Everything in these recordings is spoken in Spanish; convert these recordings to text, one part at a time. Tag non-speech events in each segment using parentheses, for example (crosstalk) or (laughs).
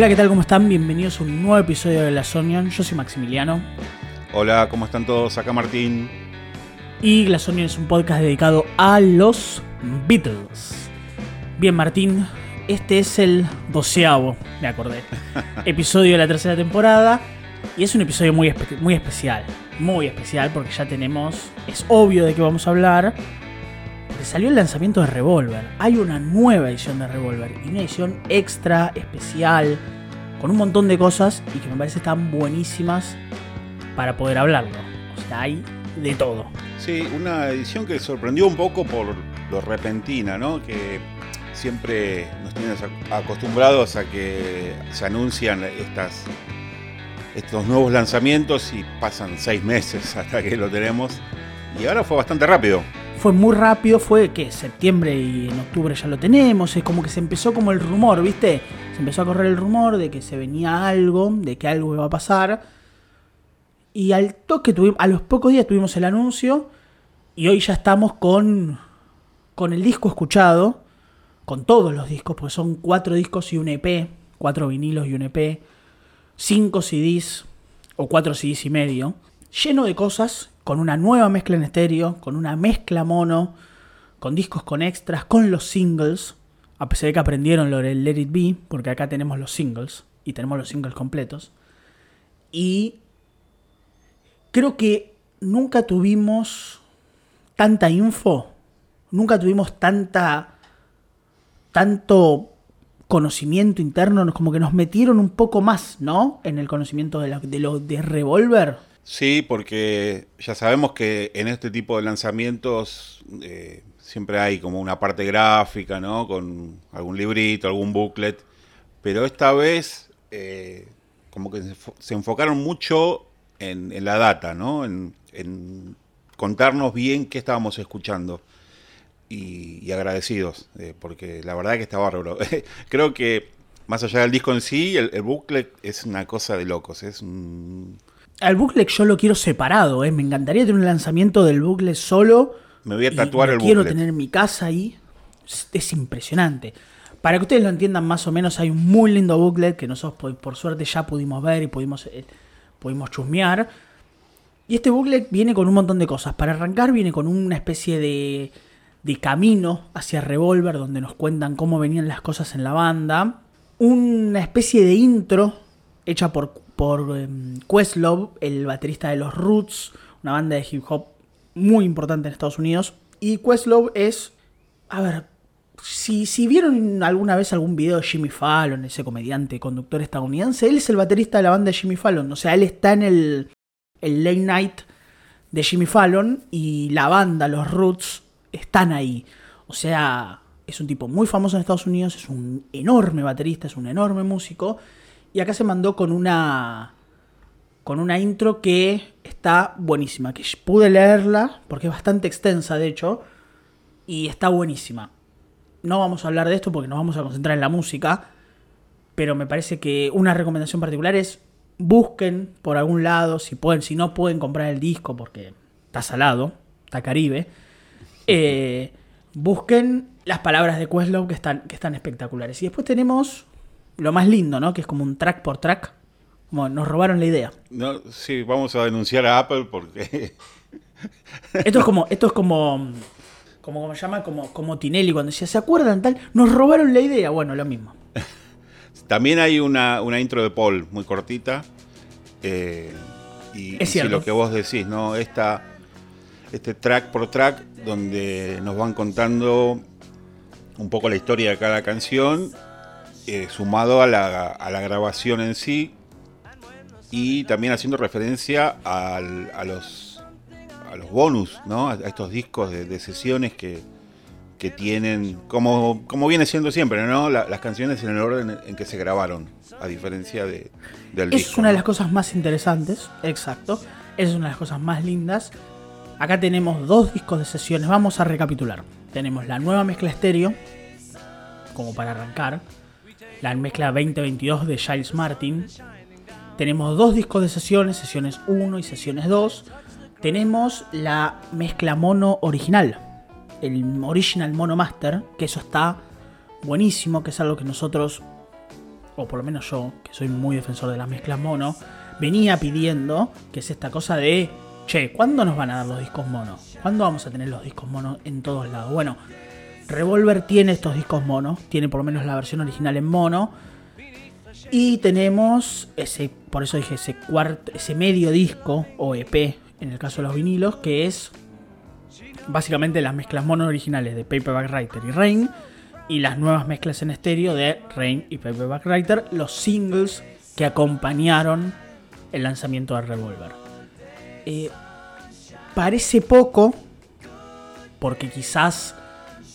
Hola, ¿qué tal? ¿Cómo están? Bienvenidos a un nuevo episodio de La Onion. Yo soy Maximiliano. Hola, ¿cómo están todos? Acá Martín. Y Onion es un podcast dedicado a los Beatles. Bien, Martín, este es el doceavo, me acordé, (laughs) episodio de la tercera temporada. Y es un episodio muy, espe- muy especial. Muy especial porque ya tenemos, es obvio de qué vamos a hablar. Salió el lanzamiento de Revolver. Hay una nueva edición de Revolver. Y una edición extra, especial, con un montón de cosas y que me parece están buenísimas para poder hablarlo. O sea, hay de todo. Sí, una edición que sorprendió un poco por lo repentina, ¿no? Que siempre nos tienen ac- acostumbrados a que se anuncian estas, estos nuevos lanzamientos y pasan seis meses (laughs) hasta que lo tenemos. Y ahora fue bastante rápido. Fue muy rápido, fue que septiembre y en octubre ya lo tenemos. Es como que se empezó como el rumor, ¿viste? Se empezó a correr el rumor de que se venía algo, de que algo iba a pasar. Y al toque tuvimos, a los pocos días tuvimos el anuncio. Y hoy ya estamos con, con el disco escuchado. Con todos los discos, porque son cuatro discos y un EP. Cuatro vinilos y un EP. Cinco CDs o cuatro CDs y medio. Lleno de cosas, con una nueva mezcla en estéreo, con una mezcla mono, con discos con extras, con los singles. A pesar de que aprendieron lo del Let It Be, porque acá tenemos los singles y tenemos los singles completos. Y creo que nunca tuvimos tanta info, nunca tuvimos tanta tanto conocimiento interno, como que nos metieron un poco más, ¿no? En el conocimiento de, de lo de Revolver. Sí, porque ya sabemos que en este tipo de lanzamientos eh, siempre hay como una parte gráfica, ¿no? Con algún librito, algún booklet. Pero esta vez eh, como que se, enfo- se enfocaron mucho en, la data, ¿no? En, en contarnos bien qué estábamos escuchando. Y, y agradecidos, eh, porque la verdad que está bárbaro. (laughs) Creo que más allá del disco en sí, el, el booklet es una cosa de locos. Es un, Al booklet yo lo quiero separado, ¿eh? Me encantaría tener un lanzamiento del booklet solo. Me voy a y tatuar lo el quiero booklet. tener en mi casa ahí. Es, es impresionante. Para que ustedes lo entiendan más o menos, hay un muy lindo booklet que nosotros por, por suerte ya pudimos ver y pudimos, eh, pudimos chusmear. Y este booklet viene con un montón de cosas. Para arrancar viene con una especie de, de camino hacia Revolver donde nos cuentan cómo venían las cosas en la banda. Una especie de intro hecha por, por em, Questlove, el baterista de los Roots, una banda de hip hop muy importante en Estados Unidos. Y Questlove es, a ver, si, si vieron alguna vez algún video de Jimmy Fallon, ese comediante, conductor estadounidense, él es el baterista de la banda de Jimmy Fallon. O sea, él está en el, el late night de Jimmy Fallon y la banda, los Roots, están ahí. O sea, es un tipo muy famoso en Estados Unidos, es un enorme baterista, es un enorme músico. Y acá se mandó con una con una intro que está buenísima, que pude leerla porque es bastante extensa de hecho y está buenísima. No vamos a hablar de esto porque nos vamos a concentrar en la música, pero me parece que una recomendación particular es busquen por algún lado, si pueden, si no pueden comprar el disco porque está salado, está caribe, eh, busquen las palabras de Questlove que están, que están espectaculares. Y después tenemos lo más lindo, ¿no? Que es como un track por track. Como nos robaron la idea. No, sí, vamos a denunciar a Apple porque (laughs) Esto es como, esto es como, como, como se llama, como, como Tinelli cuando decía, ¿se acuerdan tal? Nos robaron la idea. Bueno, lo mismo. (laughs) también hay una, una intro de Paul muy cortita. eh, y, Es y lo que vos decís, ¿no? Esta, este track por track donde nos van contando un poco la historia de cada canción, eh, sumado a la, a la grabación en sí, y también haciendo referencia al- a los a los bonus, ¿no? A, a estos discos de, de sesiones que, que tienen, como, como viene siendo siempre, ¿no? La- las canciones en el orden en que se grabaron, a diferencia de, del disco. es una de las cosas más interesantes, exacto. Es una de las cosas más lindas. Acá tenemos dos discos de sesiones. Vamos a recapitular. Tenemos la nueva mezcla estéreo, como para arrancar. La mezcla 2022 de Giles Martin. Tenemos dos discos de sesiones, sesiones 1 y sesiones 2. Tenemos la mezcla mono original, el original mono master, que eso está buenísimo, que es algo que nosotros o por lo menos yo, que soy muy defensor de las mezclas mono, venía pidiendo, que es esta cosa de, che, ¿cuándo nos van a dar los discos mono? ¿Cuándo vamos a tener los discos mono en todos lados? Bueno, Revolver tiene estos discos mono, tiene por lo menos la versión original en mono. Y tenemos ese, por eso dije, ese cuarto, ese medio disco o EP en el caso de los vinilos, que es básicamente las mezclas mono originales de Paperback Writer y Rain y las nuevas mezclas en estéreo de Rain y Paperback Writer, los singles que acompañaron el lanzamiento de Revolver. Eh, parece poco, porque quizás,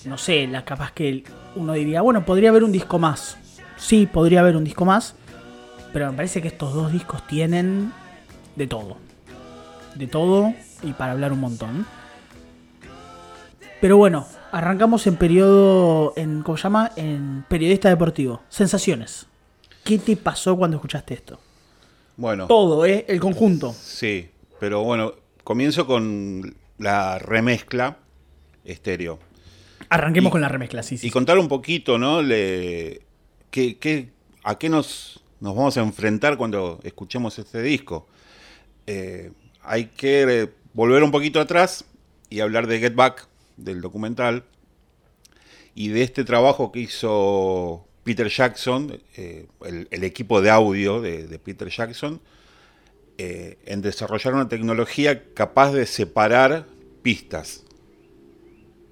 no sé, la capaz que uno diría, bueno, podría haber un disco más. Sí, podría haber un disco más, pero me parece que estos dos discos tienen de todo. De todo y para hablar un montón. Pero bueno, arrancamos en periodo, en, ¿cómo se llama? En periodista deportivo. Sensaciones. ¿Qué te pasó cuando escuchaste esto? Bueno. Todo, ¿eh? El conjunto. Sí, pero bueno, comienzo con la remezcla estéreo. Arranquemos Y- con la remezcla, sí, sí. Y contar un poquito, ¿no? Le, qué, qué- ¿A qué nos, nos vamos a enfrentar cuando escuchemos este disco? Eh, hay que eh, volver un poquito atrás y hablar de Get Back, del documental, y de este trabajo que hizo Peter Jackson, eh, el, el equipo de audio de, de Peter Jackson, eh, en desarrollar una tecnología capaz de separar pistas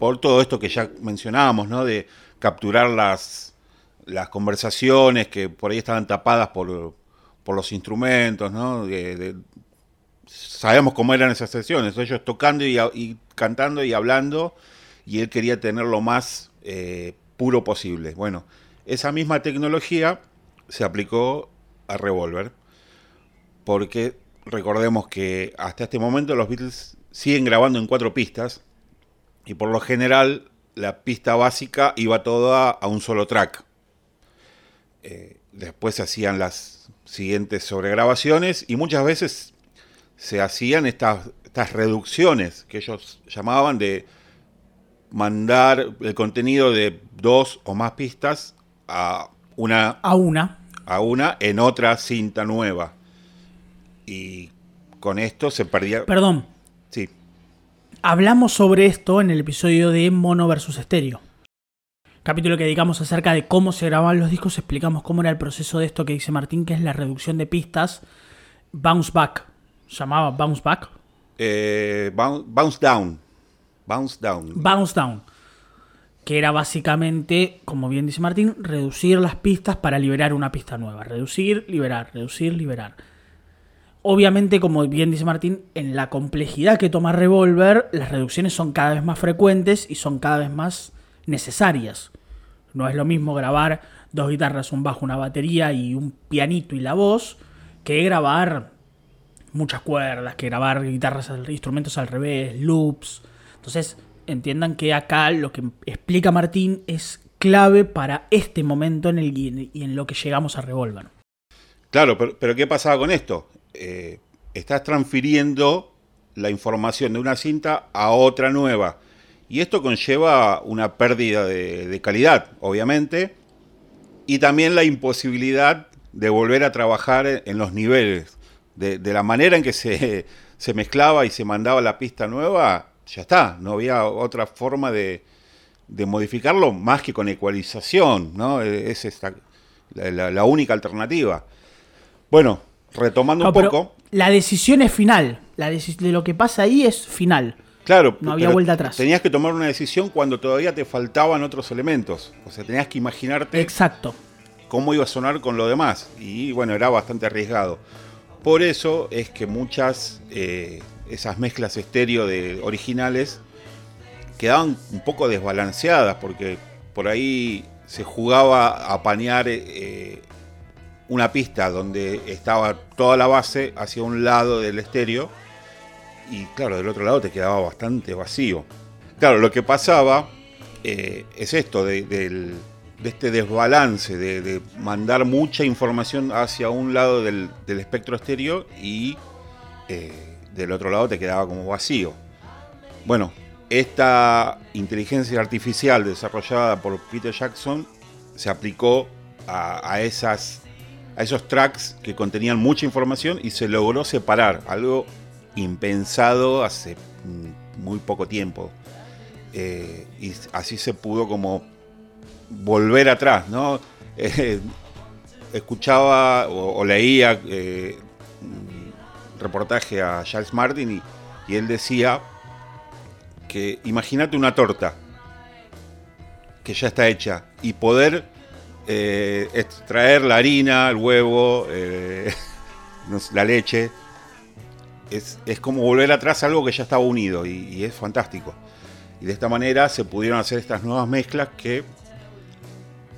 por todo esto que ya mencionábamos, ¿no? De capturar las, las conversaciones que por ahí estaban tapadas por, por los instrumentos, ¿no? De- sabemos cómo eran esas sesiones, ellos tocando y, y cantando y hablando, y él quería tener lo más eh, puro posible. Bueno, esa misma tecnología se aplicó a Revolver, porque recordemos que hasta este momento los Beatles siguen grabando en cuatro pistas, y por lo general la pista básica iba toda a un solo track. Eh, después se hacían las siguientes sobregrabaciones y muchas veces se hacían estas, estas reducciones que ellos llamaban de mandar el contenido de dos o más pistas a una, A una. a una en otra cinta nueva. Y con esto se perdía... Perdón, hablamos sobre esto en el episodio de Mono versus Estéreo. Capítulo que dedicamos acerca de cómo se grababan los discos, explicamos cómo era el proceso de esto que dice Martín, que es la reducción de pistas. Bounce back. Llamaba bounce back. Eh, boun- bounce down. Bounce down. Bounce down. Que era básicamente, como bien dice Martín, reducir las pistas para liberar una pista nueva. Reducir, liberar, reducir, liberar. Obviamente, como bien dice Martín, en la complejidad que toma Revolver, las reducciones son cada vez más frecuentes y son cada vez más necesarias. No es lo mismo grabar dos guitarras, un bajo, una batería y un pianito y la voz, que grabar muchas cuerdas, que grabar guitarras, instrumentos al revés, loops. Entonces, entiendan que acá lo que explica Martín es clave para este momento en el y en lo que llegamos a Revolver. Claro, pero, pero ¿qué pasaba con esto? Eh, estás transfiriendo la información de una cinta a otra nueva. Y esto conlleva una pérdida de, calidad, obviamente, y también la imposibilidad de volver a trabajar en, los niveles. De, la manera en que se, (laughs) se mezclaba y se mandaba la pista nueva, ya está, no había otra forma de, de modificarlo más que con ecualización, ¿no? Es esta, la- la única alternativa. Bueno, retomando No, un poco, La decisión es final. La de lo que pasa ahí es final. claro, no había vuelta atrás. Tenías que tomar una decisión cuando todavía te faltaban otros elementos. O sea, tenías que imaginarte Exacto. cómo iba a sonar con lo demás. Y bueno, era bastante arriesgado. Por eso es que muchas, eh, esas mezclas estéreo de originales quedaban un poco desbalanceadas porque por ahí se jugaba a apañar eh, una pista donde estaba toda la base hacia un lado del estéreo y claro, del otro lado te quedaba bastante vacío. Claro, lo que pasaba eh, es esto, de, del- de este desbalance, de, mandar mucha información hacia un lado del, del espectro estéreo y eh, del otro lado te quedaba como vacío. Bueno, esta inteligencia artificial desarrollada por Peter Jackson se aplicó a, esas, a esos tracks que contenían mucha información y se logró separar, algo impensado hace muy poco tiempo. Eh, y así se pudo como volver atrás, ¿no? (laughs) Eh, escuchaba o, leía eh, reportaje a Charles Martin y, él decía que imagínate una torta que ya está hecha y poder extraer la harina, el huevo, (laughs) la leche, es, como volver atrás algo que ya estaba unido y, es fantástico. Y de esta manera se pudieron hacer estas nuevas mezclas que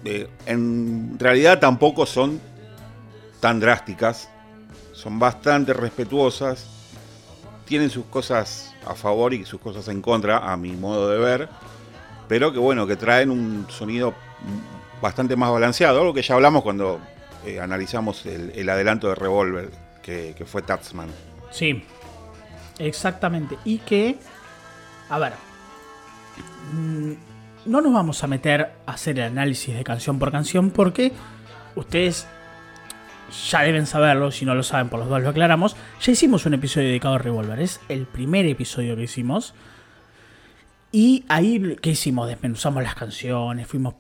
eh, en realidad tampoco son tan drásticas, son bastante respetuosas, tienen sus cosas a favor y sus cosas en contra, a mi modo de ver, pero que bueno, que traen un sonido bastante más balanceado, algo que ya hablamos cuando eh, analizamos el, adelanto de Revolver, que, fue Tatsman. Sí, exactamente. Y que, a ver, mm, no nos vamos a meter a hacer el análisis de canción por canción porque ustedes ya deben saberlo, si no lo saben por los dos lo aclaramos, ya hicimos un episodio dedicado a Revolver, es el primer episodio que hicimos. Y ahí, ¿qué hicimos? Desmenuzamos las canciones, fuimos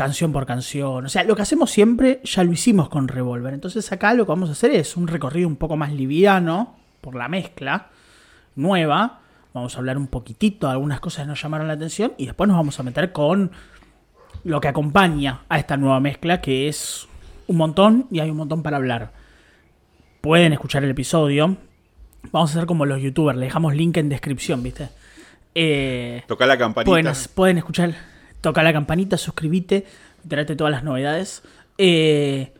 canción por canción. O sea, lo que hacemos siempre ya lo hicimos con Revolver. Entonces acá lo que vamos a hacer es un recorrido un poco más liviano por la mezcla nueva. Vamos a hablar un poquitito de algunas cosas que nos llamaron la atención y después nos vamos a meter con lo que acompaña a esta nueva mezcla, que es un montón y hay un montón para hablar. Pueden escuchar el episodio. Vamos a hacer como los youtubers, le dejamos link en descripción, ¿viste? Eh, toca la campanita. Pueden, escuchar, toca la campanita, suscríbete, enterate todas las novedades. Eh,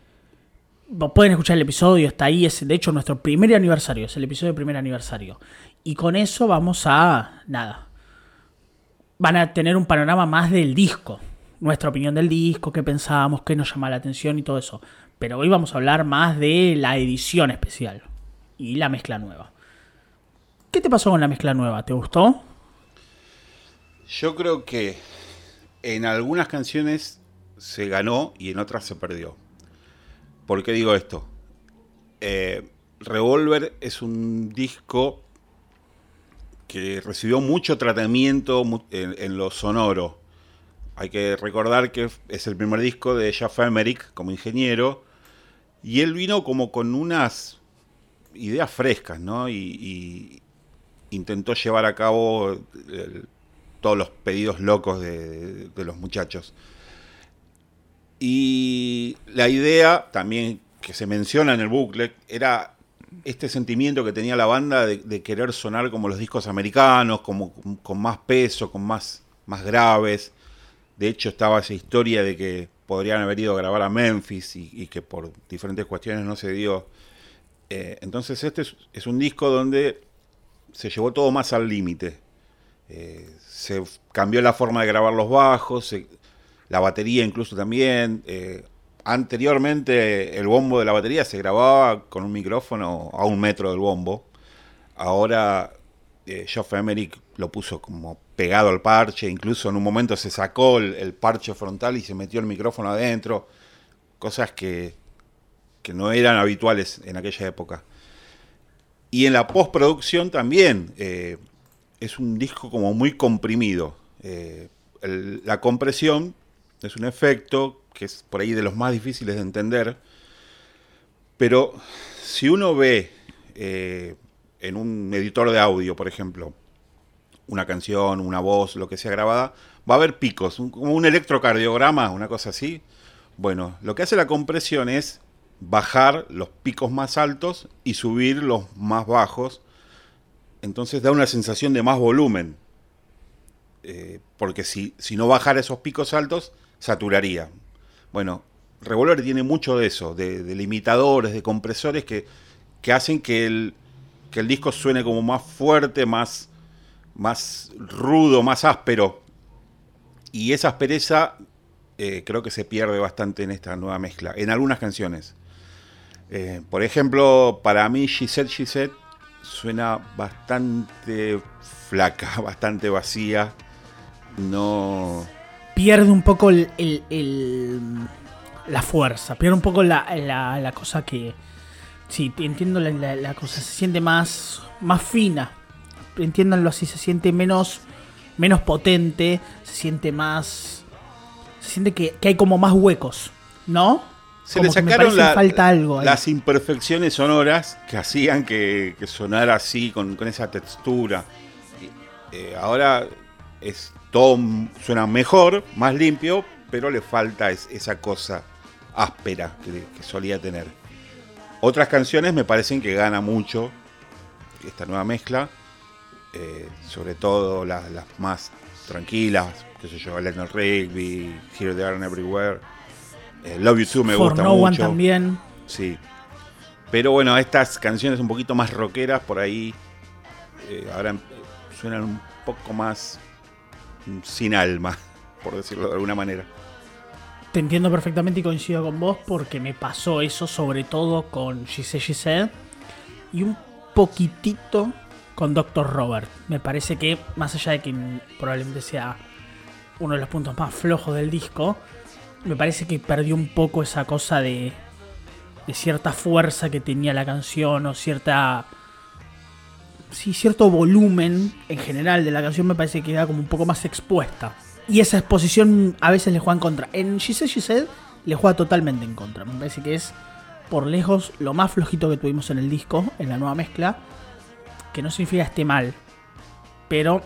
pueden escuchar el episodio, está ahí, es de hecho nuestro primer aniversario, es el episodio de primer aniversario. Y con eso vamos a, nada, van a tener un panorama más del disco, nuestra opinión del disco, qué pensábamos, qué nos llama la atención y todo eso. Pero hoy vamos a hablar más de la edición especial y la mezcla nueva. ¿Qué te pasó con la mezcla nueva? ¿Te gustó? Yo creo que en algunas canciones se ganó y en otras se perdió. ¿Por qué digo esto? Eh, Revolver es un disco que recibió mucho tratamiento en, lo sonoro. Hay que recordar que es el primer disco de Jeff Emerick como ingeniero y él vino como con unas ideas frescas, ¿no? Y, intentó llevar a cabo todos los pedidos locos de los muchachos. Y la idea también que se menciona en el booklet era este sentimiento que tenía la banda de, querer sonar como los discos americanos, como, con más peso, con más, más graves. De hecho, estaba esa historia de que podrían haber ido a grabar a Memphis y, que por diferentes cuestiones no se dio. Eh, entonces, este es, un disco donde se llevó todo más al límite. Se cambió la forma de grabar los bajos, la batería incluso también. Eh, anteriormente el bombo de la batería se grababa con un micrófono a un metro del bombo. Ahora eh, Geoff Emerick lo puso como pegado al parche, incluso en un momento se sacó el, parche frontal y se metió el micrófono adentro, cosas que, no eran habituales en aquella época. Y en la postproducción también eh, es un disco como muy comprimido. la compresión es un efecto que es por ahí de los más difíciles de entender. Pero si uno ve eh, en un editor de audio, por ejemplo, una canción, una voz, lo que sea grabada, va a haber picos, como un electrocardiograma, una cosa así. Bueno, lo que hace la compresión es bajar los picos más altos y subir los más bajos. Entonces da una sensación de más volumen. Eh, porque si, si no bajara esos picos altos, saturaría. Bueno, Revolver tiene mucho de eso, de, limitadores, de compresores que, hacen que el, el, disco suene como más fuerte, más, más rudo, más áspero. Y esa aspereza eh, creo que se pierde bastante en esta nueva mezcla, en algunas canciones. Eh, por ejemplo, para mí Gisette Gisette suena bastante flaca, (laughs) bastante vacía. No pierde un poco el, la fuerza, pierde un poco la, la, cosa que... Sí, entiendo la- la cosa, se siente más, más fina. Entiéndanlo así, se siente menos, menos potente, se siente más... Se siente que, que hay como más huecos, ¿no? Se Como le que sacaron parece la- falta algo ahí. las imperfecciones sonoras que hacían que, que sonara así, con, con esa textura. Eh, ahora es todo suena mejor, más limpio, pero le falta es- esa cosa áspera que, que solía tener. Otras canciones me parecen que gana mucho esta nueva mezcla, eh, sobre todo la- las más tranquilas, qué sé yo, Let Not Rigby, Here, There and Everywhere. Eh, Love You Too me For gusta No One mucho. también. Sí. Pero bueno, estas canciones un poquito más rockeras por ahí eh, ahora em- suenan un poco más sin alma, (laughs) por decirlo de alguna manera. Te entiendo perfectamente y coincido con vos porque me pasó eso sobre todo con Gise Gise y un poquitito con Dr. Robert. Me parece que, más allá de que probablemente sea uno de los puntos más flojos del disco, me parece que perdió un poco esa cosa de, cierta fuerza que tenía la canción o cierta... Sí, cierto volumen en general de la canción me parece que queda como un poco más expuesta. Y esa exposición a veces le juega en contra. En She Said, She Said le juega totalmente en contra. Me parece que es por lejos lo más flojito que tuvimos en el disco, en la nueva mezcla. Que no significa esté mal, pero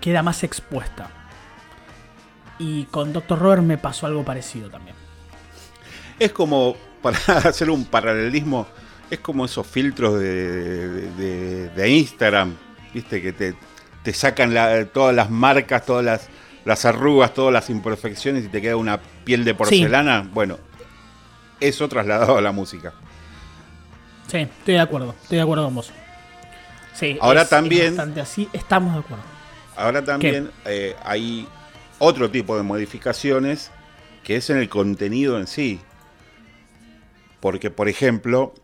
queda más expuesta. Y con Dr. Robert me pasó algo parecido también. Es como, para (laughs) hacer un paralelismo, es como esos filtros de, de- de Instagram, viste, que te, te sacan la- todas las marcas, todas las, las arrugas, todas las imperfecciones y te queda una piel de porcelana. Bueno, eso trasladado a la música. Sí, estoy de acuerdo, estoy de acuerdo con vos. Sí, Ahora es- también- así, estamos de acuerdo. Ahora también eh, hay otro tipo de modificaciones que es en el contenido en sí. Porque, por ejemplo,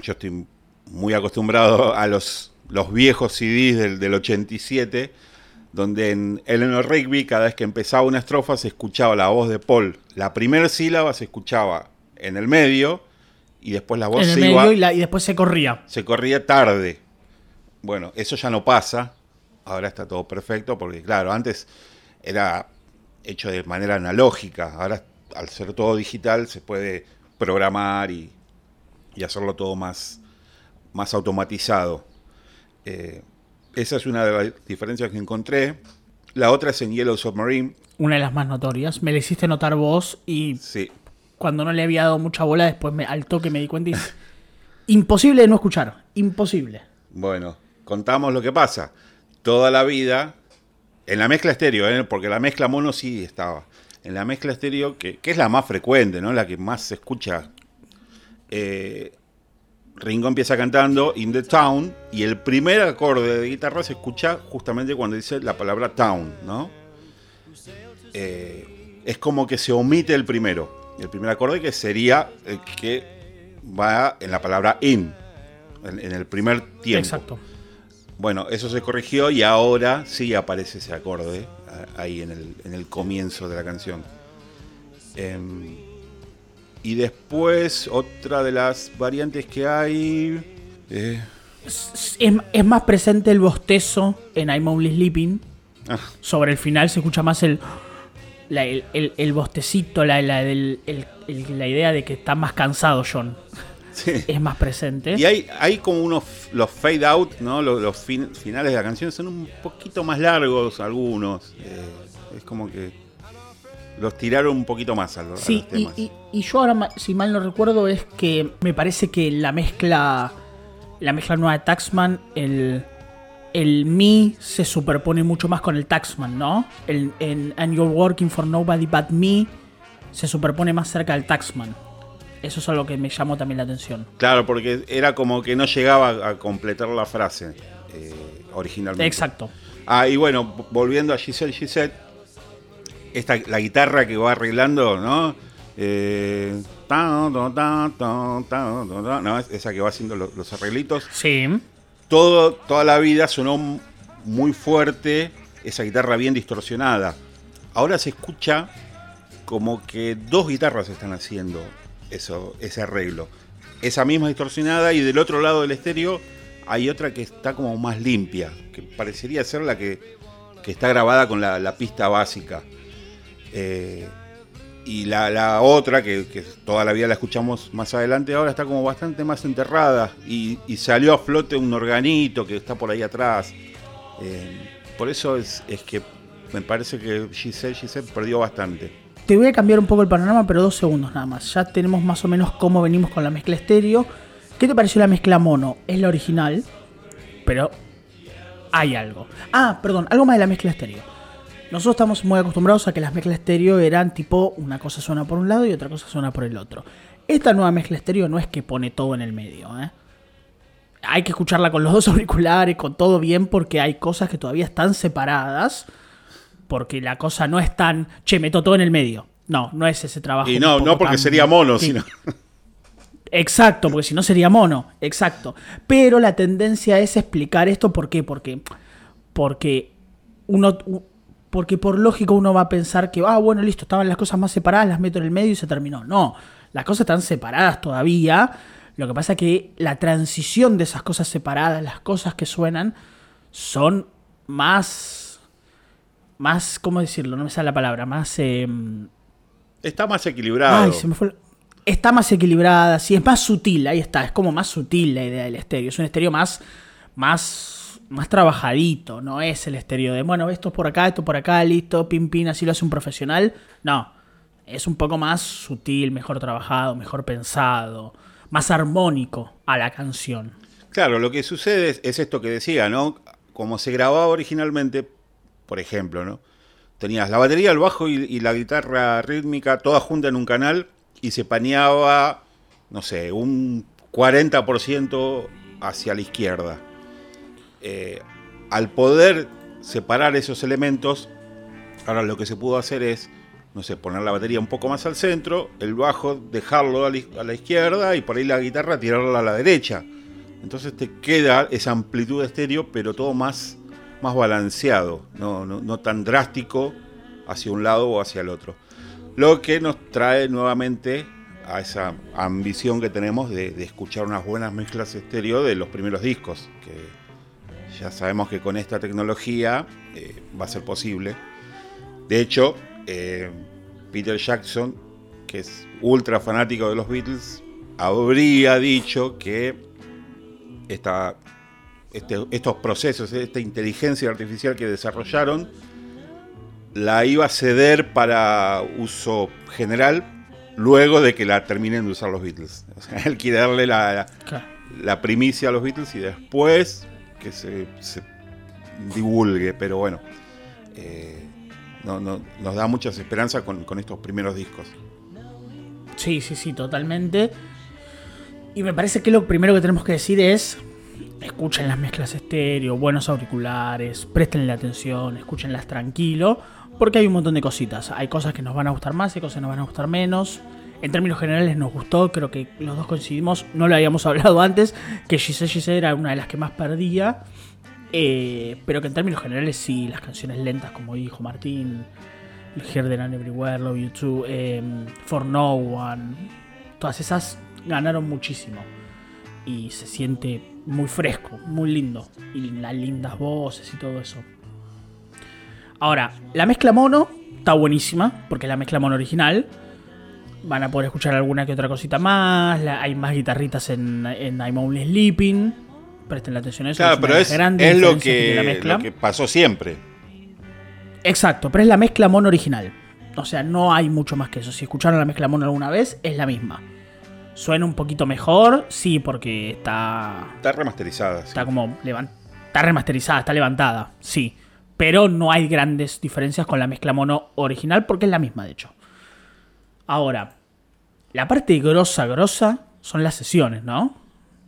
yo estoy muy acostumbrado a los, los viejos CDs del, del 87, donde en Eleanor Rigby, cada vez que empezaba una estrofa, se escuchaba la voz de Paul. La primera sílaba se escuchaba en el medio y después la voz en el se medio iba y, la- y después se corría. se corría tarde. Bueno, eso ya no pasa. Ahora está todo perfecto porque, claro, antes era hecho de manera analógica. Ahora, al ser todo digital, se puede programar y, y hacerlo todo más, más automatizado. Eh, esa es una de las diferencias que encontré. La otra es en Yellow Submarine. Una de las más notorias. Me la hiciste notar vos y Sí, cuando no le había dado mucha bola, después me, al toque me di cuenta y... (laughs) Imposible de no escuchar. Imposible. Bueno, contamos lo que pasa. Toda la vida, en la mezcla estéreo, ¿eh? porque la mezcla mono sí estaba. En la mezcla estéreo, que, que es la más frecuente, ¿no? La que más se escucha. eh, Ringo empieza cantando In the Town y el primer acorde de guitarra se escucha justamente cuando dice la palabra town, ¿no? Eh, es como que se omite el primero. El primer acorde que sería el que va en la palabra in, en, en el primer tiempo. Exacto. Bueno, eso se corrigió y ahora sí aparece ese acorde ahí en el, en el comienzo de la canción. Em, y después, otra de las variantes que hay. eh, Es, es- es más presente el bostezo en I'm Only Sleeping. ah, Sobre el final se escucha más el... la- el, el- el bostecito, la, la, el- la idea de que está más cansado John. Sí. Es más presente. Y hay, hay como unos, los fade out, ¿no? Los, los fin- finales de la canción son un poquito más largos algunos. eh, es como que los tiraron un poquito más a, los- a Sí, los y, temas. y- y yo ahora, si mal no recuerdo, es que me parece que la mezcla, la mezcla nueva de Taxman, el, el me se superpone mucho más con el Taxman, ¿no? El, en And You're Working for Nobody But Me se superpone más cerca del Taxman. Eso es algo que me llamó también la atención. Claro, porque era como que no llegaba a completar la frase eh, originalmente. Exacto. Ah, y bueno, volviendo a Giselle Gisette, esta, la guitarra que va arreglando, ¿no? Eh, ¿no? Es- Esa que va haciendo lo- los arreglitos. Sí. Todo, toda la vida sonó muy fuerte esa guitarra bien distorsionada. Ahora se escucha como que dos guitarras están haciendo eso, ese arreglo. Esa misma distorsionada y del otro lado del estéreo hay otra que está como más limpia, que parecería ser la que, que está grabada con la, pista básica. Eh, y la, otra, que, que, toda la vida la escuchamos más adelante, ahora está como bastante más enterrada y, salió a flote un organito que está por ahí atrás. Eh, por eso es, es, que me parece que Giselle, Giselle perdió bastante. Te voy a cambiar un poco el panorama, pero dos segundos nada más. Ya tenemos más o menos cómo venimos con la mezcla estéreo. ¿Qué te pareció la mezcla mono? Es la original, pero hay algo. Ah, perdón, algo más de la mezcla estéreo nosotros estamos muy acostumbrados a que las mezclas estéreo eran tipo una cosa suena por un lado y otra cosa suena por el otro. Esta nueva mezcla estéreo no es que pone todo en el medio, ¿eh? Hay que escucharla con los dos (laughs) auriculares, con todo bien, porque hay cosas que todavía están separadas. Porque la cosa no es tan, che, meto todo en el medio. No, no es ese trabajo. Y no, no porque sería mono, sino. Exacto, porque si no sería mono, exacto. Pero la tendencia es explicar esto, ¿por qué? Porque, porque uno, porque por lógico uno va a pensar que, ah, bueno, listo, estaban las cosas más separadas, las meto en el medio y se terminó. No, las cosas están separadas todavía. Lo que pasa es que la transición de esas cosas separadas, las cosas que suenan, son más. Más, ¿cómo decirlo? No me sale la palabra, más. Em, está más equilibrado. Ay, se me fue. Está más equilibrada, sí, es más sutil, ahí está, es como más sutil la idea del estéreo. Es un estéreo más. más más trabajadito, no es el estéreo de, bueno, esto por acá, esto por acá, listo, pim, pim, así lo hace un profesional. No, es un poco más sutil, mejor trabajado, mejor pensado, más armónico a la canción. Claro, lo que sucede es, esto que decía, ¿no? Como se grababa originalmente, por ejemplo, ¿no? Tenías la batería, el bajo y, la guitarra rítmica toda junta en un canal y se paneaba, no sé, un 40% hacia la izquierda eh, al poder separar esos elementos, ahora lo que se pudo hacer es, no sé, poner la batería un poco más al centro, el bajo dejarlo a la, izquierda y por ahí la guitarra tirarla a la derecha. Entonces te queda esa amplitud de estéreo, pero todo más, más balanceado, no, tan drástico hacia un lado o hacia el otro. Lo que nos trae nuevamente a esa ambición que tenemos de, de escuchar unas buenas mezclas estéreo de los primeros discos, que ya sabemos que con esta tecnología eh, va a ser posible. De hecho, eh, Peter Jackson, que es ultra fanático de los Beatles, habría dicho que esta, este, estos procesos, esta inteligencia artificial que desarrollaron, la iba a ceder para uso general luego de que la terminen de usar los Beatles. O sea, (laughs) él quiere darle la, la primicia a los Beatles y después que se, divulgue, pero bueno, eh, nos da muchas esperanzas con, estos primeros discos. Sí, sí, sí, totalmente. Y me parece que lo primero que tenemos que decir es, escuchen las mezclas estéreo, buenos auriculares, prestenle atención, escúchenlas tranquilo, porque hay un montón de cositas. Hay cosas que nos van a gustar más, hay cosas que nos van a gustar menos. En términos generales nos gustó, creo que los dos coincidimos, no lo habíamos (laughs) hablado antes, que Giselle Giselle era una de las que más perdía, eh, pero que en términos generales sí, las canciones lentas, como dijo Martín, Here, There and Everywhere, Love You Too, em, For No One, todas esas ganaron muchísimo. Y se siente muy fresco, muy lindo. Y las lindas voces y todo eso. Ahora, la mezcla mono está buenísima, porque es la mezcla mono original van a poder escuchar alguna que otra cosita más. hay más guitarritas en, en I'm Only Sleeping. Presten la atención a eso. Claro, pero es, es lo, que, lo que pasó siempre. Exacto, pero es la mezcla mono original. O sea, no hay mucho más que eso. Si escucharon la mezcla mono alguna vez, es la misma. Suena un poquito mejor, sí, porque está. Está remasterizada. Está como. Está remasterizada, está levantada, sí. Pero no hay grandes diferencias con la mezcla mono original porque es la misma, de hecho. Ahora, la parte grosa, grosa son las sesiones, ¿no?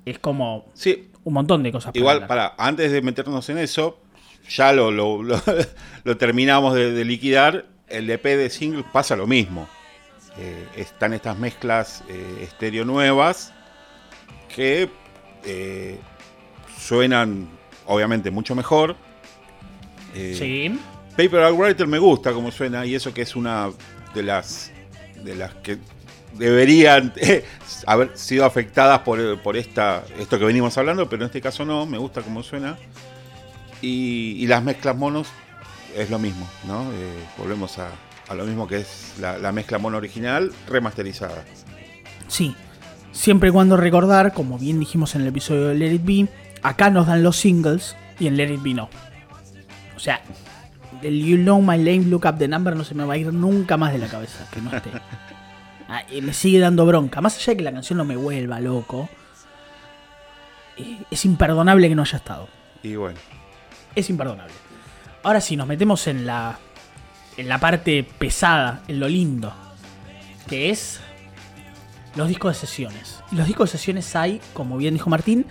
Es como sí. un montón de cosas. Igual, para, antes de meternos en eso, ya lo, lo, (laughs) terminamos de, liquidar. El EP de single pasa lo mismo. Eh, están estas mezclas eh, estéreo nuevas que eh, suenan obviamente mucho mejor. sí. Paper Writer me gusta como suena y eso que es una de las de las que deberían eh, (laughs) haber sido afectadas por, por esta, esto que venimos hablando, pero en este caso no, me gusta cómo suena. Y, y las mezclas monos es lo mismo, ¿no? Eh, volvemos a, a, lo mismo que es la, la, mezcla mono original remasterizada. Sí, siempre y cuando recordar, como bien dijimos en el episodio de Let It Be, acá nos dan los singles y en Let It Be no. O sea, el You Know My Name, Look Up the Number no se me va a ir nunca más de la cabeza, que no esté. (laughs) Ah, y me sigue dando bronca. Más allá de que la canción no me vuelva loco, eh, es imperdonable que no haya estado. Y bueno. Es imperdonable. Ahora sí, nos metemos en la, en la parte pesada, en lo lindo, que es los discos de sesiones. Y los discos de sesiones hay, como bien dijo Martín,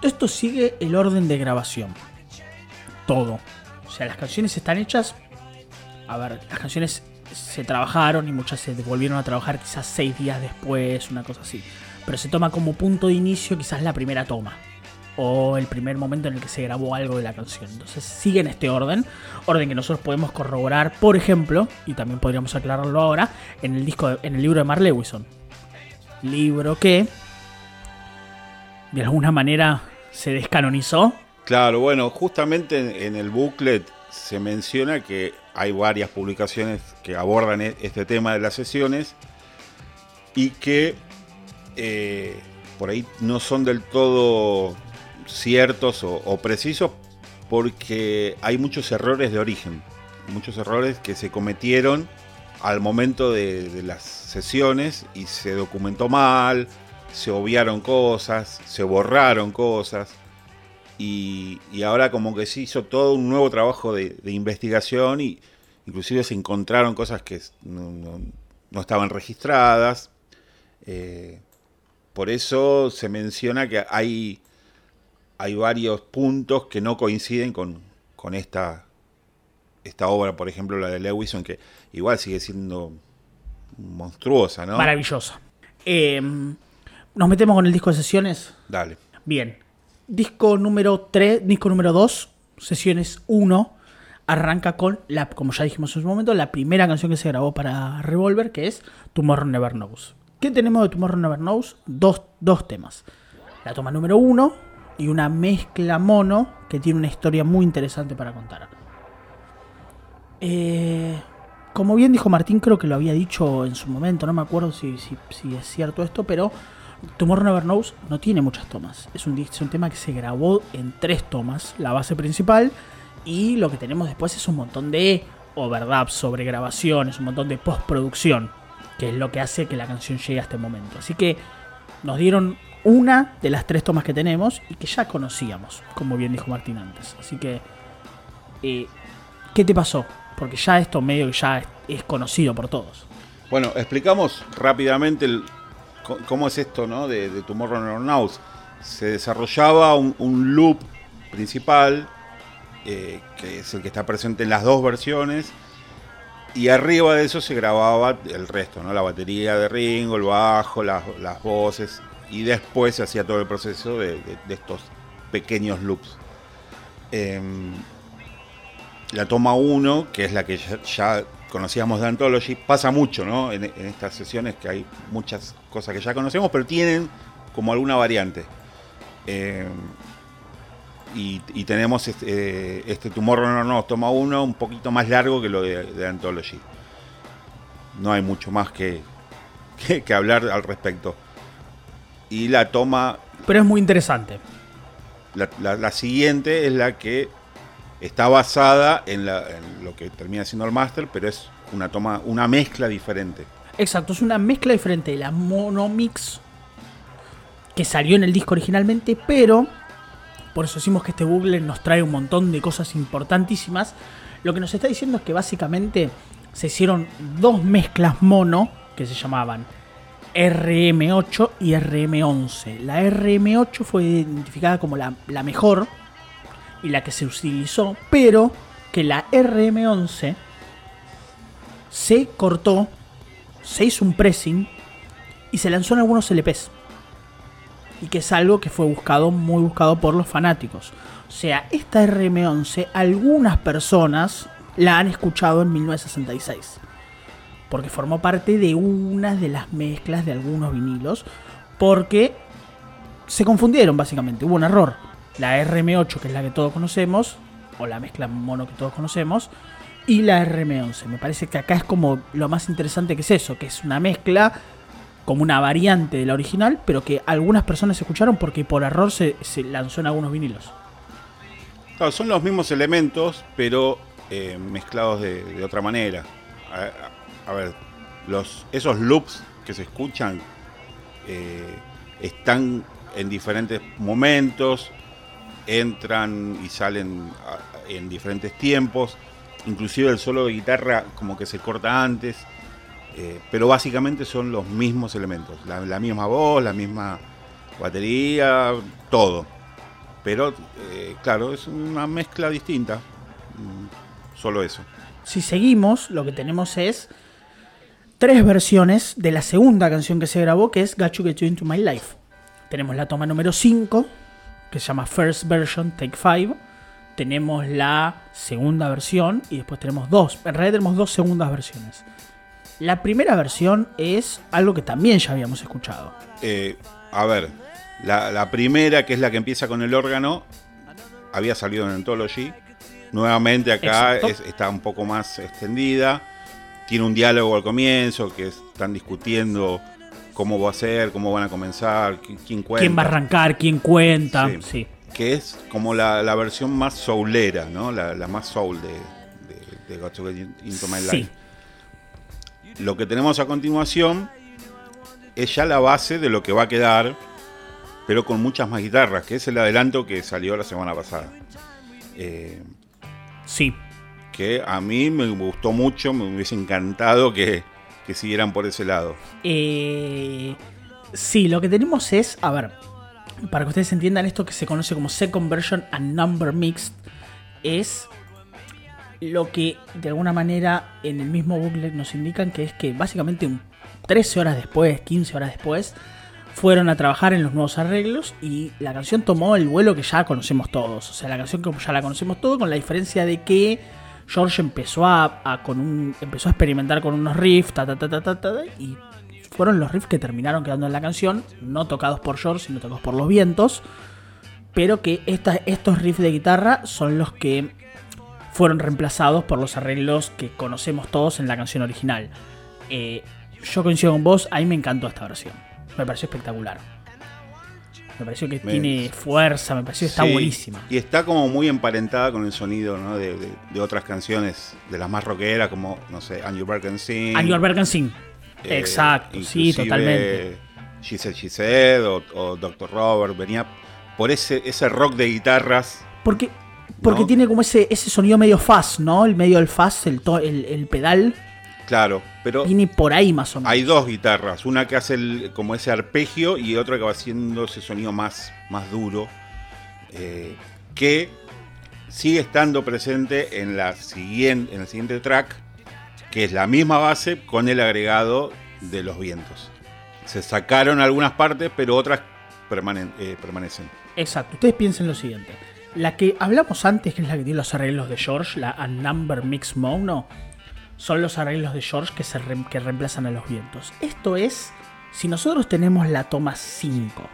esto sigue el orden de grabación. Todo. O sea, las canciones están hechas. A ver, las canciones se trabajaron y muchas se volvieron a trabajar quizás seis días después, una cosa así. Pero se toma como punto de inicio quizás la primera toma. O el primer momento en el que se grabó algo de la canción. Entonces sigue en este orden. Orden que nosotros podemos corroborar, por ejemplo, y también podríamos aclararlo ahora, en el disco en el libro de Mark Lewison. Libro que de alguna manera se descanonizó. Claro, bueno, justamente en el booklet se menciona que hay varias publicaciones que abordan e-, este tema de las sesiones y que eh, por ahí no son del todo ciertos o, precisos porque hay muchos errores de origen, muchos errores que se cometieron al momento de, las sesiones y se documentó mal, se obviaron cosas, se borraron cosas. Y, ahora como que se hizo todo un nuevo trabajo de, investigación y inclusive se encontraron cosas que no estaban registradas. Eh, por eso se menciona que hay, hay varios puntos que no coinciden con, con esta, esta obra, por ejemplo la de Lewison, que igual sigue siendo monstruosa, ¿no? Maravillosa. Eh, ¿Nos metemos con el disco de sesiones? Dale. Bien. Disco número 3, disco número 2, sesiones 1, arranca con, la, como ya dijimos en su momento, la primera canción que se grabó para Revolver, que es Tomorrow Never Knows. ¿Qué tenemos de Tomorrow Never Knows? Dos, dos temas. La toma número 1 y una mezcla mono que tiene una historia muy interesante para contar. Eh, como bien dijo Martín, creo que lo había dicho en su momento, no me acuerdo si, si, es cierto esto, pero Tomorrow Never Knows no tiene muchas tomas. Es un, es un tema que se grabó en tres tomas. La base principal y lo que tenemos después es un montón de overdubs, sobre grabaciones, un montón de postproducción, que es lo que hace que la canción llegue a este momento. Así que nos dieron una de las tres tomas que tenemos y que ya conocíamos, como bien dijo Martín antes. Así que, eh, ¿qué te pasó? Porque ya esto medio ya es conocido por todos. Bueno, explicamos rápidamente cómo es esto ¿no? de, de Tomorrow Knows. Se desarrollaba un, loop principal, eh, que es el que está presente en las dos versiones, y arriba de eso se grababa el resto, ¿no? la batería de Ringo, el bajo, las voces, y después se hacía todo el proceso de, estos pequeños loops. Eh, la toma 1, que es la que ya, conocíamos de Anthology, pasa mucho ¿no? En, estas sesiones que hay muchas cosas que ya conocemos, pero tienen como alguna variante. Eh, y, tenemos este, eh, este Tomorrow No No toma 1 un poquito más largo que lo de, Anthology. No hay mucho más que, (laughs) que hablar al respecto. Y la toma... Pero es muy interesante. La, la, la siguiente es la que está basada en, la, en, lo que termina siendo el máster, pero es una toma, una mezcla diferente. Exacto, es una mezcla diferente de la monomix que salió en el disco originalmente, pero por eso decimos que este Google nos trae un montón de cosas importantísimas. Lo que nos está diciendo es que básicamente se hicieron dos mezclas mono que se llamaban RM8 y RM11. La RM8 fue identificada como la, la mejor y la que se utilizó, pero que la RM11 se cortó, se hizo un pressing y se lanzó en algunos LPs. Y que es algo que fue buscado, muy buscado por los fanáticos. O sea, esta RM11 algunas personas la han escuchado en 1966. Porque formó parte de una de las mezclas de algunos vinilos, porque se confundieron básicamente, hubo un error. La RM8, que es la que todos conocemos, o la mezcla mono que todos conocemos, y la RM11. Me parece que acá es como lo más interesante que es eso, que es una mezcla como una variante de la original, pero que algunas personas escucharon porque por error se, lanzó en algunos vinilos. Claro, son los mismos elementos, pero eh, mezclados de, otra manera. A, ver, esos loops que se escuchan eh, están en diferentes momentos, entran y salen en diferentes tiempos, inclusive el solo de guitarra como que se corta antes, eh, pero básicamente son los mismos elementos, la, misma voz, la misma batería, todo. Pero eh, claro, es una mezcla distinta, mm, solo eso. Si seguimos, lo que tenemos es tres versiones de la segunda canción que se grabó, que es Got You Get You Into My Life. Tenemos la toma número 5, que se llama First Version, Take 5. Tenemos la segunda versión y después tenemos dos. En realidad tenemos dos segundas versiones. La primera versión es algo que también ya habíamos escuchado. Eh, a ver, la, primera, que es la que empieza con el órgano, había salido en Anthology. Nuevamente acá está un poco más extendida. Tiene un diálogo al comienzo que están discutiendo cómo va a ser, cómo van a comenzar, quién cuenta. Quién va a arrancar, quién cuenta. Sí. Que es como la, versión más soulera, ¿no? La, más soul de, de, de to Get Into My Life. Lo que tenemos a continuación es ya la base de lo que va a quedar, pero con muchas más guitarras, que es el adelanto que salió la semana pasada. Eh, sí. Que a mí me gustó mucho, me hubiese encantado que, que siguieran por ese lado. Eh, sí, lo que tenemos es, a ver, para que ustedes entiendan esto que se conoce como Second Version and Number Mixed, es lo que de alguna manera en el mismo booklet nos indican que es que básicamente 13 horas después, 15 horas después, fueron a trabajar en los nuevos arreglos y la canción tomó el vuelo que ya conocemos todos. O sea, la canción como ya la conocemos todos, con la diferencia de que George empezó a, con un, empezó a experimentar con unos riffs, y fueron los riffs que terminaron quedando en la canción, no tocados por George, sino tocados por los vientos, pero que estos riffs de guitarra son los que fueron reemplazados por los arreglos que conocemos todos en la canción original. Eh, yo coincido con vos, a mí me encantó esta versión, me pareció espectacular. Me pareció que tiene fuerza, me pareció que está buenísima. Y está como muy emparentada con el sonido de, otras canciones, de las más rockeras, como, no sé, And You Sing. And You Sing. Eh, Exacto, sí, totalmente. She Said, She Said o, Dr. Robert, venía por ese, ese rock de guitarras. Porque, porque tiene como ese, ese sonido medio fast, ¿no? El medio del fast, el, el, el pedal. Claro, pero. Viene por ahí más o menos. Hay dos guitarras, una que hace el, como ese arpegio y otra que va haciendo ese sonido más, más duro. Eh, que sigue estando presente en, la siguiente, en el siguiente track, que es la misma base con el agregado de los vientos. Se sacaron algunas partes, pero otras eh, permanecen. Exacto. Ustedes piensen lo siguiente. La que hablamos antes, que es la que tiene los arreglos de George, la A Number Mix Mono, son los arreglos de George que, se que reemplazan a los vientos. Esto es, si nosotros tenemos la toma 5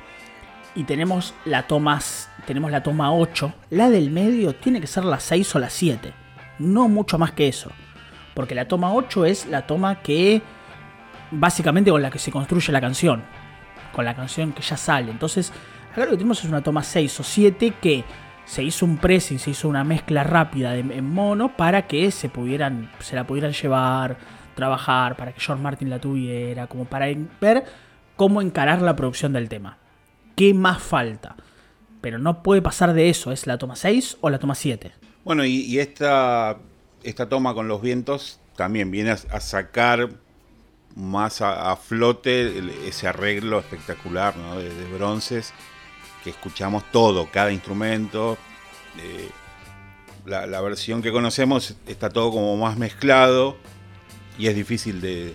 y tenemos la toma, tenemos la toma 8, la del medio tiene que ser la 6 o la 7. No mucho más que eso. Porque la toma 8 es la toma que básicamente con la que se construye la canción. Con la canción que ya sale. Entonces, acá lo que tenemos es una toma 6 o 7 que se hizo un pressing, se hizo una mezcla rápida de, en mono para que se pudieran, se la pudieran llevar, trabajar, para que George Martin la tuviera, como para ver cómo encarar la producción del tema. ¿Qué más falta? Pero no puede pasar de eso, ¿es la toma 6 o la toma 7? Bueno, y, esta, esta toma con los vientos también viene a, sacar más a, flote ese arreglo espectacular de bronces que escuchamos todo, cada instrumento. Eh, la, versión que conocemos está todo como más mezclado y es difícil de,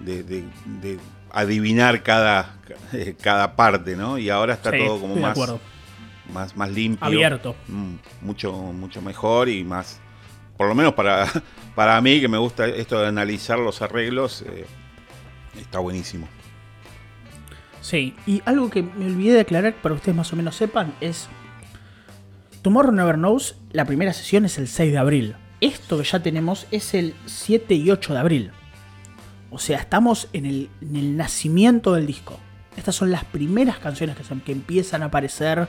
de, adivinar cada, (laughs) cada parte, ¿no? Y ahora está todo como más, más, más limpio. Abierto. Mm, mucho, mucho mejor y más, por lo menos para, (laughs) para mí, que me gusta esto de analizar los arreglos, eh, está buenísimo. Sí, y algo que me olvidé de aclarar para que ustedes más o menos sepan es. Tomorrow Never Knows, la primera sesión es el 6 de abril. Esto que ya tenemos es el 7 y 8 de abril. O sea, estamos en el, en el nacimiento del disco. Estas son las primeras canciones que, se- que empiezan a aparecer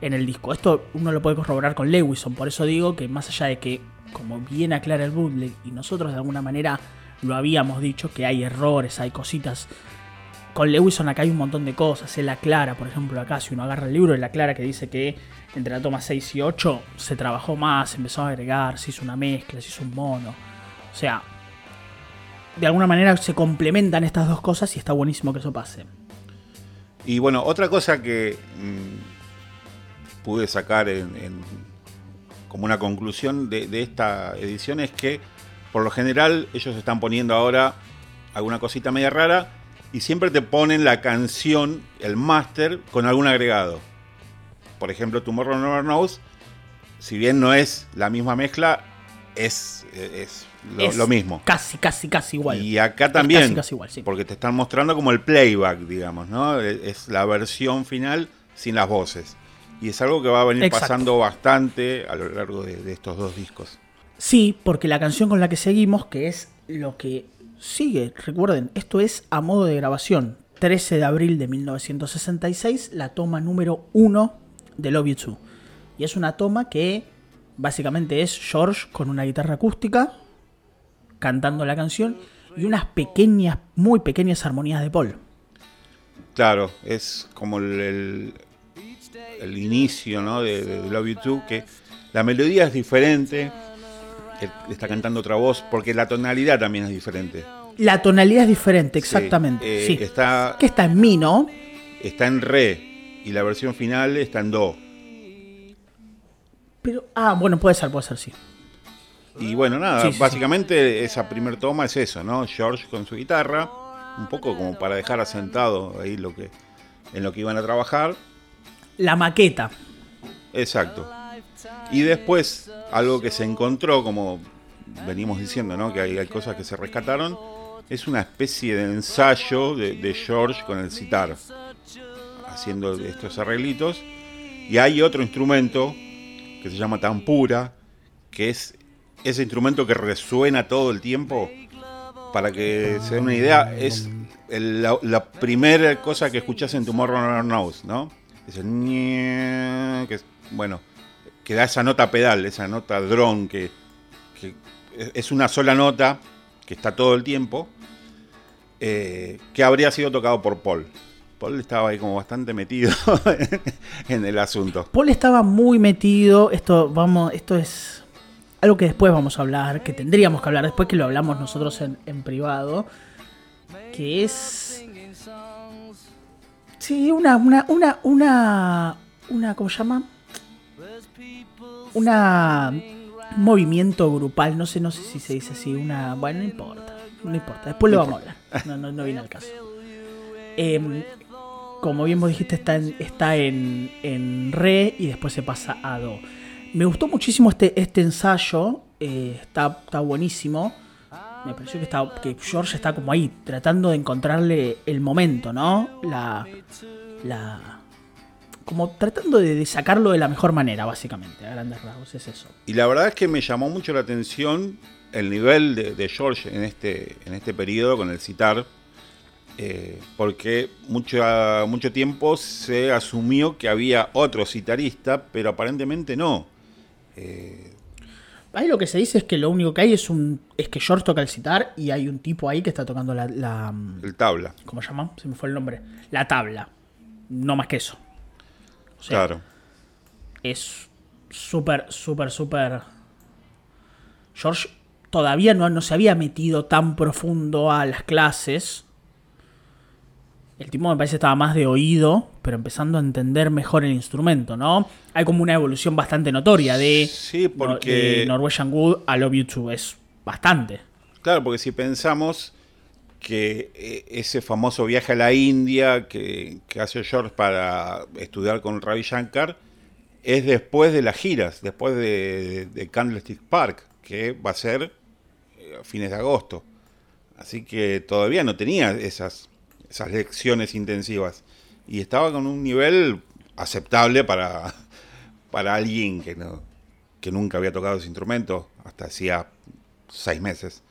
en el disco. Esto uno lo puede corroborar con Lewison, por eso digo que más allá de que, como bien aclara el bootleg, y nosotros de alguna manera lo habíamos dicho, que hay errores, hay cositas. Con Lewison acá hay un montón de cosas. Él aclara, por ejemplo, acá si uno agarra el libro, él aclara que dice que entre la toma 6 y 8 se trabajó más, empezó a agregar, se hizo una mezcla, se hizo un mono. O sea, de alguna manera se complementan estas dos cosas y está buenísimo que eso pase. Y bueno, otra cosa que mm, pude sacar en, en- como una conclusión de, de esta edición es que por lo general ellos están poniendo ahora alguna cosita media rara y siempre te ponen la canción, el máster, con algún agregado. Por ejemplo, Tomorrow Never Knows, si bien no es la misma mezcla, es, es lo, Es lo mismo. Casi, casi, casi igual. Y acá también, casi, casi igual, sí. porque te están mostrando como el playback, digamos, ¿no? Es la versión final sin las voces. Y es algo que va a venir Exacto. pasando bastante a lo largo de, de estos dos discos. Sí, porque la canción con la que seguimos, que es lo que sigue, recuerden, esto es a modo de grabación. 13 de abril de 1966, la toma número 1 de Love You Too. Y es una toma que básicamente es George con una guitarra acústica cantando la canción y unas pequeñas, muy pequeñas armonías de Paul. Claro, es como el, el- inicio ¿no? de, de Love You Too, que la melodía es diferente, está cantando otra voz, porque la tonalidad también es diferente. La tonalidad es diferente, exactamente. eh, Sí. está, Que está en mi, ¿no? está en re y la versión final está en do. Pero, ah, bueno, puede ser, puede ser, sí. Y bueno, nada, sí, básicamente esa primer toma es eso, ¿no? George con su guitarra, un poco como para dejar asentado ahí lo que en lo que iban a trabajar. La maqueta. Exacto. Y después, algo que se encontró, como venimos diciendo, ¿no? Que hay, cosas que se rescataron, es una especie de ensayo de, George con el sitar, haciendo estos arreglitos. Y hay otro instrumento que se llama tampura, que es ese instrumento que resuena todo el tiempo. Para que se den una idea, es la, primera cosa que escuchás en Tomorrow Knows, ¿no? Es el que es, bueno, que da esa nota pedal, esa nota drone que, que es- es una sola nota que está todo el tiempo, eh, que habría sido tocado por Paul. Paul estaba ahí como bastante metido (laughs) en el asunto. Paul estaba muy metido. Esto, vamos, esto es algo que después vamos a hablar, que tendríamos que hablar después que lo hablamos nosotros en, en privado. Que es. Sí, una, una, una, una, una, ¿cómo se llama? Una un movimiento grupal, no sé, no sé si se dice así, una, bueno, no importa, no importa, después lo vamos a hablar, no, no, no viene al caso. Em, como bien vos dijiste, está en, está en, en re y después se pasa a do. Me gustó muchísimo este, este ensayo, eh, está, está buenísimo. Me pareció que, está, que George está como ahí, tratando de encontrarle el momento, ¿no? La. la como tratando de, de sacarlo de la mejor manera, básicamente, a grandes rasgos, es eso. Y la verdad es que me llamó mucho la atención el nivel de, de George en este, en este periodo con el citar, eh, porque mucho, mucho tiempo se asumió que había otro citarista, pero aparentemente no. Eh, Ahí lo que se dice es que lo único que hay es un es que George toca el citar y hay un tipo ahí que está tocando la, la el tabla, ¿cómo se llama? Se me fue el nombre. La tabla. No más que eso. O sea, claro. es súper, súper, súper. George todavía no, no se había metido tan profundo a las clases. El tipo me parece estaba más de oído, pero empezando a entender mejor el instrumento, ¿no? Hay como una evolución bastante notoria de, Sí, porque- de Norwegian Wood a Love You Too. Es bastante. Claro, porque si pensamos que eh, ese famoso viaje a la India que, hace George para estudiar con Ravi Shankar es después de las giras, después de, de Candlestick Park. que va a ser eh, a fines de agosto. Así que todavía no tenía esas, esas lecciones intensivas. Y estaba con un nivel aceptable para, para alguien que, no, que nunca había tocado ese instrumento hasta hacía seis meses.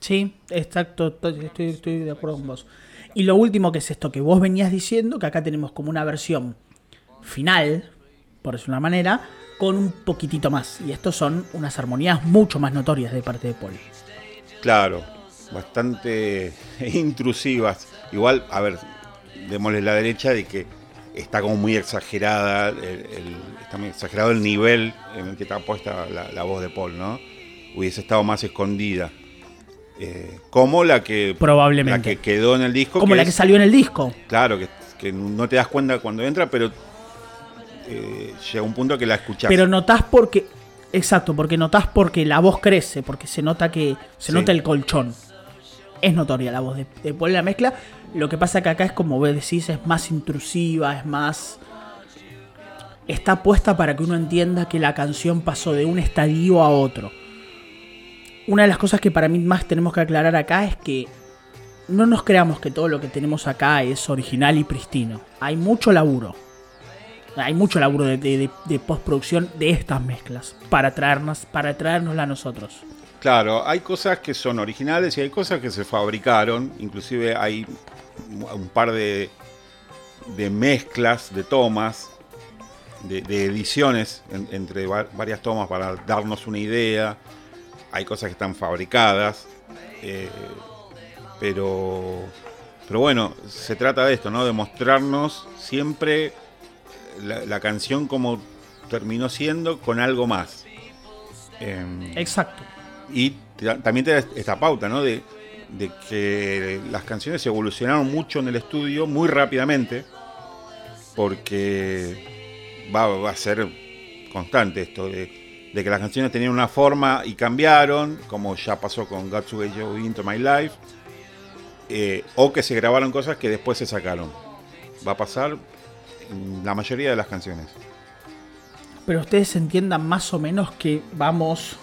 Sí, exacto, estoy, estoy de acuerdo con vos. Y lo último que es esto que vos venías diciendo, que acá tenemos como una versión final, por decirlo una manera, con un poquitito más. Y estos son unas armonías mucho más notorias de parte de Paul. Claro, bastante (laughs) intrusivas. Igual, a ver, démosle la derecha de que está como muy exagerada, el, está muy exagerado el nivel en el que está puesta la, voz de Paul, ¿no? Hubiese estado más escondida. Eh, como la que probablemente. la que quedó en el disco como la que salió en el disco. Claro que, que, no te das cuenta cuando entra pero eh, llega un punto que la escuchás. Pero notás porque exacto porque notás porque la voz crece porque se nota que se nota el colchón. Es notoria la voz de, de Paul la mezcla. Lo que pasa que acá es como vos decís, es más intrusiva, es más... Está puesta para que uno entienda que la canción pasó de un estadio a otro. Una de las cosas que para mí más tenemos que aclarar acá es que no nos creamos que todo lo que tenemos acá es original y pristino. Hay mucho laburo. Hay mucho laburo de, postproducción de estas mezclas para traernos, para traernosla a nosotros. Claro, hay cosas que son originales y hay cosas que se fabricaron. Inclusive hay un par de, de mezclas de tomas, de, ediciones entre varias tomas para darnos una idea. Hay cosas que están fabricadas, eh, pero, pero bueno, se trata de esto, ¿no? De mostrarnos siempre la, canción como terminó siendo con algo más. Em, Exacto. Y también te da esta pauta, ¿no? De, de que las canciones evolucionaron mucho en el estudio muy rápidamente, porque va, a ser constante esto de, que las canciones tenían una forma y cambiaron, como ya pasó con to Get Into My Life, eh, o que se grabaron cosas que después se sacaron. Va a pasar la mayoría de las canciones. Pero ustedes entiendan más o menos que vamos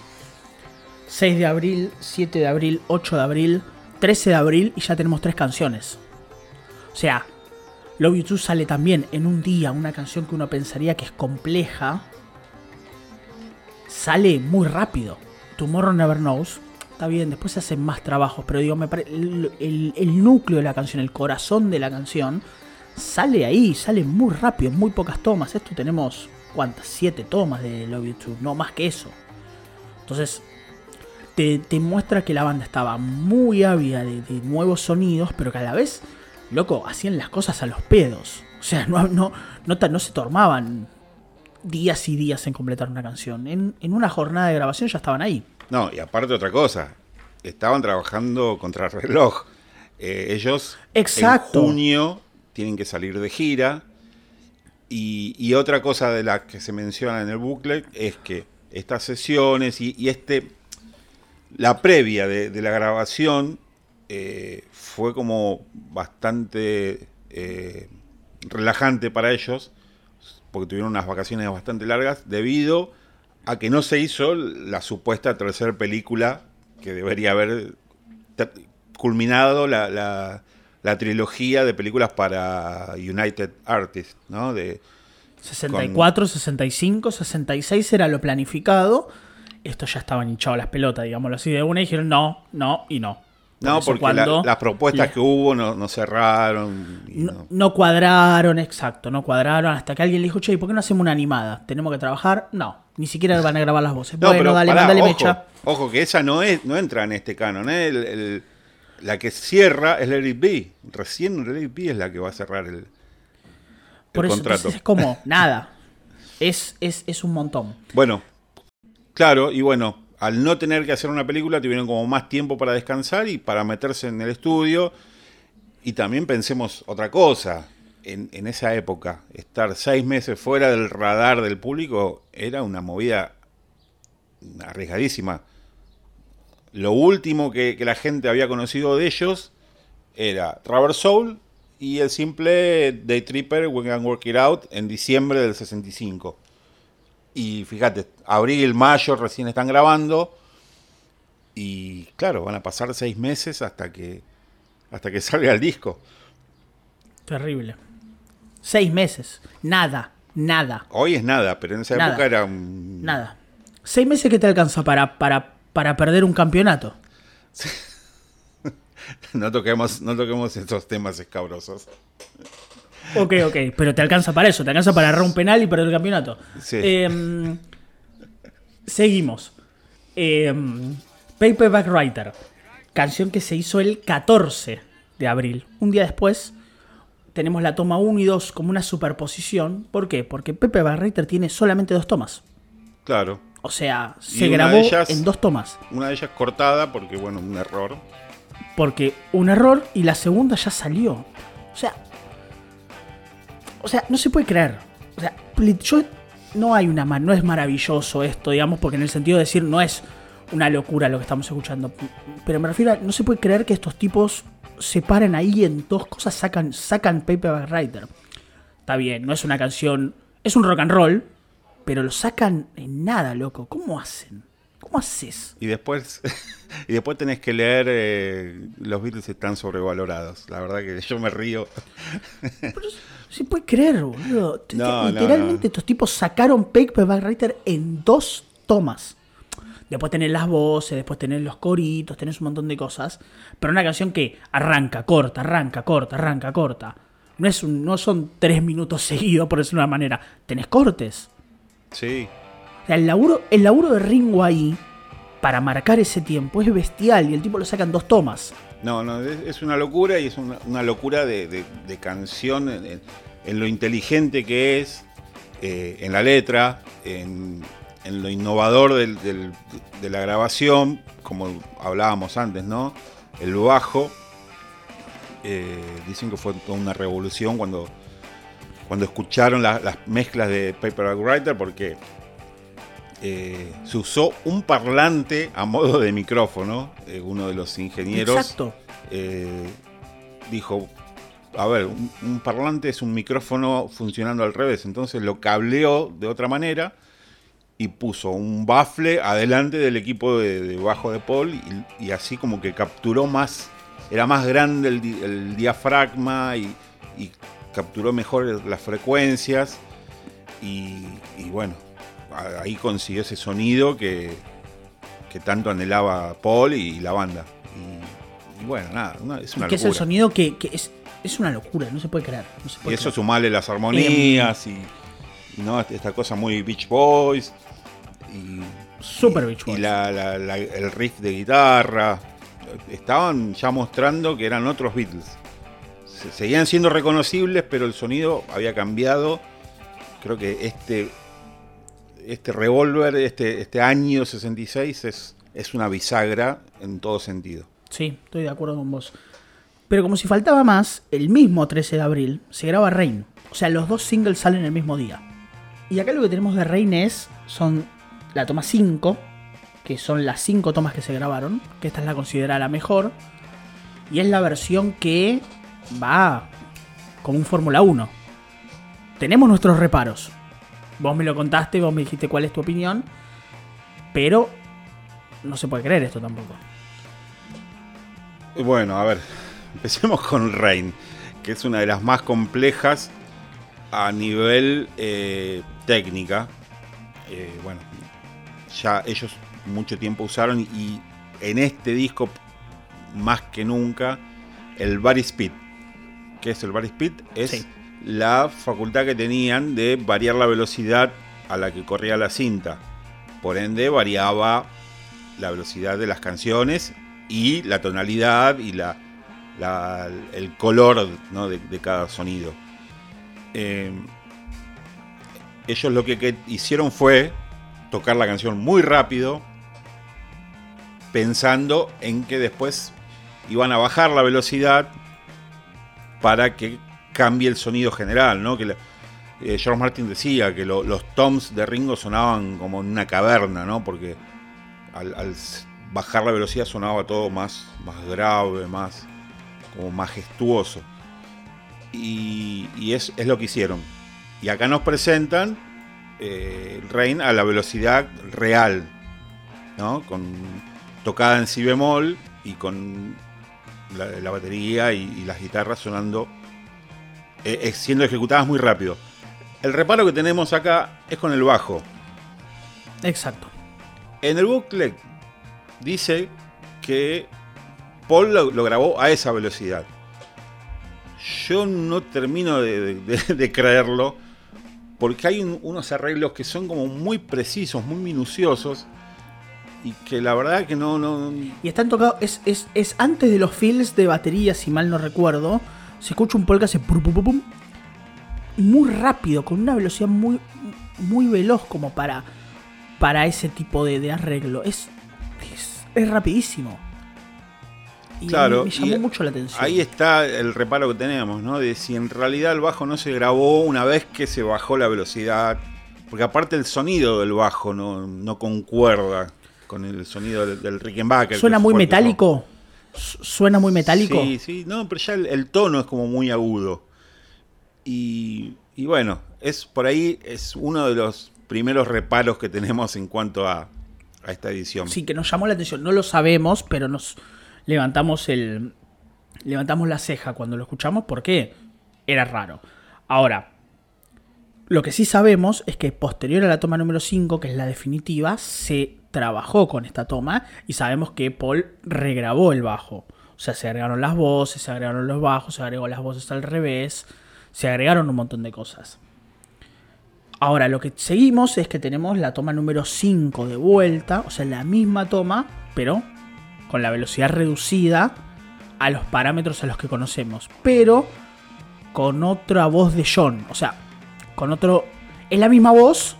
6 de abril, 7 de abril, 8 de abril, 13 de abril y ya tenemos tres canciones. O sea, Love You Too sale también en un día, una canción que uno pensaría que es compleja. Sale muy rápido. Tomorrow Never Knows. Está bien, después se hacen más trabajos, pero digo, me el, el, núcleo de la canción, el corazón de la canción, sale ahí, sale muy rápido, muy pocas tomas. Esto tenemos, ¿cuántas? Siete tomas de Love You Too, no más que eso. Entonces, te, muestra que la banda estaba muy ávida de, nuevos sonidos, pero que a la vez, loco, hacían las cosas a los pedos. O sea, no, no, no, se tomaban días y días en completar una canción. En, una jornada de grabación ya estaban ahí. No, y aparte otra cosa, estaban trabajando contra el reloj. Eh, ellos Exacto. en junio tienen que salir de gira. Y, otra cosa de la que se menciona en el booklet es que estas sesiones y este la previa de, la grabación eh, fue como bastante eh, relajante para ellos, porque tuvieron unas vacaciones bastante largas, debido a que no se hizo la supuesta tercera película que debería haber culminado la, trilogía de películas para United Artists, ¿no? De, 64, 65, 66 era lo planificado esto ya estaban hinchados las pelotas, digámoslo así, de una y dijeron no, no y no. No, porque las propuestas que hubo no, cerraron. No, cuadraron, exacto, no cuadraron. Hasta que alguien le dijo, che, ¿y por qué no hacemos una animada? ¿Tenemos que trabajar? No, ni siquiera van a grabar las voces. (laughs) bueno, pero dale, mandale mecha. Ojo, que esa no es no entra en este canon. ¿eh? la que cierra es It Be. Recién It Be es la que va a cerrar el, por eso, contrato. es como nada. Es, es, es un montón. Bueno, Claro, y bueno, al no tener que hacer una película, tuvieron como más tiempo para descansar y para meterse en el estudio. Y también pensemos otra cosa. En, esa época, estar seis meses fuera del radar del público era una movida arriesgadísima. Lo último que, la gente había conocido de ellos era Rubber Soul y el simple Day Tripper We Can Work It Out en diciembre del 65 Y fíjate, abril, mayo recién están grabando. Y claro, van a pasar seis meses hasta que, hasta que (laughs) salga el disco. Terrible. Seis meses. Nada. Nada. Hoy es nada, pero en esa Nada. época era un... Nada. Seis meses que te alcanza para, para, para perder un campeonato. (laughs) No toquemos, no toquemos estos temas escabrosos. Ok, ok, pero te alcanza para eso, te alcanza para agarrar un penal y perder el campeonato. Sí. Em, seguimos. Em, Paperback Writer, canción que se hizo el 14 de abril. Un día después tenemos la toma 1 y 2 como una superposición. ¿Por qué? Porque Paperback Writer tiene solamente dos tomas. Claro. O sea, se grabó ellas- en dos tomas. Una de ellas cortada porque, bueno, un error. Porque un error y la segunda ya salió. O sea. O sea, no se puede creer. O sea, yo. No hay una no es maravilloso esto, digamos, porque en el sentido de decir no es una locura lo que estamos escuchando. Pero me refiero a. No se puede creer que estos tipos se paren ahí en dos cosas, sacan, sacan Paperback Writer. Está bien, no es una canción. Es un rock and roll, pero lo sacan en nada, loco. ¿Cómo hacen? ¿Cómo haces? Y después, (laughs) y después tenés que leer eh, Los Beatles están sobrevalorados. La verdad que yo me río. (laughs) Se puede creer, boludo. No, Literalmente no. estos tipos sacaron Paperback Writer en dos tomas. Después tenés las voces, después tenés los coritos, tenés un montón de cosas. Pero una canción que arranca, corta, arranca, corta, arranca, corta. No, es un- no son tres minutos (laughs) seguidos, por decirlo de una manera. Tenés cortes. Sí. El laburo, el laburo de Ringo ahí, para marcar ese tiempo, es bestial. Y el tipo lo saca en dos tomas. No, no, es, una locura y es una, locura de, de- canción en, lo inteligente que es, eh, en la letra, en, lo innovador de la grabación, como hablábamos antes, ¿no? El bajo. eh, dicen que fue toda una revolución cuando, cuando escucharon la- las mezclas de Paperback Writer porque eh, se usó un parlante a modo de micrófono. eh, uno de los ingenieros Exacto. eh, dijo, a ver, un, un parlante es un micrófono funcionando al revés, entonces lo cableó de otra manera y puso un bafle adelante del equipo de, de bajo de Paul y, y así como que capturó más, era más grande el, di- el diafragma y, y capturó mejor las frecuencias y, y bueno, ahí consiguió ese sonido que, que tanto anhelaba Paul y, la banda. Y, y bueno, nada, una- es una que es el sonido que, que es, es una locura, no se puede creer. no se Y eso creer. sumarle las armonías y, y, no esta cosa muy Beach Boys y, Super Beach y Boys. la- la- la- el riff de guitarra estaban ya mostrando que eran otros Beatles Se- seguían siendo reconocibles pero el sonido había cambiado creo que este este revólver este, este año 66 es, es una bisagra en todo sentido Sí, estoy de acuerdo con vos. Pero como si faltaba más, el mismo 13 de abril se graba Rain. O sea, los dos singles salen el mismo día. Y acá lo que tenemos de Rain es, son la toma 5, que son las 5 tomas que se grabaron, que esta es la considerada la mejor. Y es la versión que va como un Fórmula 1. Tenemos nuestros reparos. Vos me lo contaste, vos me dijiste cuál es tu opinión. Pero no se puede creer esto tampoco. Bueno, a ver, empecemos con Rain, que es una de las más complejas a nivel eh, técnica. Eh, bueno, ya ellos mucho tiempo usaron y en este disco, más que nunca, el Vari Speed. ¿Qué es el Vari Speed? Es Sí. La facultad que tenían de variar la velocidad a la que corría la cinta. Por ende, variaba la velocidad de las canciones y la tonalidad y la, el color ¿no? de, cada sonido. Eh, ellos lo que hicieron fue tocar la canción muy rápido, pensando en que después iban a bajar la velocidad para que cambie el sonido general, ¿no? Que eh, George Martin decía que lo- los toms de Ringo sonaban como en una caverna, ¿no? Porque al, bajar la velocidad sonaba todo más, más grave, más como majestuoso. Y, y es, es lo que hicieron. Y acá nos presentan eh, Rain a la velocidad real, ¿no? Con tocada en si bemol y con la, batería y, las guitarras sonando, eh, eh, siendo ejecutadas muy rápido. El reparo que tenemos acá es con el bajo. Exacto. En el booklet dice que Paul lo, grabó a esa velocidad. Yo no termino de, (laughs) creerlo porque hay unos arreglos que son como muy precisos, muy minuciosos y que la verdad que no... no... Y están tocados, es, es, antes de los fills de batería, si mal no recuerdo, se escucha un que hace muy rápido, con una velocidad muy, muy veloz como para, para ese tipo de, arreglo. Es, es rapidísimo claro, me llamó mucho la atención. Ahí está el reparo que tenemos, ¿no? De si en realidad el bajo no se grabó una vez que se bajó la velocidad. Porque aparte el sonido del bajo no, concuerda con el sonido del, Rickenbacker. ¿Suena muy metálico? ¿Suena muy metálico? Sí, sí, no, pero ya el, tono es como muy agudo. Y, y, bueno, es por ahí es uno de los primeros reparos que tenemos en cuanto a, a esta edición. Sí, que nos llamó la atención. No lo sabemos, pero nos, levantamos el. Levantamos la ceja cuando lo escuchamos porque era raro. Ahora, lo que sí sabemos es que posterior a la toma número 5, que es la definitiva, se trabajó con esta toma y sabemos que Paul regrabó el bajo. O sea, se agregaron las voces, se agregaron los bajos, se agregó las voces al revés, se agregaron un montón de cosas. Ahora, lo que seguimos es que tenemos la toma número 5 de vuelta, o sea, la misma toma, pero con la velocidad reducida a los parámetros a los que conocemos, pero con otra voz de John, o sea, con otro... Es la misma voz,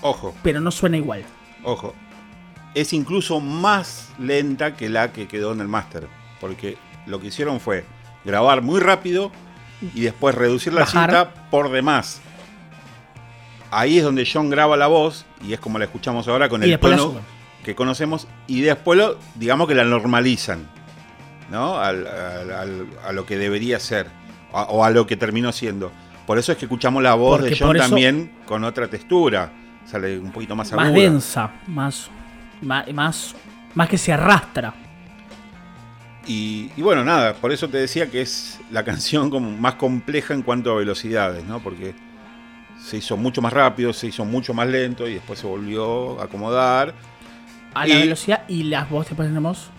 ojo, pero no suena igual. Ojo, es incluso más lenta que la que quedó en el máster, porque lo que hicieron fue grabar muy rápido y después reducir la cinta por demás. Ahí es donde John graba la voz y es como la escuchamos ahora con el tono que conocemos y después lo, digamos que la normalizan, ¿no? a lo que debería ser o a lo que terminó siendo. Por eso es que escuchamos la voz de John también con otra textura, sale un poquito más aguda. Más densa, más, más, más, que se arrastra. Y, y, bueno, nada, por eso te decía que es la canción como más compleja en cuanto a velocidades, ¿no? Porque se hizo mucho más rápido, se hizo mucho más lento y después se volvió a acomodar a la velocidad y las voces tenemos.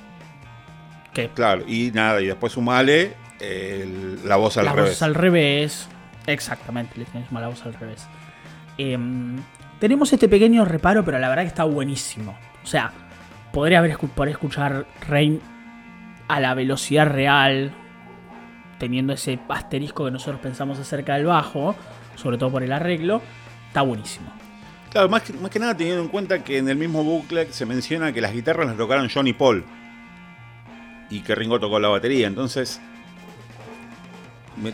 ¿Qué? Claro, y nada, y después sumale la voz al la revés. Voz al revés. Exactamente, le tenemos la voz al revés. Em, tenemos este pequeño reparo, pero la verdad que está buenísimo. O sea, podría haber escuchar Rain a la velocidad real, teniendo ese asterisco que nosotros pensamos acerca del bajo, sobre todo por el arreglo, está buenísimo. Claro, más que, nada teniendo en cuenta que en el mismo booklet se menciona que las guitarras las tocaron John y Paul. Y que Ringo tocó la batería. Entonces,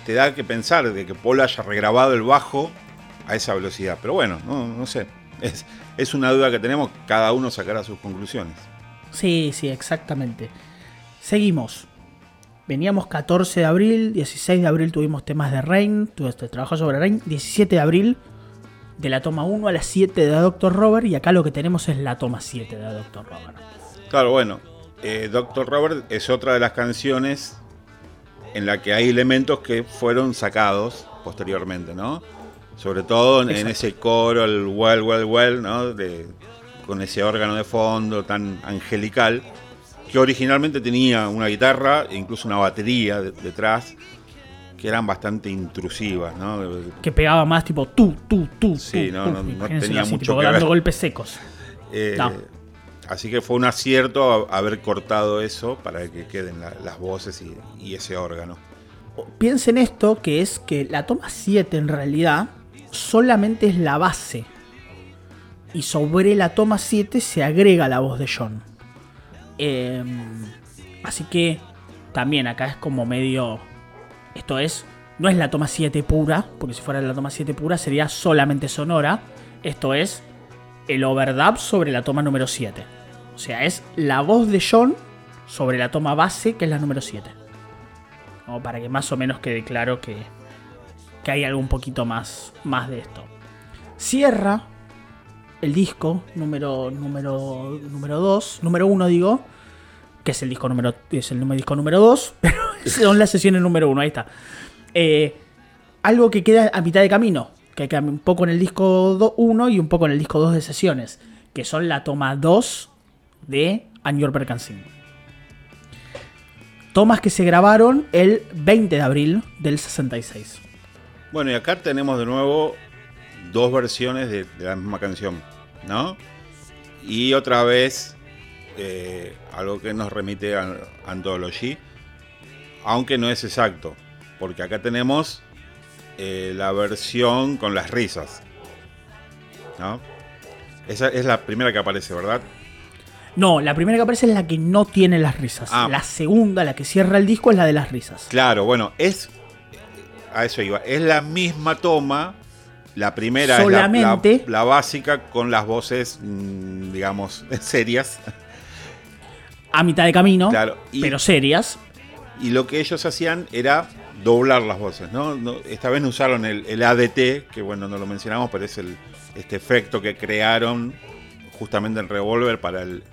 te da que pensar de que Paul haya regrabado el bajo a esa velocidad. Pero bueno, no, sé. Es, es una duda que tenemos, cada uno sacará sus conclusiones. Sí, sí, exactamente. Seguimos. Veníamos 14 de abril, 16 de abril tuvimos temas de Rain, tuve este trabajo sobre Rain, 17 de abril de la toma 1 a la 7 de Dr. Robert y acá lo que tenemos es la toma 7 de Dr. Robert. Claro, bueno, eh, Dr. Robert es otra de las canciones en la que hay elementos que fueron sacados posteriormente, ¿no? Sobre todo en, ese coro, el well, well, well, ¿no? De, con ese órgano de fondo tan angelical, que originalmente tenía una guitarra e incluso una batería detrás que eran bastante intrusivas, ¿no? Que pegaba más tipo tú, tú, tú. Sí, no, no, tenía mucho que dando golpes secos. Eh, así que fue un acierto haber cortado eso para que queden las voces y, ese órgano. Piensen esto, que es que la toma 7 en realidad solamente es la base. Y sobre la toma 7 se agrega la voz de John. Em, así que también acá es como medio esto es, no es la toma 7 pura, porque si fuera la toma 7 pura sería solamente sonora. Esto es el overdub sobre la toma número 7. O sea, es la voz de John sobre la toma base, que es la número 7. Como para que más o menos quede claro que, que hay algo un poquito más, más de esto. Cierra el disco número número número 2, número 1 digo, que es el disco número es el número- disco número 2, (laughs) pero son las sesiones número 1, ahí está. Eh, algo que queda a mitad de camino, que queda un poco en el disco 1 y un poco en el disco 2 de sesiones, que son la toma 2 de And Your Berkansin. Tomas que se grabaron el 20 de abril del 66. Bueno, y acá tenemos de nuevo dos versiones de, de la misma canción, ¿no? Y otra vez, eh, algo que nos remite a Anthology, aunque no es exacto, porque acá tenemos eh, la versión con las risas, ¿no? Esa es la primera que aparece, ¿verdad? No, la primera que aparece es la que no tiene las risas. Ah. La segunda, la que cierra el disco, es la de las risas. Claro, bueno, es. A eso iba. Es la misma toma. La primera Solamente- es la, la- la básica con las voces, mm, digamos, (laughs) serias. A mitad de camino, Claro, y- pero serias. Y lo que ellos hacían era doblar las voces, ¿no? No- esta vez no usaron el, el ADT, que bueno, no lo mencionamos, pero es el, este efecto que crearon justamente en Revolver para el,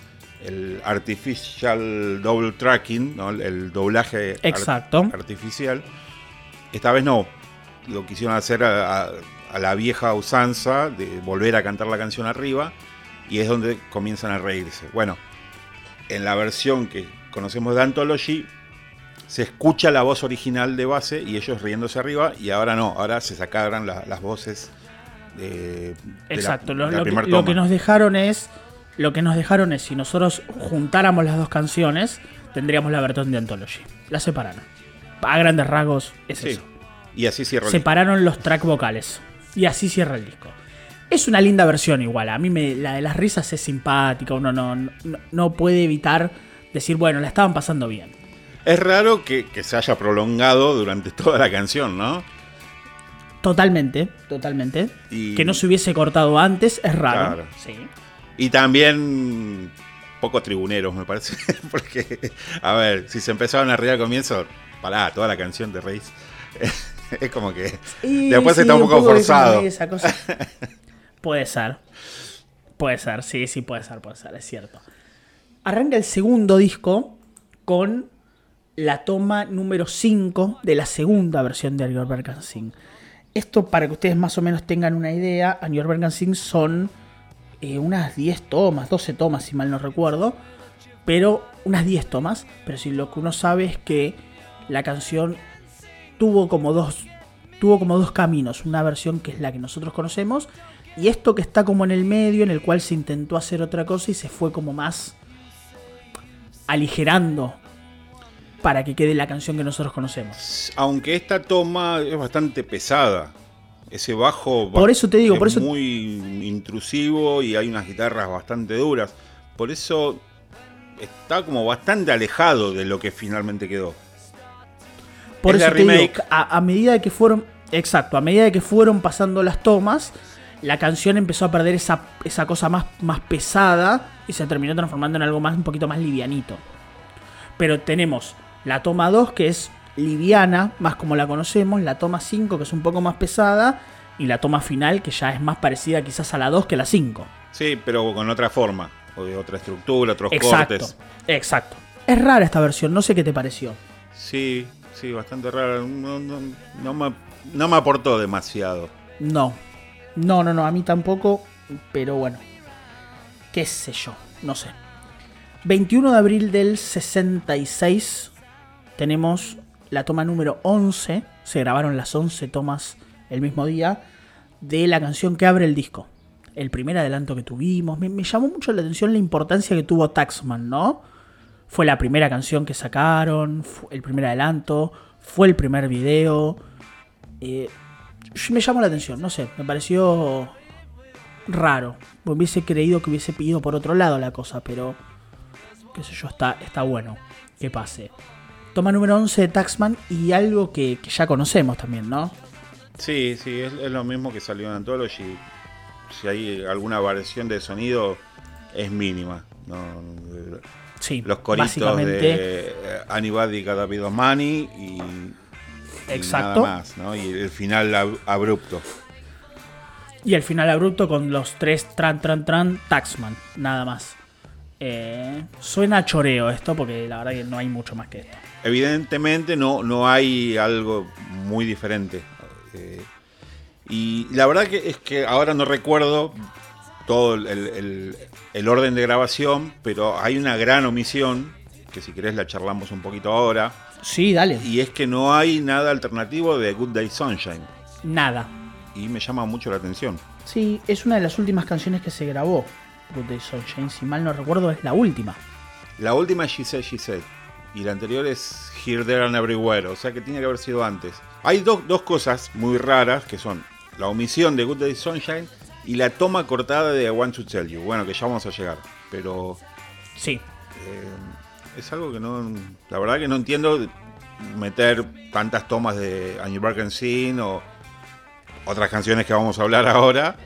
el Artificial Double Tracking, ¿no? el, doblaje Exacto. artificial. Esta vez no, lo quisieron hacer a, a- a la vieja usanza de volver a cantar la canción arriba y es donde comienzan a reírse. Bueno, en la versión que conocemos de Anthology se escucha la voz original de base y ellos riéndose arriba y ahora no, ahora se sacaron la- las voces de, de la- Exacto. de Lo, que, lo que nos dejaron es. Lo que nos dejaron es si nosotros juntáramos las dos canciones, tendríamos la versión de Anthology. La separaron. A grandes rasgos es Sí. eso. Y así cierra el Separaron los track vocales. Y así cierra el disco. Es una linda versión igual. A mí me, la de las risas es simpática. Uno no, no, no puede evitar decir, bueno, la estaban pasando bien. Es raro que, que se haya prolongado durante toda la canción, ¿no? Totalmente, totalmente. Y- Que no se hubiese cortado antes es raro. Claro. Sí. Y también poco tribuneros, me parece. (laughs) Porque, a ver, si se empezaron a reír al comienzo, pará, toda la canción de Reis. (laughs) es como que. Y Después sí, está un poco forzado. esa cosa. (laughs) puede ser. Puede ser, sí, sí, puede ser, puede ser, es cierto. Arranca el segundo disco con la toma número 5 de la segunda versión de Your Bergen Sing. Esto para que ustedes más o menos tengan una idea, A Your Bergen Sing son eh, unas 10 tomas, 12 tomas si mal no recuerdo, pero unas 10 tomas, pero si lo que uno sabe es que la canción tuvo como dos tuvo como dos caminos, una versión que es la que nosotros conocemos y esto que está como en el medio en el cual se intentó hacer otra cosa y se fue como más aligerando para que quede la canción que nosotros conocemos. Aunque esta toma es bastante pesada. Ese bajo Por eso te digo, es por eso- muy intrusivo y hay unas guitarras bastante duras. Por eso está como bastante alejado de lo que finalmente quedó. Por Es eso te digo, a, a medida de que fueron, exacto, a medida de que fueron pasando las tomas, la canción empezó a perder esa, esa cosa más, más pesada y se terminó transformando en algo más un poquito más livianito. Pero tenemos la toma 2 que es liviana, más como la conocemos, la toma 5 que es un poco más pesada y la toma final que ya es más parecida quizás a la 2 que la 5. Sí, pero con otra forma, o de otra estructura, otros Exacto, cortes. exacto. Es rara esta versión, no sé qué te pareció. Sí, sí, bastante raro. No, no- no me, no me aportó demasiado. No. No, no, no, a mí tampoco. Pero bueno. Qué sé yo, no sé. 21 de abril del 66 tenemos la toma número 11. Se grabaron las 11 tomas el mismo día de la canción que abre el disco. El primer adelanto que tuvimos. Me llamó mucho la atención la importancia que tuvo Taxman, ¿no? Fue la primera canción que sacaron, fue el primer adelanto, fue el primer video. Eh, me llamó la atención, no sé, me pareció raro. Hubiese creído que hubiese pedido por otro lado la cosa, pero qué sé yo, está, está bueno que pase. Toma número 11 de Taxman y algo que, que ya conocemos también, ¿no? Sí, sí, es, es lo mismo que salió en Anthology. Si hay alguna variación de sonido, es mínima. No, Sí, los coritos de Anybody Got a Bit of Money y, Exacto. nada más, ¿no? Y el final ab- abrupto. Y el final abrupto con los tres tran, tran, tran, Taxman, nada más. Eh, suena a choreo esto porque la verdad que no hay mucho más que esto. Evidentemente no, no hay algo muy diferente. Eh, y la verdad que es que ahora no recuerdo todo el, el- el orden de grabación, pero hay una gran omisión, que si querés la charlamos un poquito ahora, Sí, dale. y es que no hay nada alternativo de Good Day Sunshine. Nada. Y me llama mucho la atención. Sí, es una de las últimas canciones que se grabó. Good Day Sunshine, si mal no recuerdo, es la última. La última es She Said, She Said. Y la anterior es Here, There and Everywhere. O sea que tiene que haber sido antes. Hay dos, dos cosas muy raras que son la omisión de Good Day Sunshine y la toma cortada de I Want to Tell You. Bueno, que ya vamos a llegar. Pero Sí. eh, es algo que no. La verdad que no entiendo meter tantas tomas de American Scene o otras canciones que vamos a hablar ahora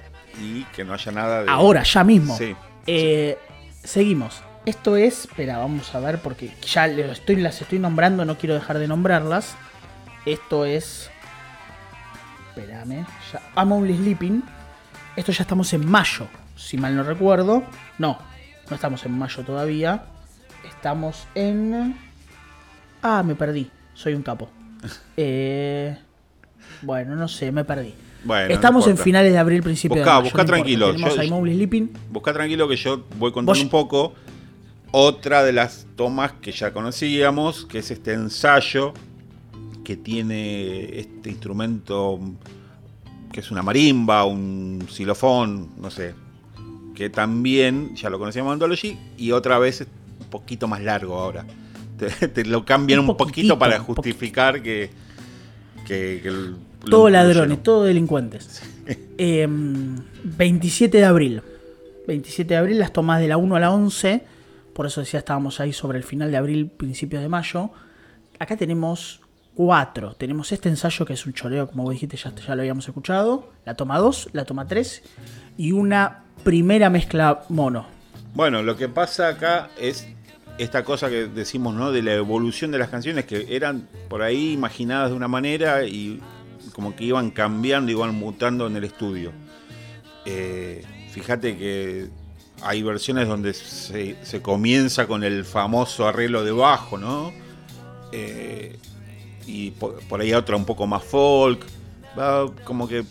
y que no haya nada de. Ahora, ya mismo. Sí. Eh, seguimos. Esto es. Espera, vamos a ver porque ya estoy, las estoy nombrando, no quiero dejar de nombrarlas. Esto es. Espérame. Ya, I'm Only Sleeping. Esto ya estamos en mayo, si mal no recuerdo. No, no estamos en mayo todavía. Estamos en. Ah, me perdí. Soy un capo. (laughs) Eh, bueno, no sé, me perdí. Bueno, no Estamos en finales de abril, principio de mayo. no importa. tranquilo, yo-. Busca tranquilo que yo voy contando Vos- un poco. Otra de las tomas que ya conocíamos, que es este ensayo que tiene este instrumento que es una marimba, un xilofón, no sé, que también ya lo conocíamos en Anthology y otra vez es un poquito más largo ahora. (laughs) Te, te lo cambian Un un, poquito para justificar que, que, que el- Todo ladrones, todo delincuentes. Eh, 27 de abril. 27 de abril, las tomas de la 1 a la 11. Por eso decía, estábamos ahí sobre el final de abril, principios de mayo. Acá tenemos cuatro. Tenemos este ensayo que es un choreo, como vos dijiste, ya, lo habíamos escuchado. La toma 2, la toma 3. Y una primera mezcla mono. Bueno, lo que pasa acá es esta cosa que decimos, ¿no? De la evolución de las canciones que eran por ahí imaginadas de una manera y como que iban cambiando, iban mutando en el estudio. Eh, fíjate que hay versiones donde se, se comienza con el famoso arreglo de bajo, ¿no? Eh, y por, por ahí otra un poco más folk. Va como que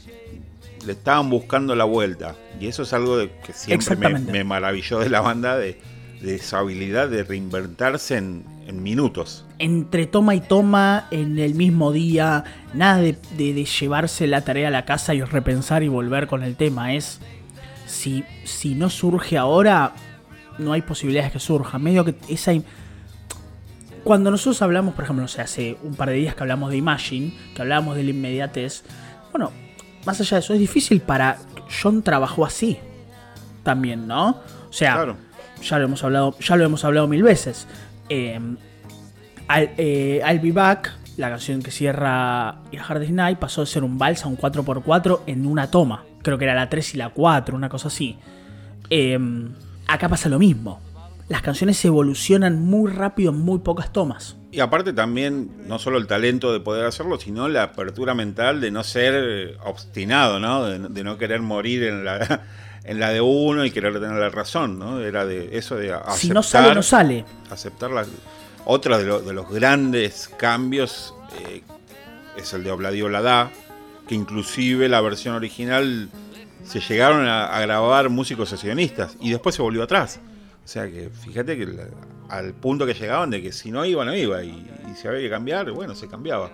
le estaban buscando la vuelta. Y eso es algo de que siempre me, maravilló de la banda, de, de esa habilidad de reinventarse en, en minutos. entre toma y toma en el mismo día, nada de, de- de llevarse la tarea a la casa y repensar y volver con el tema. Es si, si no surge ahora, no hay posibilidades que surja. Medio que esa. Cuando nosotros hablamos, por ejemplo, no sé, hace un par de días que hablamos de Imagine, que hablábamos de la inmediatez, bueno, más allá de eso, es difícil para. John trabajó así también, ¿no? O sea, Claro. ya lo hemos hablado, ya lo hemos hablado mil veces. Eh, I'll, eh, I'll Be Back, la canción que cierra A Hard Night, pasó de ser un vals a un 4x4 en una toma. Creo que era la 3 y la 4, una cosa así. Eh, acá pasa lo mismo. Las canciones evolucionan muy rápido en muy pocas tomas. Y aparte también, no solo el talento de poder hacerlo, sino la apertura mental de no ser obstinado, ¿no? De, de no querer morir en la, (laughs) en la de uno y querer tener la razón, ¿no? Era de eso de aceptar, Si no sale, no sale. aceptar la... Otro de, lo- de los grandes cambios eh, es el de Obladi Oblada, que inclusive la versión original se llegaron a, a grabar músicos sesionistas y después se volvió atrás. O sea que fíjate que la- al punto que llegaban de que si no iba, no iba. Y, y si había que cambiar, bueno, se cambiaba.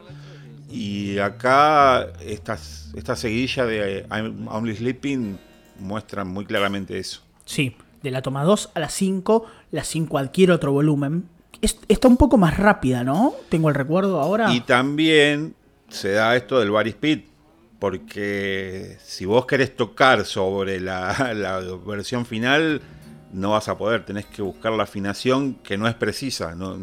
Y acá estas, esta seguidilla de I'm Only Sleeping muestran muy claramente eso. Sí, de la toma 2 a la 5, la 5 adquiere otro volumen. Es- está un poco más rápida, ¿no? Tengo el recuerdo ahora. Y también se da esto del bar speed, porque si vos querés tocar sobre la, (laughs) la versión final, no vas a poder, tenés que buscar la afinación que no es precisa, no,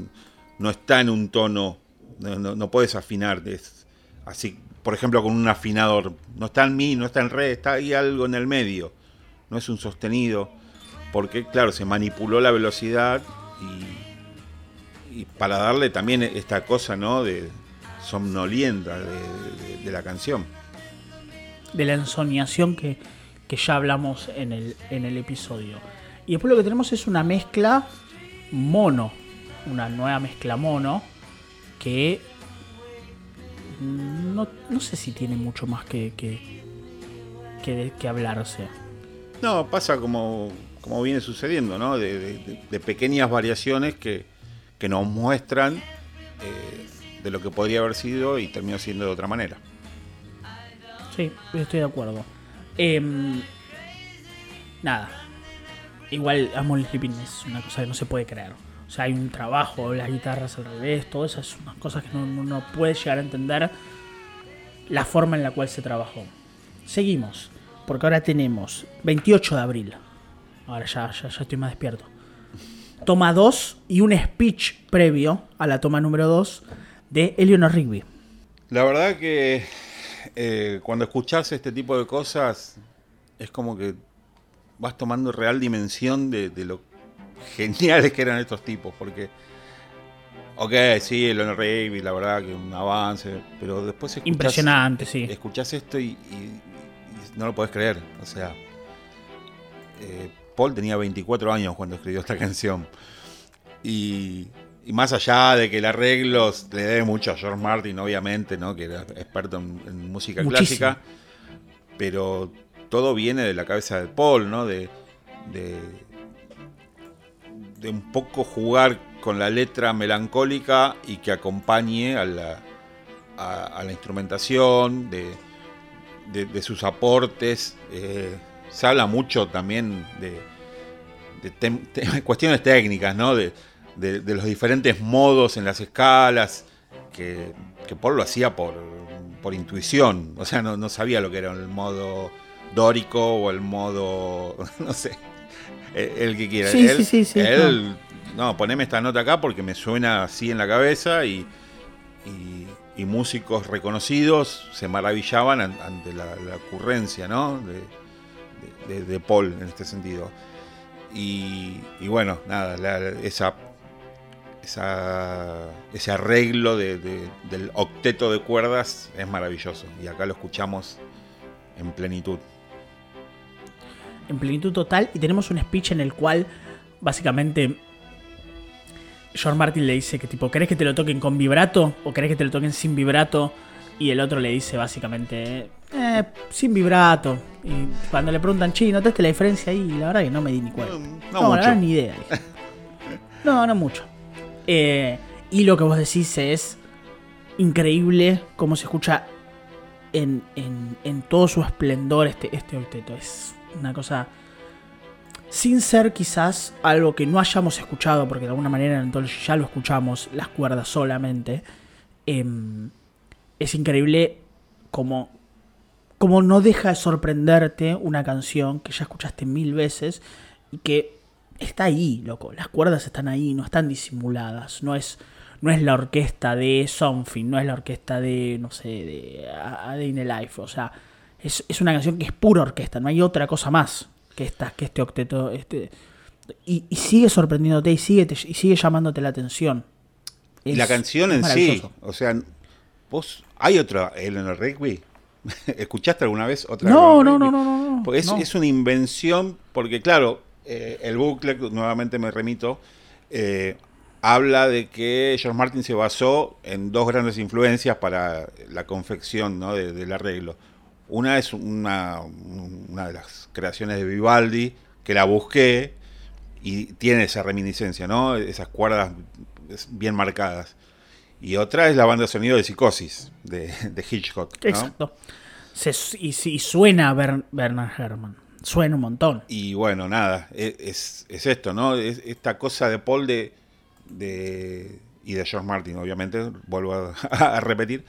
no está en un tono, no, no, no puedes afinar, es así, por ejemplo, con un afinador, no está en mi, no está en re, está ahí algo en el medio, no es un sostenido, porque claro, se manipuló la velocidad y, y para darle también esta cosa, ¿no? De somnolienta de, la canción. de la ensoñación que, que ya hablamos en el, en el episodio. Y después lo que tenemos es una mezcla mono, una nueva mezcla mono, que no, no sé si tiene mucho más que, que, que, que hablarse. No, pasa como, como viene sucediendo, ¿no? De, de- de pequeñas variaciones que, que nos muestran eh, de lo que podría haber sido y terminó siendo de otra manera. Sí, estoy de acuerdo. Em, nada. Igual Amon Sleeping es una cosa que no se puede creer. O sea, hay un trabajo, las guitarras al revés, todo eso es unas cosas que no, no, no puedes llegar a entender la forma en la cual se trabajó. Seguimos, porque ahora tenemos 28 de abril. Ahora ya, ya, ya estoy más despierto. Toma 2 y un speech previo a la toma número 2 de Eleanor Rigby. La verdad que eh, cuando escuchás este tipo de cosas es como que vas tomando real dimensión de, de lo geniales que eran estos tipos, porque, ok, sí, el Honor Rigby, la verdad que un avance, pero después escuchás, Impresionante, sí. escuchás esto y, y- y no lo podés creer, o sea, eh, Paul tenía 24 años cuando escribió esta canción. Y, y más allá de que el arreglo le debe mucho a George Martin, obviamente, ¿no? que era experto en, en música Muchísimo. clásica, pero todo viene de la cabeza de Paul, ¿no? de, de, un poco jugar con la letra melancólica y que acompañe a la, a, la instrumentación, de, de- sus aportes. eh, se habla mucho también de, (laughs) cuestiones técnicas, ¿no? De, de- de los diferentes modos en las escalas, que, que Paul lo hacía por, por intuición, o sea, no, no sabía lo que era el modo dórico o el modo, (laughs) no sé, el, el que quiera. Sí, él, sí, sí, sí, él, no. poneme esta nota acá porque me suena así en la cabeza y, y, y músicos reconocidos se maravillaban an- ante la, la ocurrencia, ¿no? De, de- de Paul en este sentido. Y, y bueno, nada, la- la- esa, esa- ese arreglo de- de- del octeto de cuerdas es maravilloso. Y acá lo escuchamos en plenitud. En plenitud total y tenemos un speech en el cual básicamente George Martin le dice que tipo, ¿querés que te lo toquen con vibrato o querés que te lo toquen sin vibrato? Y el otro le dice básicamente, eh, sin vibrato. Y cuando le preguntan, chi, ¿notaste la diferencia ahí? Y la verdad que no me di ni cuenta. No, No, no la mucho. verdad ni idea. dije. No, no mucho. Eh, y lo que vos decís es increíble cómo se escucha en, en- en todo su esplendor este, este octeto. Es una cosa. Sin ser quizás algo que no hayamos escuchado, porque de alguna manera en Anthology ya lo escuchamos, las cuerdas solamente. em, es increíble como, como no deja de sorprenderte una canción que ya escuchaste mil veces y que está ahí, loco. Las cuerdas están ahí, no están disimuladas. No es, no es la orquesta de Something, no es la orquesta de, no sé, de A Day in Life. O sea, es, es una canción que es pura orquesta, no hay otra cosa más que, esta, que este octeto. Este, y, y sigue sorprendiéndote y sigue, te- y sigue llamándote la atención. y la canción en sí, o sea, vos, ¿hay otra Eleanor Rigby? (laughs) ¿Escuchaste alguna vez otra? No, no, no, no, no, no. Porque es, no. es una invención, porque claro, eh, el booklet, nuevamente me remito, eh, habla de que George Martin se basó en dos grandes influencias para la confección ¿no? de- del arreglo. Una es una, una de las creaciones de Vivaldi, que la busqué y tiene esa reminiscencia, ¿no? Esas cuerdas bien marcadas. Y otra es la banda de sonido de Psicosis, de, de Hitchcock. ¿no? Exacto. Se- y, y suena a Bern- Bernard Herrmann. Suena un montón. Y bueno, nada, e- es, es esto, ¿no? Es esta cosa de Paul de, de- y de George Martin, obviamente, vuelvo a, (laughs) a repetir,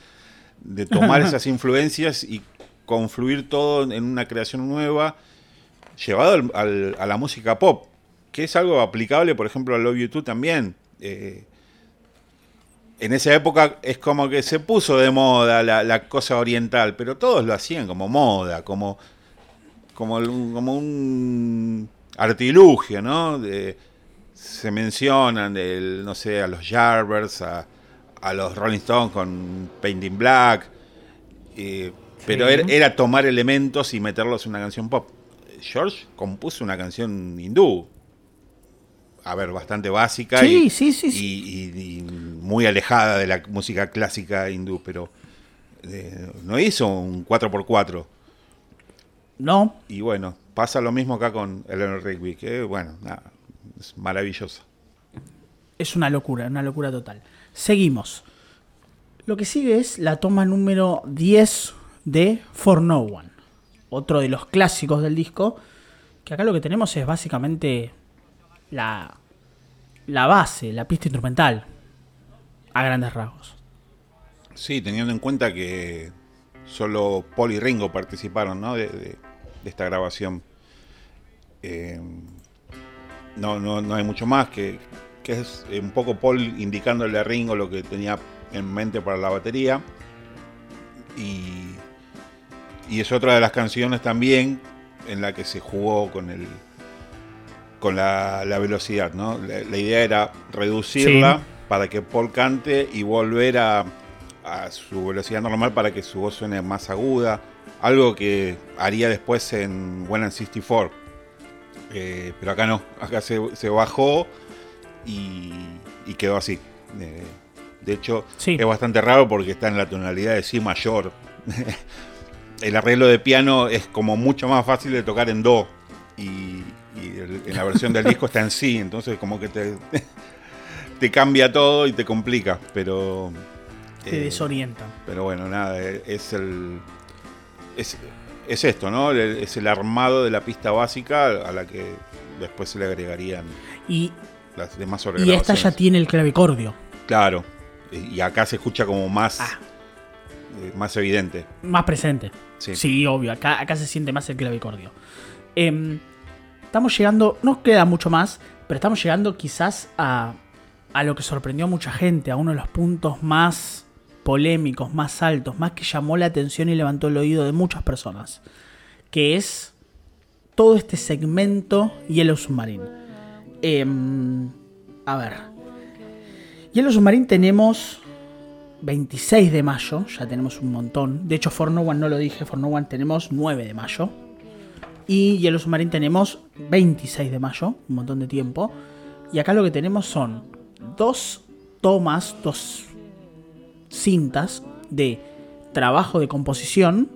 de tomar (laughs) esas influencias y confluir todo en una creación nueva, llevado a la música pop, que es algo aplicable, por ejemplo, a Love You Too también. Eh, en esa época es como que se puso de moda la, cosa oriental, pero todos lo hacían como moda, como como, un artilugio, ¿no? De- se mencionan, no sé, a los Yardbirds, a, a los Rolling Stones con Painting Black. eh, Pero era, era tomar elementos y meterlos en una canción pop. George compuso una canción hindú. A ver, bastante básica Sí, y, sí, sí, sí. y- y- y muy alejada de la música clásica hindú, pero eh, no hizo un 4x4. No, Y bueno, pasa lo mismo acá con Eleanor Rigby, que bueno, nada, es maravillosa. es una locura, una locura total. Seguimos. Lo que sigue es la toma número 10 de For No One. Otro de los clásicos del disco. Que acá lo que tenemos es básicamente la, la base, la pista instrumental. A grandes rasgos. Sí, teniendo en cuenta que solo Paul y Ringo participaron ¿no? de, esta grabación. Eh, no, no, no hay mucho más que, que es eh, un poco Paul indicándole a Ringo lo que tenía en mente para la batería. Y, y es otra de las canciones también en la que se jugó con el con la, la velocidad, ¿no? La, la idea era reducirla Sí. para que Paul cante y volver a, a su velocidad normal para que su voz suene más aguda. Algo que haría después en When I'm 64. Eh, pero acá no, acá se, se bajó y, y quedó así. Eh, de hecho, Sí. es bastante raro porque está en la tonalidad de Si mayor. (laughs) el arreglo de piano es como mucho más fácil de tocar en Do. Y, y el- en la versión del disco está en Si, entonces como que te, (laughs) te cambia todo y te complica. Pero. Te eh, desorientan. pero bueno, nada, eh, es el. Es, es esto, ¿no? Es el armado de la pista básica a la que después se le agregarían Y, las demás y esta ya tiene el clavicordio. Claro. Y y acá se escucha como más. Ah. eh, más evidente. Más presente. Sí. Obvio. Acá, se siente más el clavicordio. Em, estamos llegando, no queda mucho más, pero estamos llegando quizás a, a lo que sorprendió a mucha gente, a uno de los puntos más polémicos, más altos, más que llamó la atención y levantó el oído de muchas personas, que es todo este segmento Yellow Submarine. Em, a ver. Yellow Submarine tenemos 26 de mayo, ya tenemos un montón. De hecho, For No One no lo dije, For No One tenemos 9 de mayo. Y Yellow Submarine tenemos 26 de mayo, un montón de tiempo. Y acá lo que tenemos son dos tomas, dos cintas de trabajo de composición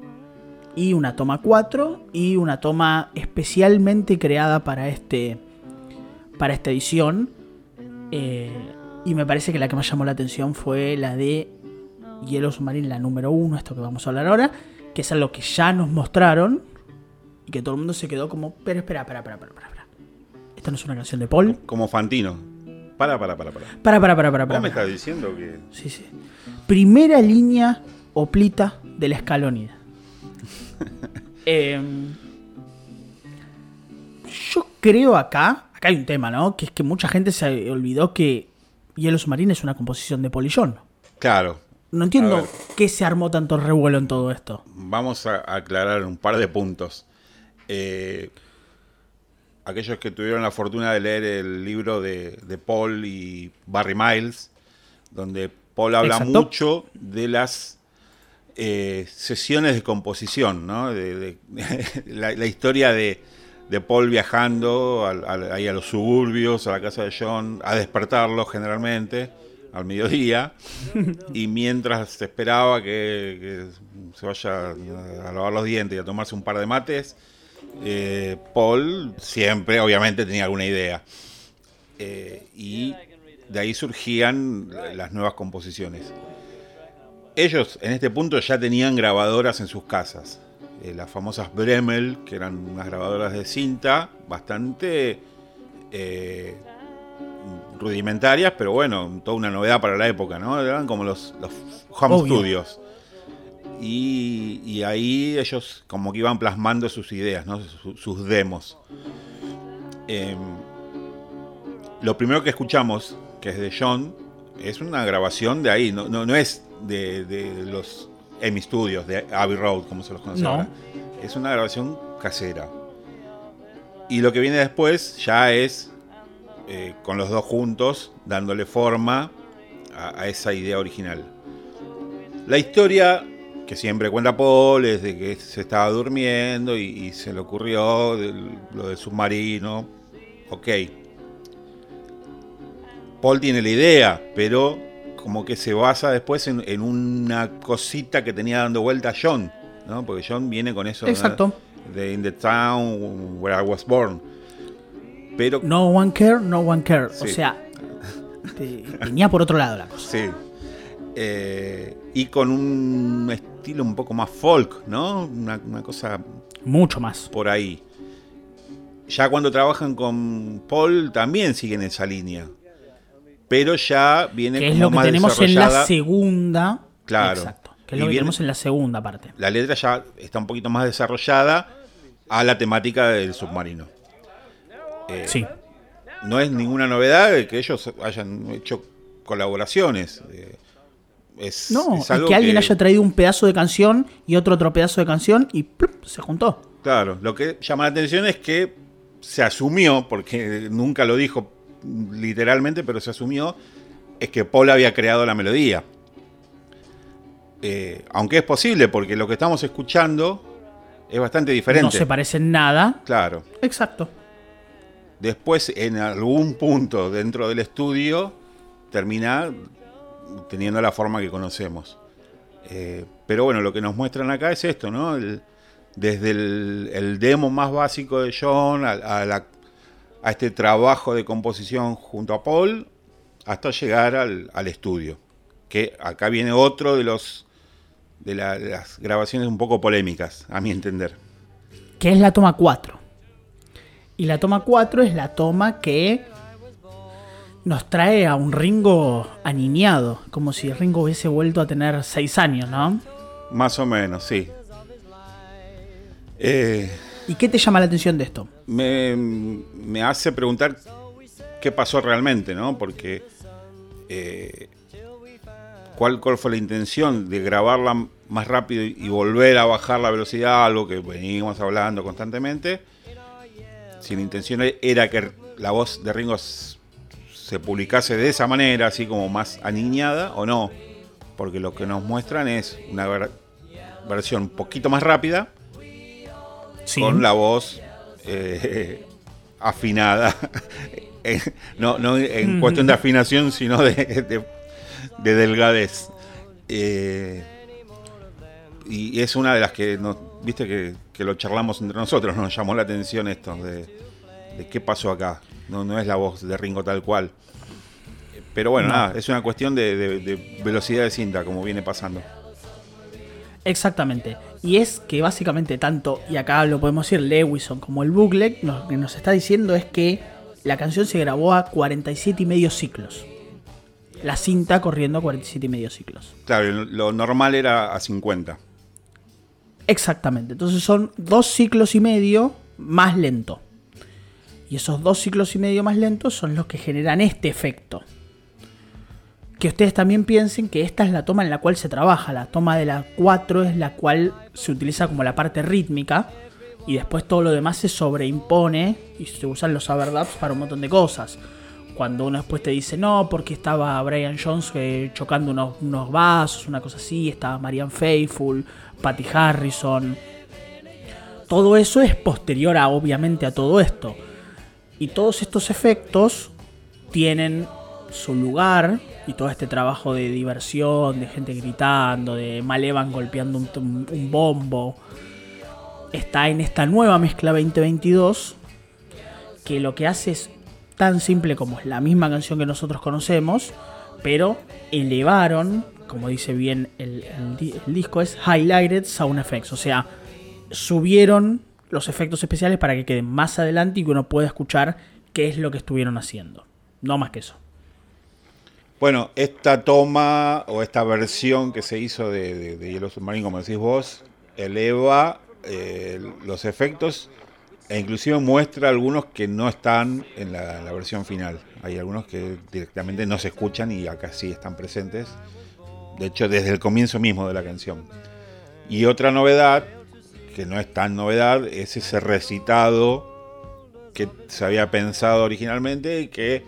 y una toma 4 y una toma especialmente creada para este para esta edición Eh, y me parece que la que más llamó la atención fue la de Yellow Submarine, la número 1, esto que vamos a hablar ahora, que es algo que ya nos mostraron y que todo el mundo se quedó como, pero espera, espera, espera, espera, espera. Esta no es una canción de Paul. Como Fantino. Para, para, para, para. Para, para, para, para, para. ¿Vos me estás diciendo que.? Sí, sí. Primera línea oplita de la escalonida. (laughs) Em, yo creo acá, acá hay un tema, ¿no? Que es que mucha gente se olvidó que Hielo Submarino es una composición de Polillón. Claro. No entiendo qué se armó tanto revuelo en todo esto. Vamos a aclarar un par de puntos. Eh, aquellos que tuvieron la fortuna de leer el libro de, de Paul y Barry Miles, donde Paul habla Exacto. mucho de las eh, sesiones de composición, ¿no? De, de- (laughs) la, la historia de, de Paul viajando al- al- ahí a los suburbios, a la casa de John, a despertarlo generalmente al mediodía, (laughs) y mientras se esperaba que, que se vaya a lavar los dientes y a tomarse un par de mates, eh, Paul siempre, obviamente, tenía alguna idea. Eh, y de ahí surgían las nuevas composiciones. Ellos en este punto ya tenían grabadoras en sus casas. Eh, las famosas Bremel, que eran unas grabadoras de cinta bastante eh, rudimentarias, pero bueno, toda una novedad para la época, ¿no? Eran como los, los home Obvio. studios. Y, y ahí ellos como que iban plasmando sus ideas, ¿no? Su- sus demos. Em, lo primero que escuchamos, que es de John, es una grabación de ahí, no, no, no es de, de los EMI Studios, de Abbey Road, como se los conoce No. ahora. Es una grabación casera. Y lo que viene después ya es eh, con los dos juntos, dándole forma a, a esa idea original. La historia que siempre cuenta Paul es de que se estaba durmiendo y, y se le ocurrió del- lo del submarino. Ok. Paul tiene la idea, pero como que se basa después en, en una cosita que tenía dando vuelta a John, ¿no? Porque John viene con eso. Exacto. de In the Town Where I Was Born. Pero No one care, no one care. O sea, te- tenía por otro lado la cosa. Sí. Eh, y con un estilo un poco más folk, ¿no? Una, una cosa Mucho más. por ahí. Ya cuando trabajan con Paul también siguen esa línea. Pero ya viene Que es como lo que más tenemos en la segunda. Claro. Exacto. Que es Y lo que viene- tenemos en la segunda parte. La letra ya está un poquito más desarrollada a la temática del submarino. Eh, Sí. no es ninguna novedad que ellos hayan hecho colaboraciones. eh, es, No, es algo que alguien haya traído un pedazo de canción y otro otro pedazo de canción y ¡plup! se juntó. Claro, lo que llama la atención es que se asumió, porque nunca lo dijo literalmente, pero se asumió, es que Paul había creado la melodía. Eh, aunque es posible, porque lo que estamos escuchando es bastante diferente. No se parece en nada. Claro. Exacto. Después, en algún punto dentro del estudio, termina teniendo la forma que conocemos. Eh, pero bueno, lo que nos muestran acá es esto, ¿no? El- desde el, el demo más básico de John a, a la- a este trabajo de composición junto a Paul, hasta llegar al, al estudio. Que acá viene otro de los de, la- de las grabaciones un poco polémicas, a mi entender. Que es la toma 4. Y la toma 4 es la toma que nos trae a un Ringo aniñado. Como si Ringo hubiese vuelto a tener 6 años, ¿no? Más o menos, sí. Eh, ¿Y qué te llama la atención de esto? me, me hace preguntar qué pasó realmente, ¿no? Porque eh, ¿cuál, ¿cuál fue la intención de grabarla más rápido y volver a bajar la velocidad? Algo que venimos hablando constantemente. Si la intención era que la voz de Ringo se publicase de esa manera, así como más aniñada, o no. Porque lo que nos muestran es una ver- versión un poquito más rápida, Sí. con la voz eh, (laughs) afinada. (laughs) No, no en cuestión de afinación, sino de, de- de delgadez. Eh, y es una de las que nos, viste que, que lo charlamos entre nosotros, nos llamó la atención esto, de, de qué pasó acá. No, no es la voz de Ringo tal cual. Pero bueno, No. nada, es una cuestión de, de- de velocidad de cinta, como viene pasando. Exactamente. Y es que básicamente tanto, y acá lo podemos decir Lewison como el booklet, lo que nos está diciendo es que la canción se grabó a 47 y medio ciclos. La cinta corriendo a 47 y medio ciclos. Claro, lo normal era a 50. Exactamente. Entonces son dos ciclos y medio más lento. Y esos dos ciclos y medio más lentos son los que generan este efecto. Que ustedes también piensen que esta es la toma en la cual se trabaja. La toma de la 4 es la cual se utiliza como la parte rítmica. Y después todo lo demás se sobreimpone y se usan los overdubs para un montón de cosas. Cuando uno después te dice, no, porque estaba Brian Jones eh, chocando unos, unos vasos, una cosa así, estaba Marianne Faithful, Patty Harrison. Todo eso es posterior a, obviamente, a todo esto. Y todos estos efectos tienen su lugar y todo este trabajo de diversión, de gente gritando, de Malevan golpeando un, bombo, está en esta nueva mezcla 2022 que lo que hace es tan simple como es la misma canción que nosotros conocemos, pero elevaron, como dice bien el, el disco, es Highlighted Sound Effects, o sea, subieron los efectos especiales para que queden más adelante y que uno pueda escuchar qué es lo que estuvieron haciendo. No más que eso. Bueno, esta toma o esta versión que se hizo de, de, de Yellow Submarine, como decís vos, eleva eh, los efectos e inclusive muestra algunos que no están en la versión final. Hay algunos que directamente no se escuchan y acá sí están presentes. De hecho, desde el comienzo mismo de la canción. Y otra novedad, que no es tan novedad, es ese recitado que se había pensado originalmente y que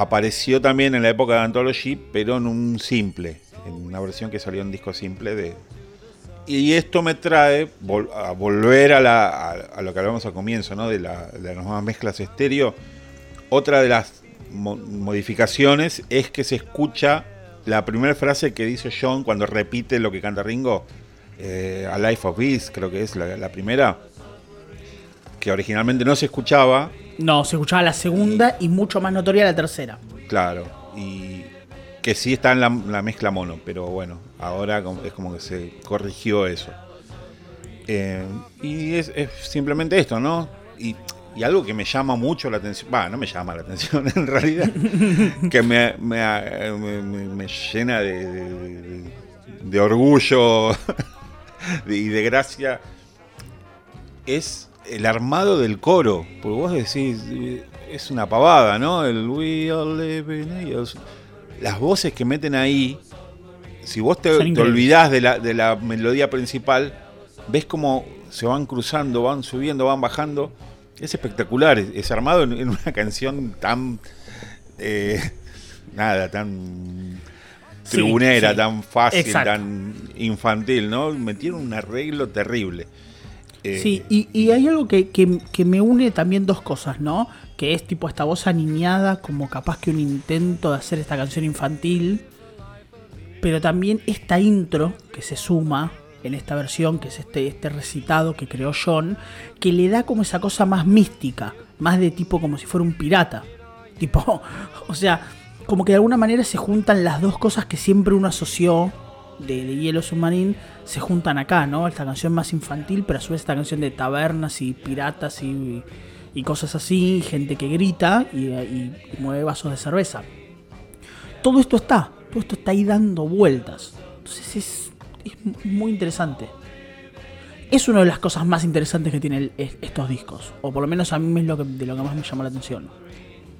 apareció también en la época de Anthology, pero en un simple, en una versión que salió en disco simple de, Y esto me trae a volver a, lo que hablamos al comienzo, ¿no? De, la, las nuevas mezclas estéreo. Otra de las modificaciones es que se escucha la primera frase que dice John cuando repite lo que canta Ringo, eh, A Life of Peace, creo que es la, primera, que originalmente no se escuchaba. No, se escuchaba la segunda y, mucho más notoria la tercera. Claro, y que sí está en la, mezcla mono, pero bueno, ahora es como que se corrigió eso. Eh, y es, es, simplemente esto, ¿no? Y y algo que me llama mucho la atención, va, no me llama la atención (laughs) en realidad, (laughs) que me, me, llena de, de, orgullo (laughs) y de gracia, es el armado del coro. Porque vos decís, es una pavada, ¿no? El We Are Living Las voces que meten ahí, si vos te, te olvidás de la, de la melodía principal, ves como se van cruzando, van subiendo, van bajando es espectacular, es armado en, una canción tan. Eh, nada, tan. tribunera, tan fácil, tan infantil, ¿no? Metieron un arreglo terrible. Eh, sí, y, hay algo que, que, me une también dos cosas, ¿no? Que es tipo esta voz aniñada, como capaz que un intento de hacer esta canción infantil, pero también esta intro que se suma, en esta versión, que es este, este recitado que creó John, que le da como esa cosa más mística, más de tipo como si fuera un pirata. Tipo, (laughs) o sea, como que de alguna manera se juntan las dos cosas que siempre uno asoció de, de Hielo Submarine, se juntan acá, ¿no? Esta canción más infantil, pero a su vez esta canción de tabernas y piratas y, y cosas así, gente que grita y, mueve vasos de cerveza. Todo esto está, todo esto está ahí dando vueltas. Entonces es es muy interesante. Es una de las cosas más interesantes que tienen estos discos. O por lo menos a mí es lo que, de lo que más me llamó la atención.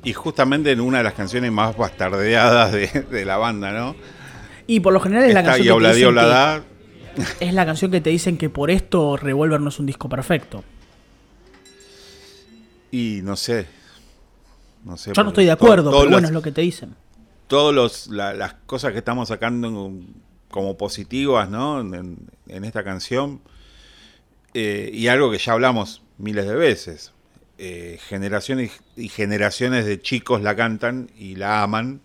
Y justamente en una de las canciones más bastardeadas de, la banda, ¿no? Y por lo general es la canción que, te es la canción que te dicen que por esto Revolver no es un disco perfecto. Y no sé. No sé Yo no estoy de acuerdo, pero bueno, es lo que te dicen. Todas las cosas que estamos sacando como positivas ¿no? en, esta canción. Eh, y algo que ya hablamos miles de veces. Eh, generaciones y generaciones de chicos la cantan y la aman.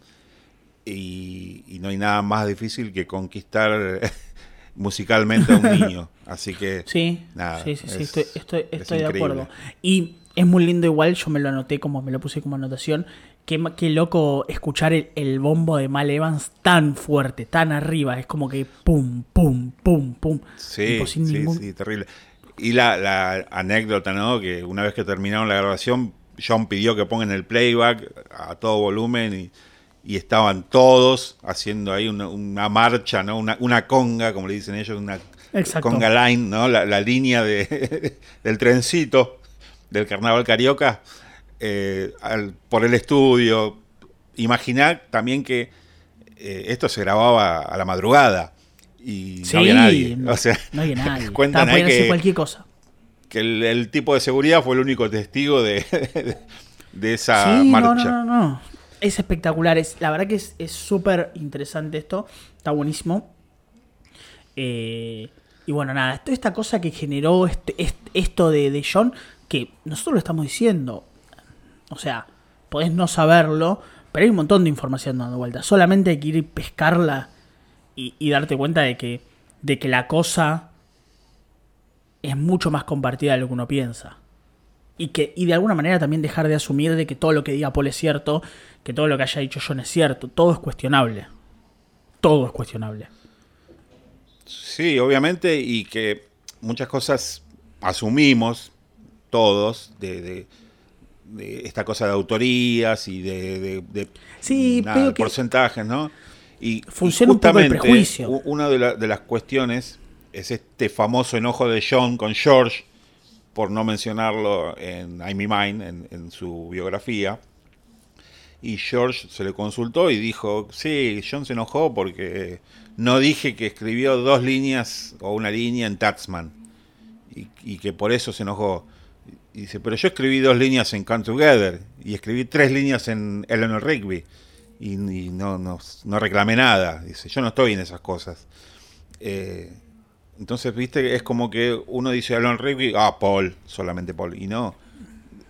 Y, no hay nada más difícil que conquistar (laughs) musicalmente a un niño. Así que. (laughs) Sí, sí, sí, estoy, estoy de acuerdo. Y es muy lindo, igual, yo me lo anoté como me lo puse como anotación Qué, loco escuchar el, bombo de Mal Evans tan fuerte, tan arriba. Es como que pum, pum, pum, pum. Sí, sí, sí, terrible. Y la, anécdota, ¿no? Que una vez que terminaron la grabación, John pidió que pongan el playback a todo volumen y, estaban todos haciendo ahí una, marcha, ¿no? Una, conga, como le dicen ellos, una conga line, ¿no? La, línea de, (laughs) del trencito del carnaval carioca eh, por el estudio. Imaginar también que eh, esto se grababa a la madrugada y no había nadie. o sea, no había (laughs) nadie. cuentan ahí que, cualquier cosa. Que el, tipo de seguridad fue el único testigo de, (laughs) de esa marcha. No, no, no, Es espectacular. Es, la verdad que es súper interesante esto. Está buenísimo. Eh, y bueno, nada, toda esta cosa que generó este, esto de, de John, que nosotros lo estamos diciendo, o sea, podés no saberlo, pero hay un montón de información dando vuelta. Solamente hay que ir y pescarla y, darte cuenta de que, de que la cosa es mucho más compartida de lo que uno piensa. Y, que, y de alguna manera también dejar de asumir de que todo lo que diga Paul es cierto, que todo lo que haya dicho John es cierto. Todo es cuestionable. Todo es cuestionable. Sí, obviamente, y que muchas cosas asumimos todos de esta cosa de autorías y de, sí, porcentajes, ¿no? Y, funciona justamente, prejuicio. Una de, las cuestiones es este famoso enojo de John con George, por no mencionarlo en I'm Mine, en, en su biografía. Y George se le consultó y dijo, sí, John se enojó porque no dije que escribió dos líneas o una línea en Taxman. Y, y que por eso se enojó. Y dice, pero yo escribí dos líneas en Come Together y escribí tres líneas en Eleanor Rigby y, no, no, no, reclamé nada. Dice, yo no estoy en esas cosas. Eh, Entonces, viste, es como que uno dice Alan Rigby, ah, Paul, solamente Paul. Y no,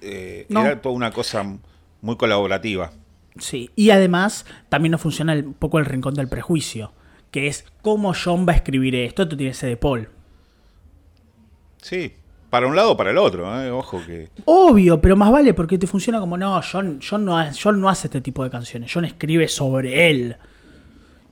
eh, No. era toda una cosa muy colaborativa. Sí, y además también nos funciona un poco el rincón del prejuicio, que es cómo John va a escribir esto, esto tiene que ser de Paul. Sí, para un lado o para el otro, ¿eh? ojo que... Obvio, pero más vale porque te funciona como no, John, John, no, John no hace este tipo de canciones, John escribe sobre él.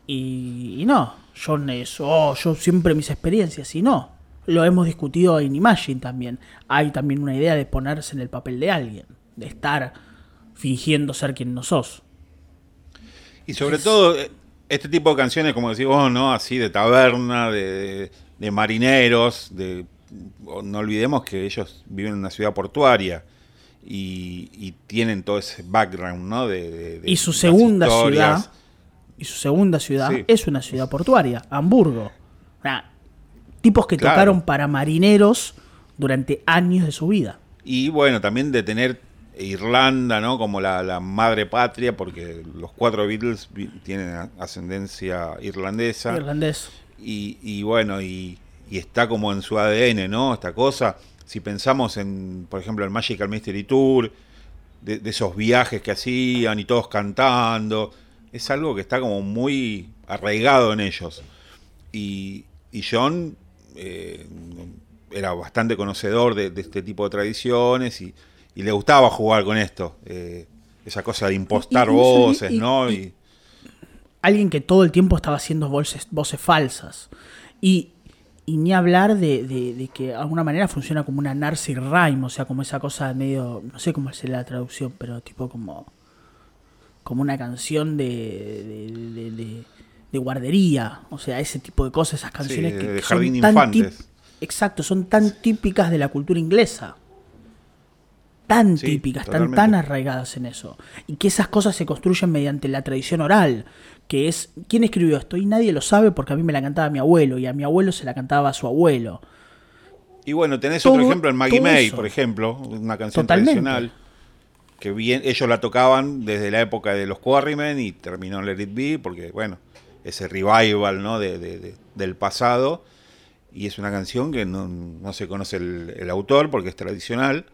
Y, y no, John es, oh, yo siempre mis experiencias, y no. Lo hemos discutido en Imagine también. Hay también una idea de ponerse en el papel de alguien, de estar fingiendo ser quien no sos. Y sobre todo, eh, este tipo de canciones, como decís vos, ¿no? Así de taberna, de, marineros, de... No olvidemos que ellos viven en una ciudad portuaria y, y tienen todo ese background, ¿no? De, de- Y su segunda ciudad, y su segunda ciudad Sí. es una ciudad portuaria, Hamburgo. Nah, tipos que Claro. tocaron para marineros durante años de su vida. Y bueno, también de tener Irlanda, ¿no? Como la, la madre patria, porque los cuatro Beatles tienen ascendencia irlandesa. Irlandés. Y, y bueno, y, y está como en su ADN, ¿no? Esta cosa. Si pensamos en, por ejemplo, el Magical Mystery Tour, de, de esos viajes que hacían y todos cantando, es algo que está como muy arraigado en ellos. Y, y John eh, era bastante conocedor de, de este tipo de tradiciones y, y le gustaba jugar con esto. eh, esa cosa de impostar Y- voces, ¿no? y- Y- Alguien que todo el tiempo estaba haciendo voces, voces falsas. Y, y ni hablar de, de- de que de alguna manera funciona como una Narcy Rhyme, o sea, como esa cosa medio, no sé cómo es la traducción, pero tipo como como una canción de, de, de- de- de guardería, o sea, ese tipo de cosas, esas canciones que, de que son jardín tan infantes. tip- exacto, son tan típicas de la cultura inglesa. Tan Sí, típicas, tan, totalmente. tan arraigadas en eso. Y que esas cosas se construyen mediante la tradición oral, que es, ¿quién escribió esto? Y nadie lo sabe porque a mí me la cantaba mi abuelo y a mi abuelo se la cantaba a su abuelo. Y bueno, tenés Todo- otro ejemplo en Maggie May, eso. por ejemplo, una canción Totalmente. tradicional que bien ellos la tocaban desde la época de los Quarrymen y terminó en Let It Be, porque bueno, ese revival ¿no? de, de- de- del pasado. Y es una canción que no, no se conoce el, autor porque es tradicional.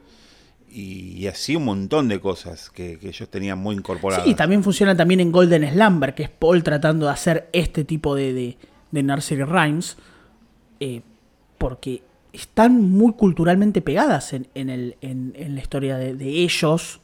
Y, así un montón de cosas que, ellos tenían muy incorporadas. Sí, y también funciona también en Golden Slumber, que es Paul tratando de hacer este tipo de, nursery rhymes, eh, porque están muy culturalmente pegadas en, el, en, la historia de ellos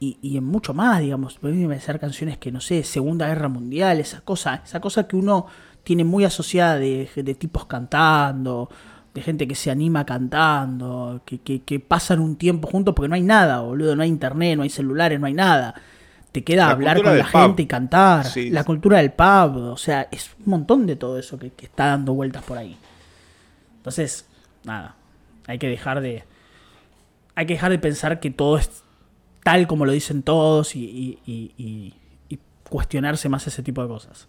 y, y en mucho más, digamos. Pueden ser canciones que, no sé, Segunda Guerra Mundial, esa cosa, esa cosa que uno tiene muy asociada de, de tipos cantando, de gente que se anima cantando, que, que, que pasan un tiempo juntos porque no hay nada, boludo, no hay internet, no hay celulares, no hay nada. Te queda La hablar con la pub. gente y cantar, Sí. la cultura del pub, o sea, es un montón de todo eso que, que está dando vueltas por ahí. Entonces, nada, hay que dejar de. Hay que dejar de pensar que todo es tal como lo dicen todos y, y- y- y- y cuestionarse más ese tipo de cosas.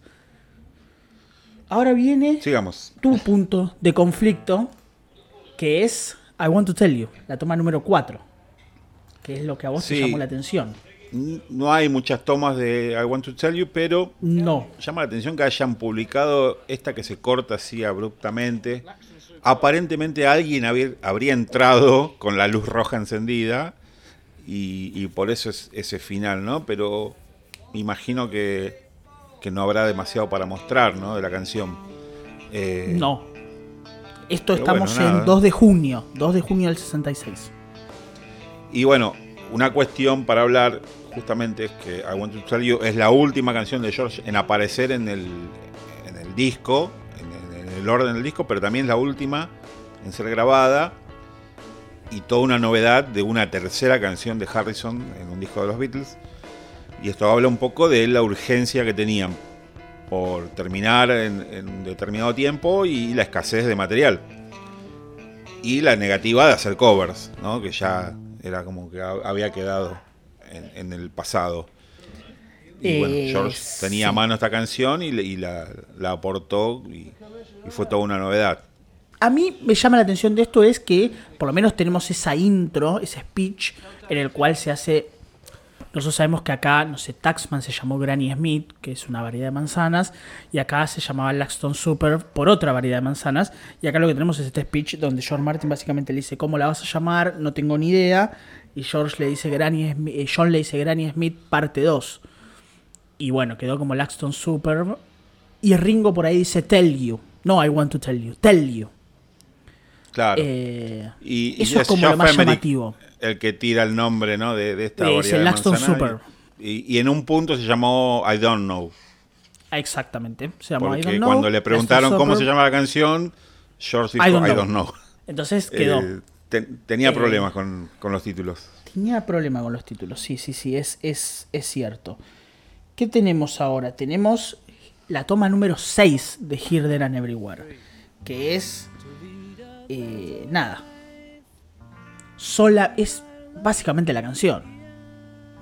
Ahora viene Sigamos. tu punto de conflicto, que es I Want to Tell You, la toma número 4, que es lo que a vos te llamó la atención. No hay muchas tomas de I Want to Tell You, pero No, llama la atención que hayan publicado esta que se corta así abruptamente. Aparentemente alguien había- habría entrado con la luz roja encendida y, y por eso es ese final, ¿no? Pero imagino que, que no habrá demasiado para mostrar, ¿no? De la canción. Eh, no. Esto estamos bueno, nada. en 2 de junio, 2 de junio del 66. Y bueno, una cuestión para hablar justamente es que I Want to Tell You es la última canción de George en aparecer en el, en el disco, en, en el orden del disco, pero también es la última en ser grabada y toda una novedad de una tercera canción de Harrison en un disco de los Beatles. Y esto habla un poco de la urgencia que tenían por terminar en, en un determinado tiempo y la escasez de material. Y la negativa de hacer covers, ¿no? que ya era como que ha- había quedado en, en el pasado. Y bueno, Eh, George tenía a mano esta canción y, la, la aportó y, y fue toda una novedad. A mí me llama la atención de esto es que por lo menos tenemos esa intro, ese speech en el cual se hace, Nosotros sabemos que acá, no sé, Taxman se llamó Granny Smith, que es una variedad de manzanas, y acá se llamaba Laxton Super por otra variedad de manzanas. Y acá lo que tenemos es este speech donde George Martin básicamente le dice, ¿cómo la vas a llamar? No tengo ni idea. Y George le dice Granny Smith, eh, John le dice Granny Smith parte 2. Y bueno, quedó como Laxton Super. Y Ringo por ahí dice Tell You. No, I want to tell you. Tell you. Claro. Eh, y, y eso es como lo Jeff más llamativo. El que tira el nombre, ¿no? De, de esta es el Laxton. Super. Y, y en un punto se llamó I Don't Know. Exactamente. Se llama I Don't Know, cuando le preguntaron Laxton cómo se llama la canción, George dijo I I don't Don't, know. Know. Entonces quedó. Eh, te- tenía Eh, problemas con, con los títulos. Tenía problema con los títulos, sí, sí, sí, es, es, es cierto. ¿Qué tenemos ahora? Tenemos la toma número 6 de Here, There and Everywhere, que es... eh, nada. Sola, es básicamente la canción,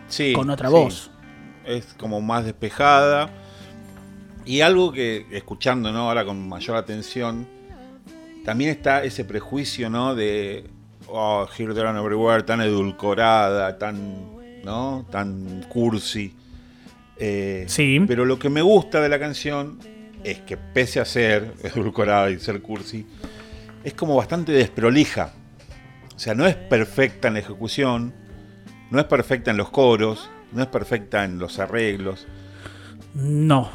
Sí, con otra sí. voz. Es como más despejada. Y algo que, escuchando ¿no? ahora con mayor atención, también está ese prejuicio ¿no? de oh, Here, There and Everywhere, tan edulcorada, tan, ¿no? tan cursi. Eh, Sí. Pero lo que me gusta de la canción es que pese a ser (laughs) edulcorada y ser cursi, es como bastante desprolija. O sea, no es perfecta en la ejecución, no es perfecta en los coros, no es perfecta en los arreglos. No.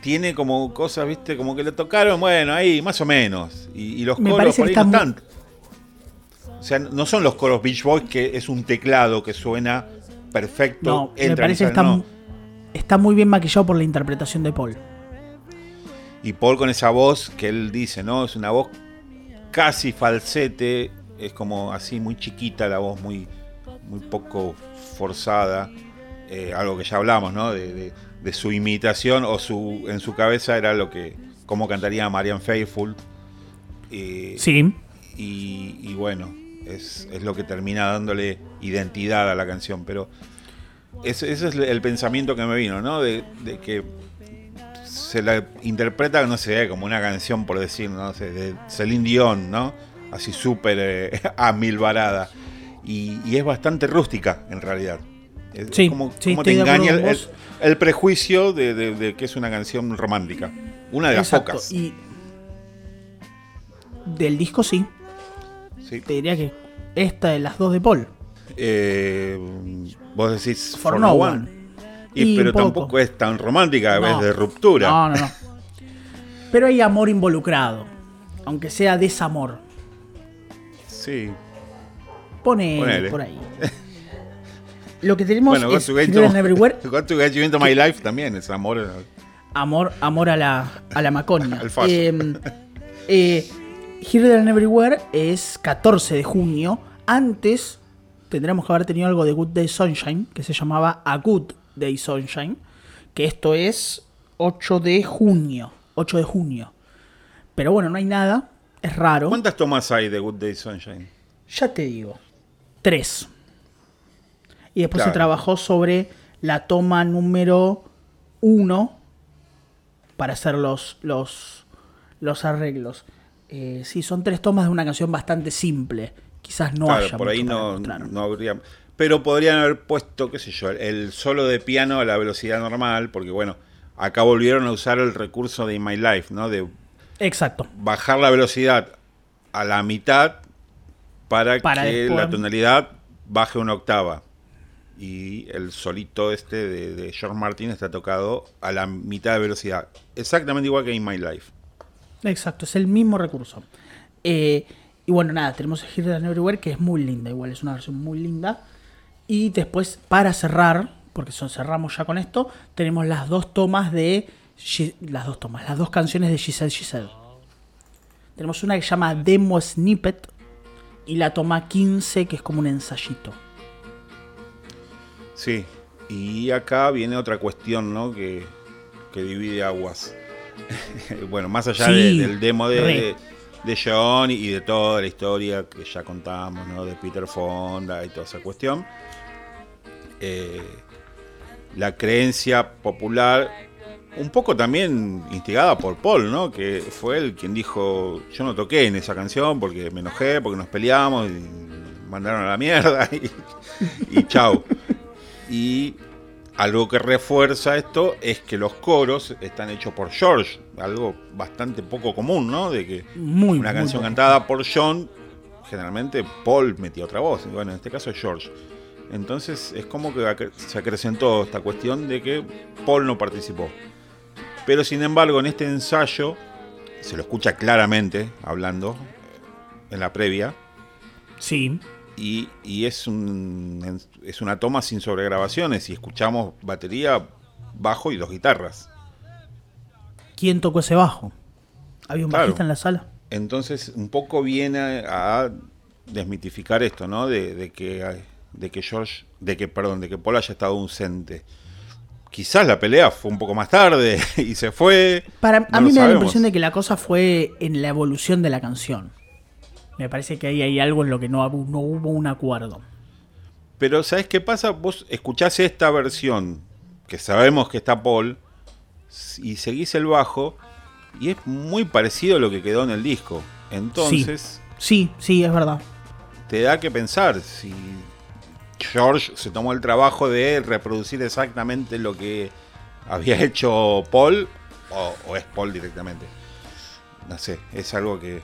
Tiene como cosas, viste, como que le tocaron, bueno, ahí más o menos. Y, y los Me coros por ahí no está están. O sea, no son los coros Beach Boys que es un teclado que suena perfecto. No, me entra y parece que está, no. está muy bien maquillado por la interpretación de Paul. Y Paul con esa voz que él dice, ¿no? Es una voz casi falsete, es como así muy chiquita la voz, muy, muy poco forzada. Eh, algo que ya hablamos, ¿no? De, de- de su imitación o su en su cabeza era lo que, cómo cantaría Marianne Faithfull. Eh, Sí. y, y bueno, es, es lo que termina dándole identidad a la canción, pero ese, ese es el pensamiento que me vino, ¿no? De, de que se la interpreta, no sé, como una canción, por decir, no sé, de Celine Dion, ¿no? Así súper eh, (laughs) amilvarada. Y, y es bastante rústica, en realidad. Es Sí, como, sí, como te engaña el, prejuicio de, de- de que es una canción romántica. Una de las pocas. Y del disco sí. Sí. Te diría que esta de las dos de Paul. Eh, vos decís For no one. Y, Y pero tampoco es tan romántica, No. es de ruptura. No, no, no. Pero hay amor involucrado. Aunque sea desamor. Sí. Pone Ponele. por ahí. Lo que tenemos Bueno, es Everywhere, Got to Get (laughs) You Into My Life también es amor. amor, amor a la, a la Maconia. (laughs) Al. Eh, eh, Here and Everywhere es 14 de junio. Antes tendríamos que haber tenido algo de Good Day Sunshine, que se llamaba A Good Day Sunshine, que esto es 8 de junio. 8 de junio. Pero bueno, no hay nada. Es raro. ¿Cuántas tomas hay de Good Day Sunshine? Ya te digo. Tres. Y después Claro. se trabajó sobre la toma número uno para hacer los, los, los arreglos. Eh, sí, son tres tomas de una canción bastante simple. Quizás no claro, haya por ahí no, no habría. Pero podrían haber puesto, qué sé yo, el solo de piano a la velocidad normal, porque bueno, acá volvieron a usar el recurso de In My Life, ¿no? De Exacto. bajar la velocidad a la mitad para, Para que después- la tonalidad baje una octava. Y el solito este de, de George Martin está tocado a la mitad de velocidad. Exactamente igual que In My Life. Exacto, es el mismo recurso. Eh, y bueno, nada, tenemos Here and Everywhere, que es muy linda, igual es una versión muy linda. Y después, para cerrar, porque son, cerramos ya con esto, tenemos las dos tomas de. Las dos tomas, las dos canciones de She Said. Tenemos una que se llama Demo Snippet y la toma 15, que es como un ensayito. Sí. Y acá viene otra cuestión, ¿no? Que, que divide aguas. (laughs) bueno, más allá de- del demo de, de, de John y de toda la historia que ya contamos, ¿no? De Peter Fonda y toda esa cuestión. Eh, la creencia popular, un poco también instigada por Paul, ¿no? Que fue él quien dijo, yo no toqué en esa canción porque me enojé, porque nos peleamos y mandaron a la mierda (laughs) y, y chau. Y algo que refuerza esto es que los coros están hechos por George, algo bastante poco común, ¿no? De que Muy, una muy canción cantada por John, generalmente Paul metía otra voz, y bueno, en este caso es George. Entonces es como que se acrecentó esta cuestión de que Paul no participó. Pero sin embargo, en este ensayo se lo escucha claramente hablando en la previa Sí. y, y es, un, es una toma sin sobregrabaciones y escuchamos batería, bajo y dos guitarras. ¿Quién tocó ese bajo? ¿Había un Claro. bajista en la sala? Entonces un poco viene a desmitificar esto, ¿no? De, de que de que George, de que perdón, de que Paul haya estado ausente. Quizás la pelea fue un poco más tarde (laughs) y se fue. Para, no a mí me da la impresión de que la cosa fue en la evolución de la canción. Me parece que ahí hay algo en lo que no, no hubo un acuerdo. Pero ¿sabes qué pasa? Vos escuchás esta versión, que sabemos que está Paul, y seguís el bajo, y es muy parecido a lo que quedó en el disco. Entonces, Sí, sí, es verdad. te da que pensar si George se tomó el trabajo de reproducir exactamente lo que había (laughs) hecho Paul, o, o es Paul directamente. No sé, es algo que,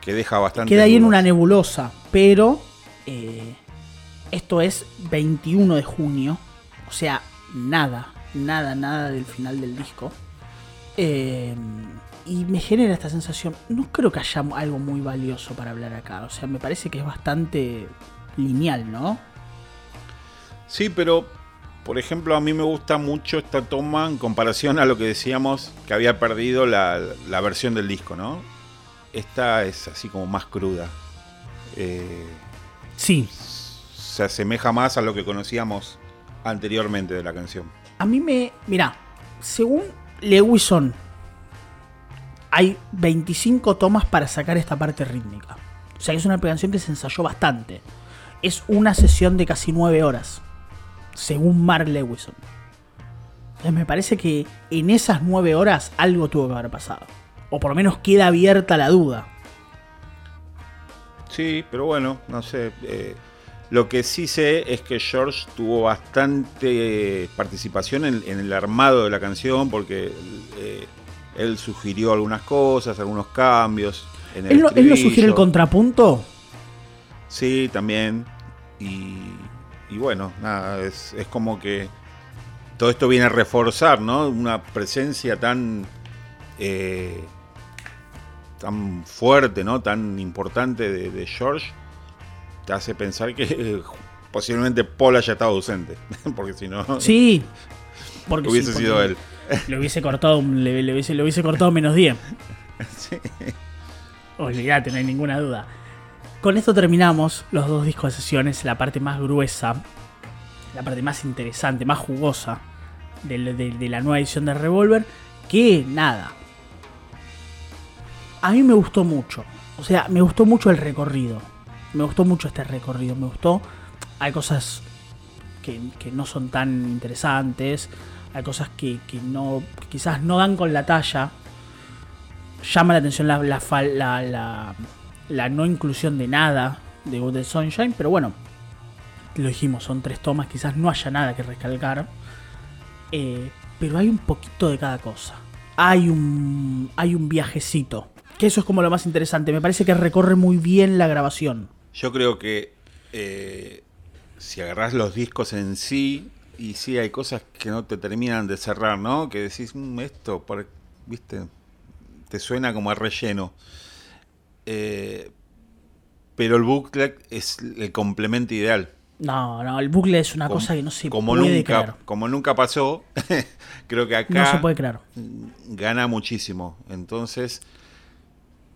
que deja bastante. Queda ahí en una nebulosa, pero eh, esto es 21 de junio, o sea, nada, nada, nada del final del disco. Eh, y me genera esta sensación, no creo que haya algo muy valioso para hablar acá, o sea, me parece que es bastante lineal, ¿no? Sí, pero por ejemplo a mí me gusta mucho esta toma en comparación a lo que decíamos que había perdido la, la versión del disco, ¿no? Esta es así como más cruda. Eh, Sí, se asemeja más a lo que conocíamos anteriormente de la canción. A mí me. Mira, según Lewison, hay 25 tomas para sacar esta parte rítmica. O sea, es una canción que se ensayó bastante. Es una sesión de casi 9 horas. Según Mark Lewison. Entonces me parece que en esas 9 horas algo tuvo que haber pasado. O por lo menos queda abierta la duda. Sí, pero bueno, no sé. eh, lo que sí sé es que George tuvo bastante participación en, en el armado de la canción porque eh, él sugirió algunas cosas, algunos cambios. En el ¿Él no, él no el contrapunto? Sí, también. Y, y bueno, nada, es, es como que todo esto viene a reforzar, ¿no? Una presencia tan eh, tan fuerte, ¿no? Tan importante de, de George, te hace pensar que eh, posiblemente Paul haya estado ausente, (laughs) porque si no Sí. Porque sí, hubiese porque sido él. Le hubiese cortado, le, le hubiese, le hubiese cortado menos 10. (laughs) Sí. Olvídate, no hay ninguna duda. Con esto terminamos los dos discos de sesiones, la parte más gruesa, la parte más interesante, más jugosa de, la nueva edición de Revolver. Que nada. A mí me gustó mucho. O sea, me gustó mucho el recorrido. Me gustó mucho este recorrido. Me gustó. Hay cosas que, no son tan interesantes. Hay cosas que, quizás no dan con la talla llama la atención la, la- la no inclusión de nada de Good Sunshine, pero bueno, lo dijimos, son tres tomas, quizás no haya nada que recalcar, eh, pero hay un poquito de cada cosa. Hay un, hay un viajecito, que eso es como lo más interesante, me parece que recorre muy bien la grabación. Yo creo que eh, si agarrás los discos en sí, y sí hay cosas que no te terminan de cerrar, ¿no? Que decís, "Mm, esto, viste, te suena como a relleno. Eh, pero el booklet es el complemento ideal. No, no, el bucle es una cosa que no se como puede nunca, creer. Como nunca pasó, (laughs) creo que acá No se puede creer. gana muchísimo. Entonces,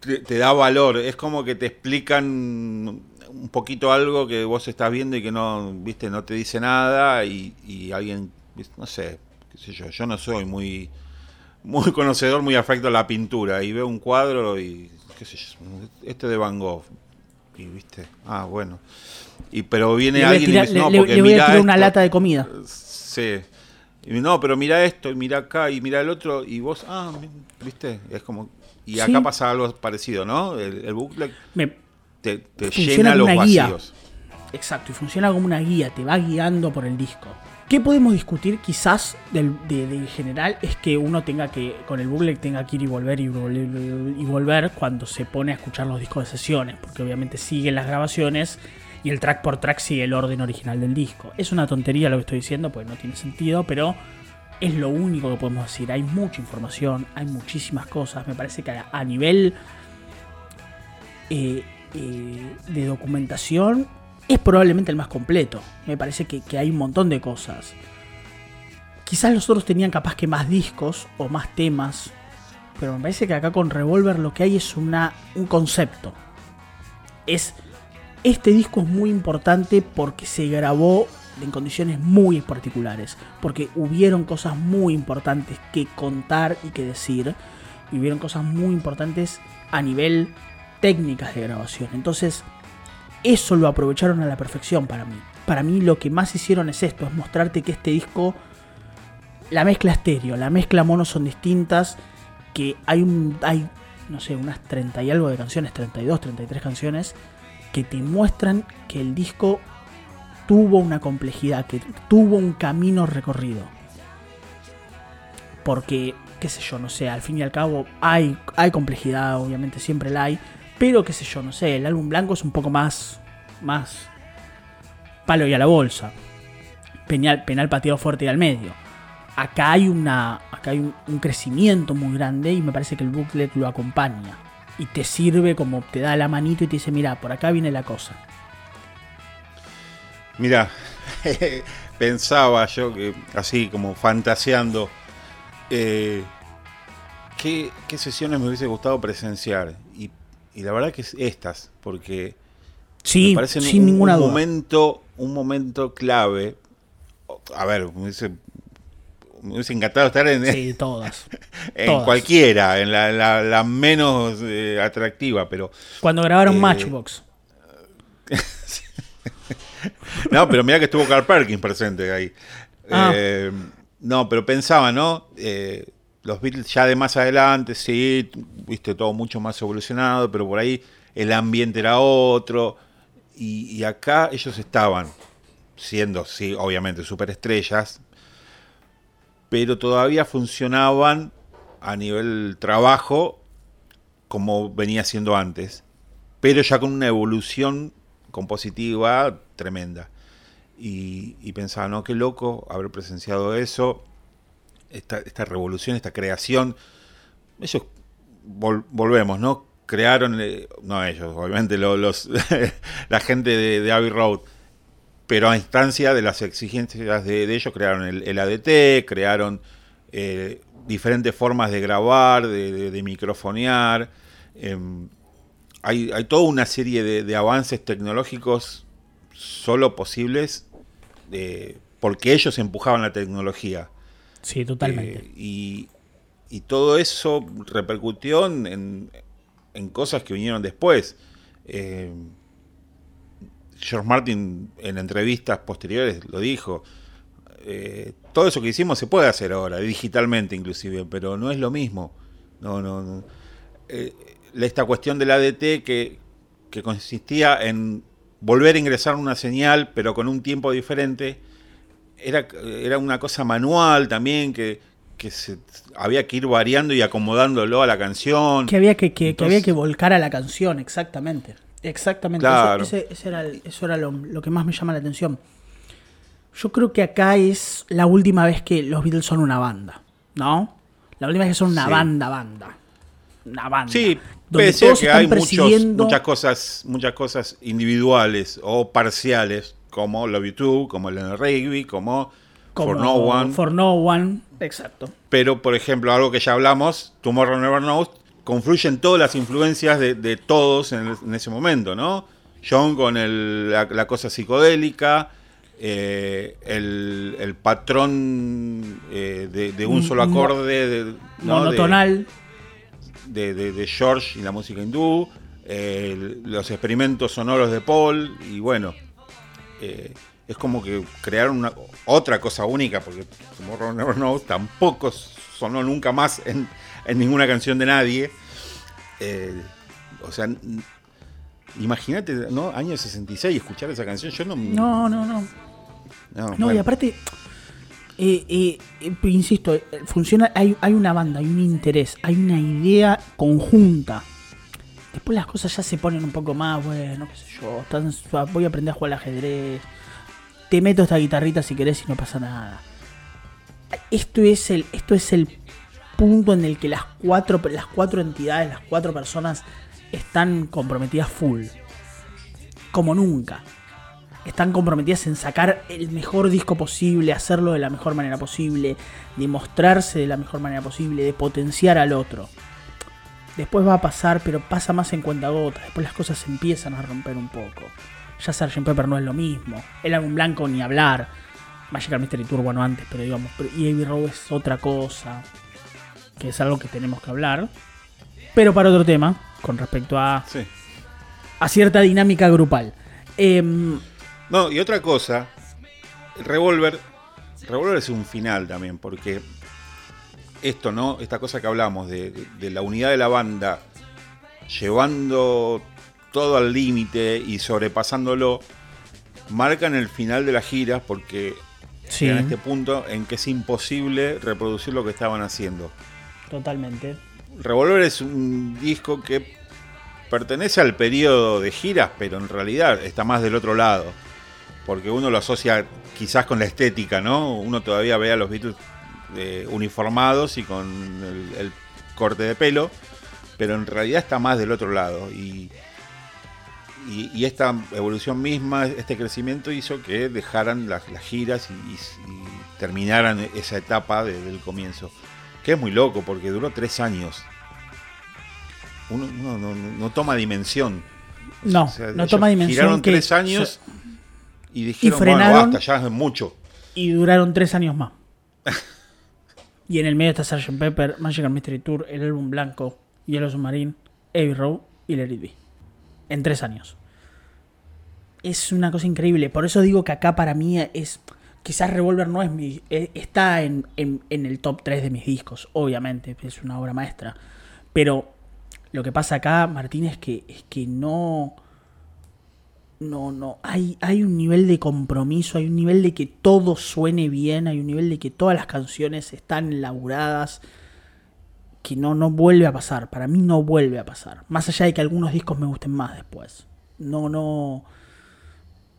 te, te da valor. Es como que te explican un poquito algo que vos estás viendo y que no, viste, no te dice nada y, y alguien, no sé, qué sé yo, yo no soy muy, muy conocedor, muy afecto a la pintura y veo un cuadro y, qué sé yo, este de Van Gogh. Y viste, ah, bueno. Y pero viene Le alguien tirar, y me dice, no, le- porque le voy a tirar una esto". lata de comida. Sí. Y no, pero mira esto, y mira acá, y mira el otro, y vos, ah, viste, es como... Y acá Sí. pasa algo parecido, ¿no? El, el booklet Me- te, te llena los guía. vacíos. Exacto, y funciona como una guía, te va guiando por el disco. ¿Qué podemos discutir quizás del, de, general? Es que uno tenga que, con el bootleg tenga que ir y volver y volver cuando se pone a escuchar los discos de sesiones, porque obviamente siguen las grabaciones y el track por track sigue el orden original del disco. Es una tontería lo que estoy diciendo, pues no tiene sentido, pero es lo único que podemos decir. Hay mucha información, hay muchísimas cosas. Me parece que a, a nivel eh, eh, de documentación es probablemente el más completo. Me parece que, hay un montón de cosas. Quizás los otros tenían capaz que más discos o más temas. Pero me parece que acá con Revolver lo que hay es una, un concepto. Es. Este disco es muy importante porque se grabó en condiciones muy particulares. Porque hubieron cosas muy importantes que contar y que decir. Y hubieron cosas muy importantes a nivel técnicas de grabación. Entonces, eso lo aprovecharon a la perfección para mí. Para mí lo que más hicieron es esto, es mostrarte que este disco, la mezcla estéreo, la mezcla mono son distintas, que hay un, hay, no sé, unas 30 y algo de canciones, 32, 33 canciones, que te muestran que el disco tuvo una complejidad, que tuvo un camino recorrido. Porque, qué sé yo, no sé, al fin y al cabo hay, hay complejidad, obviamente siempre la hay, pero qué sé yo, no sé, el álbum blanco es un poco más. más. palo y a la bolsa. Penal, penal pateado fuerte y al medio. Acá hay una. acá hay un, crecimiento muy grande y me parece que el booklet lo acompaña. Y te sirve como te da la manito y te dice, mira, por acá viene la cosa. Mira, (laughs) pensaba yo que así como fantaseando, eh, ¿qué, ¿qué sesiones me hubiese gustado presenciar? Y la verdad que es estas, porque Sí, me parecen sin un, ninguna un duda. momento, un momento clave. A ver, me hubiese, me hubiese encantado estar en, Sí, (laughs) todas. en todas. cualquiera, en la, la- la menos eh, atractiva, pero Cuando grabaron Eh, Matchbox. (laughs) no, pero mira que estuvo Carl Perkins presente ahí. Ah. Eh, no, pero pensaba, ¿no? Eh, los Beatles ya de más adelante, sí, viste todo mucho más evolucionado, pero por ahí el ambiente era otro. Y, acá ellos estaban siendo, sí, obviamente, superestrellas, pero todavía funcionaban a nivel trabajo como venía siendo antes, pero ya con una evolución compositiva tremenda. Y, y pensaba, no, qué loco haber presenciado eso, esta, revolución, esta creación. Ellos, vol- volvemos, ¿no? Crearon, eh, no ellos, obviamente lo- los, (laughs) la gente de, de Abbey Road, pero a instancia de las exigencias de, ellos, crearon el, ADT, crearon eh, diferentes formas de grabar, de, de- microfonear. em, hay, hay toda una serie de, de avances tecnológicos solo posibles eh, porque ellos empujaban la tecnología. Sí, totalmente. Eh, y, y todo eso repercutió en, en- cosas que vinieron después. Eh, George Martin en entrevistas posteriores lo dijo. eh, todo eso que hicimos se puede hacer ahora, digitalmente inclusive, pero no es lo mismo. No, no, no. Eh, esta cuestión del ADT que, que consistía en volver a ingresar una señal, pero con un tiempo diferente, era, era una cosa manual también que, que se, había que ir variando y acomodándolo a la canción. Que había que, que, había que volcar a la canción, exactamente. Exactamente. Claro. Eso, ese- ese era, el- eso era lo, lo que más me llama la atención. Yo creo que acá es la última vez que los Beatles son una banda, ¿no? La última vez que son una Sí. banda, banda. Una banda. Sí, donde pese a que están hay muchos, muchas cosas, muchas cosas individuales o parciales, como Love You Too, como Leonard Rigby, como, como For No One. For No One, exacto. Pero, por ejemplo, algo que ya hablamos, Tomorrow Never Knows, confluyen todas las influencias de, de todos en, el- en ese momento, ¿no? John con el- la, la cosa psicodélica, eh, el, el patrón eh, de, de un solo Mm, acorde, de, ¿no? Monotonal. de, de- de George y la música hindú, eh, los experimentos sonoros de Paul, y bueno, eh, es como que crearon una, otra cosa única, porque Tomorrow Never Knows tampoco sonó nunca más en, en ninguna canción de nadie. Eh, o sea, imagínate, ¿no? Año 66, escuchar esa canción, yo no... No, no, no. no, No, bueno, y aparte, Eh, eh, eh, insisto, funciona, hay, hay una banda, hay un interés, hay una idea conjunta. Después las cosas ya se ponen un poco más, bueno, qué sé yo, voy a aprender a jugar al ajedrez. Te meto esta guitarrita si querés y no pasa nada. Esto es el, esto es el punto en el que las cuatro, las cuatro entidades, las cuatro personas están comprometidas full. Como nunca. Están comprometidas en sacar el mejor disco posible, hacerlo de la mejor manera posible, de mostrarse de la mejor manera posible, de potenciar al otro. Después va a pasar, pero pasa más en cuentagotas. Después las cosas se empiezan a romper un poco. Ya Sgt. Pepper no es lo mismo. El álbum blanco ni hablar. Magical Mystery Tour, bueno, antes, pero digamos. pero- Y Abbey Road es otra cosa. Que es algo que tenemos que hablar. Pero para otro tema, con respecto a, Sí. a cierta dinámica grupal. Em, No, y otra cosa, el Revolver, Revolver es un final también, porque esto, ¿no? Esta cosa que hablamos de, de- de la unidad de la banda, llevando todo al límite y sobrepasándolo, marcan el final de las giras porque sí, a este punto en que es imposible reproducir lo que estaban haciendo. totalmente. Revolver es un disco que pertenece al periodo de giras, pero en realidad está más del otro lado. Porque uno lo asocia quizás con la estética, ¿no? Uno todavía ve a los Beatles eh, uniformados y con el, el corte de pelo, pero en realidad está más del otro lado. Y, y- y esta evolución misma, este crecimiento hizo que dejaran las, las giras y, y- y terminaran esa etapa de- del comienzo. Que es muy loco porque duró tres años. Uno, uno no, no- toma dimensión. No, O sea, no toma dimensión. Giraron que tres años y dijeron, frenaron- bueno, basta, ya es mucho. Y duraron tres años más. (laughs) y en el medio está Sgt. Pepper, Magical Mystery Tour, el álbum blanco, Yellow Submarine, Abbey Road y Let It. En tres años. Es una cosa increíble. Por eso digo que acá para mí es. Quizás Revolver no es mi. eh, Está en, en- en el top 3 de mis discos, obviamente. Es una obra maestra. Pero lo que pasa acá, Martín, es que, es que no no, no, hay, hay un nivel de compromiso, hay un nivel de que todo suene bien, hay un nivel de que todas las canciones están laburadas, que no, no vuelve a pasar, para mí no vuelve a pasar, más allá de que algunos discos me gusten más después. No, no,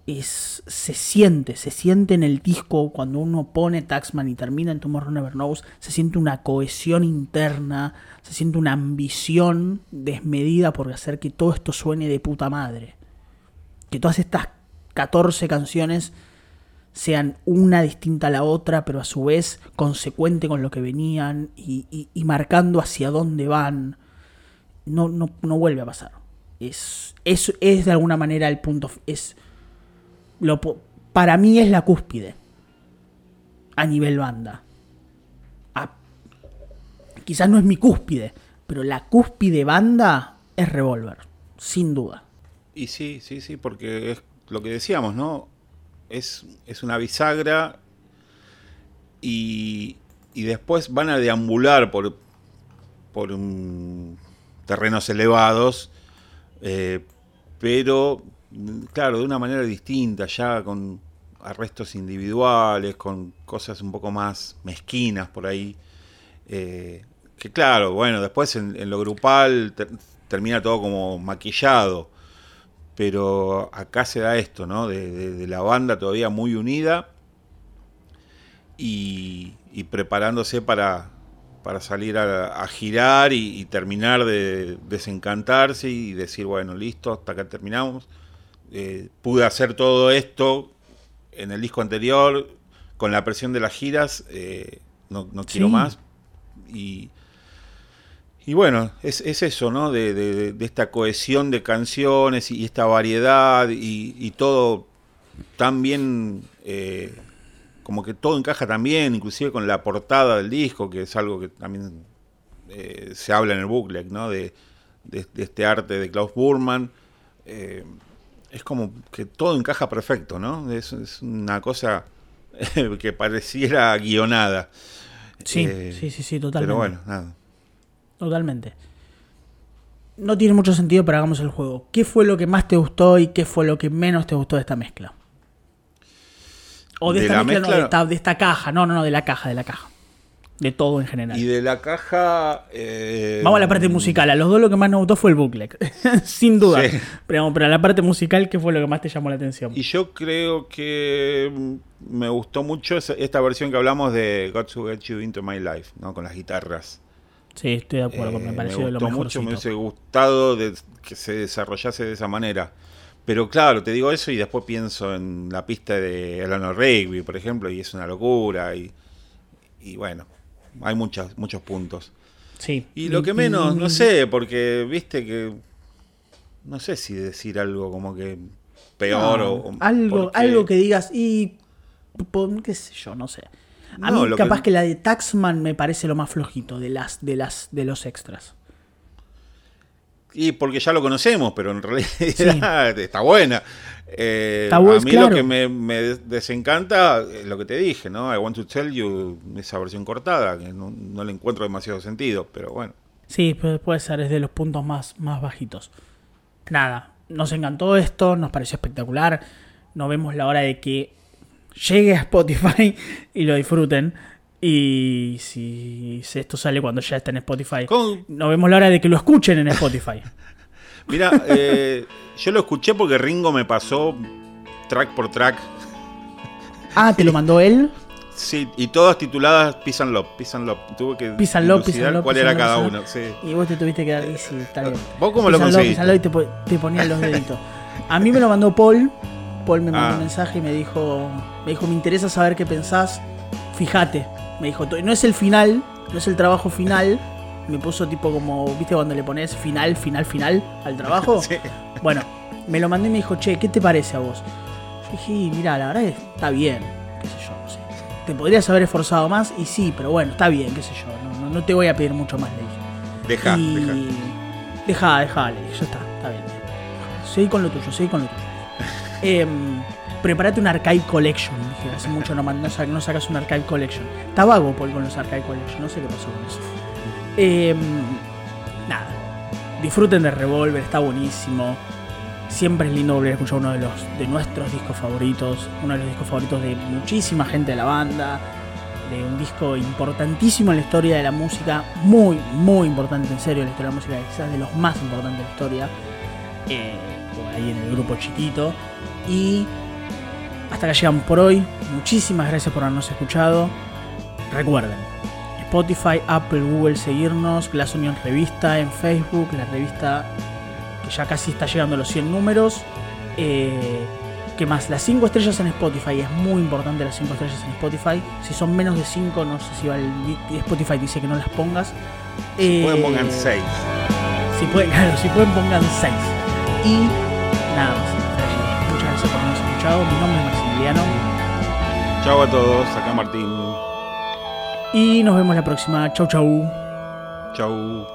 es, se siente, se siente en el disco cuando uno pone Taxman y termina en Tomorrow Never Knows, se siente una cohesión interna, se siente una ambición desmedida por hacer que todo esto suene de puta madre que todas estas 14 canciones sean una distinta a la otra, pero a su vez consecuente con lo que venían y, marcando hacia dónde van. No, no, no vuelve a pasar. Es, es, es de alguna manera el punto. Es, lo, para mí es la cúspide. A nivel banda. Quizás no es mi cúspide, pero la cúspide banda es Revolver. Sin duda. Y sí, sí, sí, porque es lo que decíamos, ¿no? Es, es una bisagra y, y después van a deambular por, por terrenos elevados, eh, pero, claro, de una manera distinta, ya con arrestos individuales, con cosas un poco más mezquinas por ahí. eh, que claro, bueno, después en, lo grupal ter- termina todo como maquillado pero acá se da esto, ¿no? De, de- de la banda todavía muy unida y, y preparándose para, para salir a, a girar y, y terminar de desencantarse y decir, bueno, listo, hasta acá terminamos. Eh, pude hacer todo esto en el disco anterior, con la presión de las giras, eh, no, no quiero Sí. más. Y, y bueno, es, es eso, ¿no? De, de- de esta cohesión de canciones y esta variedad y, y todo tan bien, eh, como que todo encaja tan bien, inclusive con la portada del disco, que es algo que también eh, se habla en el booklet, ¿no? De, de- este arte de Klaus Burman. Eh, es como que todo encaja perfecto, ¿no? Es, es una cosa (laughs) que pareciera guionada. Sí, Eh, sí, sí, sí, totalmente. Pero bueno, nada. Totalmente. No tiene mucho sentido, pero hagamos el juego. ¿Qué fue lo que más te gustó y qué fue lo que menos te gustó de esta mezcla? O de, De esta la mezcla, no, de, esta, de esta caja. No, no, no, de la caja, de la caja. De todo en general. Y de la caja. eh, Vamos a la parte musical. A los dos lo que más nos gustó fue el booklet. (laughs) Sin duda. Sí. Pero, pero a la parte musical, ¿qué fue lo que más te llamó la atención? Y yo creo que me gustó mucho esta versión que hablamos de Got to Get You Into My Life, ¿no? Con las guitarras. Sí, estoy de acuerdo. Eh, me pareció de lo gustó mejor. mucho, me hubiese gustado de- que se desarrollase de esa manera. Pero claro, te digo eso y después pienso en la pista de Eleanor Rigby, por ejemplo, y es una locura. Y, y bueno, hay muchas, muchos puntos. Sí. Y lo que menos, no sé, porque viste que. No sé si decir algo como que peor No, o. algo, porque- algo que digas y qué sé yo, no sé. A No, mí lo capaz que- que... la de Taxman me parece lo más flojito de las de las de los extras. Y porque ya lo conocemos, pero en realidad (laughs) está buena. Eh, Está a mí claro. lo que me, me desencanta es lo que te dije, ¿no? I want to tell you, esa versión cortada, que no, no le encuentro demasiado sentido, pero bueno. Sí, pu- puede ser, es de los puntos más, más bajitos. Nada, nos encantó esto, nos pareció espectacular. No vemos la hora de que llegue a Spotify y lo disfruten. Y si esto sale cuando ya está en Spotify, Con- no vemos la hora de que lo escuchen en Spotify. (laughs) Mira, eh, yo lo escuché porque Ringo me pasó track por track, Ah, ¿te lo mandó él? sí, y todas tituladas Peace and Love, Peace and Love. Tuve que Peace and Love, Peace dilucidar and Love, cuál Peace era cada uno, sí. Y vos te tuviste que dar, sí, está bien. ¿Vos cómo lo and Love, Peace conseguiste? and Love, y te, te los deditos. A mí me lo mandó Paul. Paul me mandó Ah. un mensaje y me dijo, me dijo, me interesa saber qué pensás. Fíjate, me dijo, no es el final, no es el trabajo final. Me puso tipo como, ¿viste cuando le pones final, final, final al trabajo? (laughs) Sí. Bueno, me lo mandé y me dijo, che, ¿qué te parece a vos? Dije, mira, la verdad es que está bien, qué sé yo, no sé. Te podrías haber esforzado más y sí, pero bueno, está bien, qué sé yo. No, no, no te voy a pedir mucho más, le dije. Deja, y... deja. Deja, deja, le dije, ya está, está bien. Seguí con lo tuyo, seguí con lo tuyo. Em, prepárate un Archive Collection, dije, hace mucho no, no, sa- no sacas un Archive Collection. Vago Paul con los Archive Collection, no sé qué pasó con eso. Em, nada, disfruten de Revolver, está buenísimo. Siempre es lindo volver a escuchar uno de los de nuestros discos favoritos, uno de los discos favoritos de muchísima gente de la banda, de un disco importantísimo en la historia de la música, muy, muy importante en serio en la historia de la música, quizás de los más importantes de la historia, eh, por ahí en el grupo chiquito. Y hasta acá llegamos por hoy. Muchísimas gracias por habernos escuchado. Recuerden, Spotify, Apple, Google, seguirnos, Glass Onion Revista en Facebook, la revista que ya casi está llegando a los 100 números. Eh, ¿Qué más? Las 5 estrellas en Spotify, es muy importante las 5 estrellas en Spotify. Si son menos de 5, no sé si va el Spotify dice que no las pongas. Eh, Pueden pongan 6. Si pueden, (laughs) claro, si pueden pongan 6. Y nada más. Escuchado. Mi nombre es Maximiliano. Chao a todos, acá Martín. Y nos vemos la próxima. Chau chau. Chau.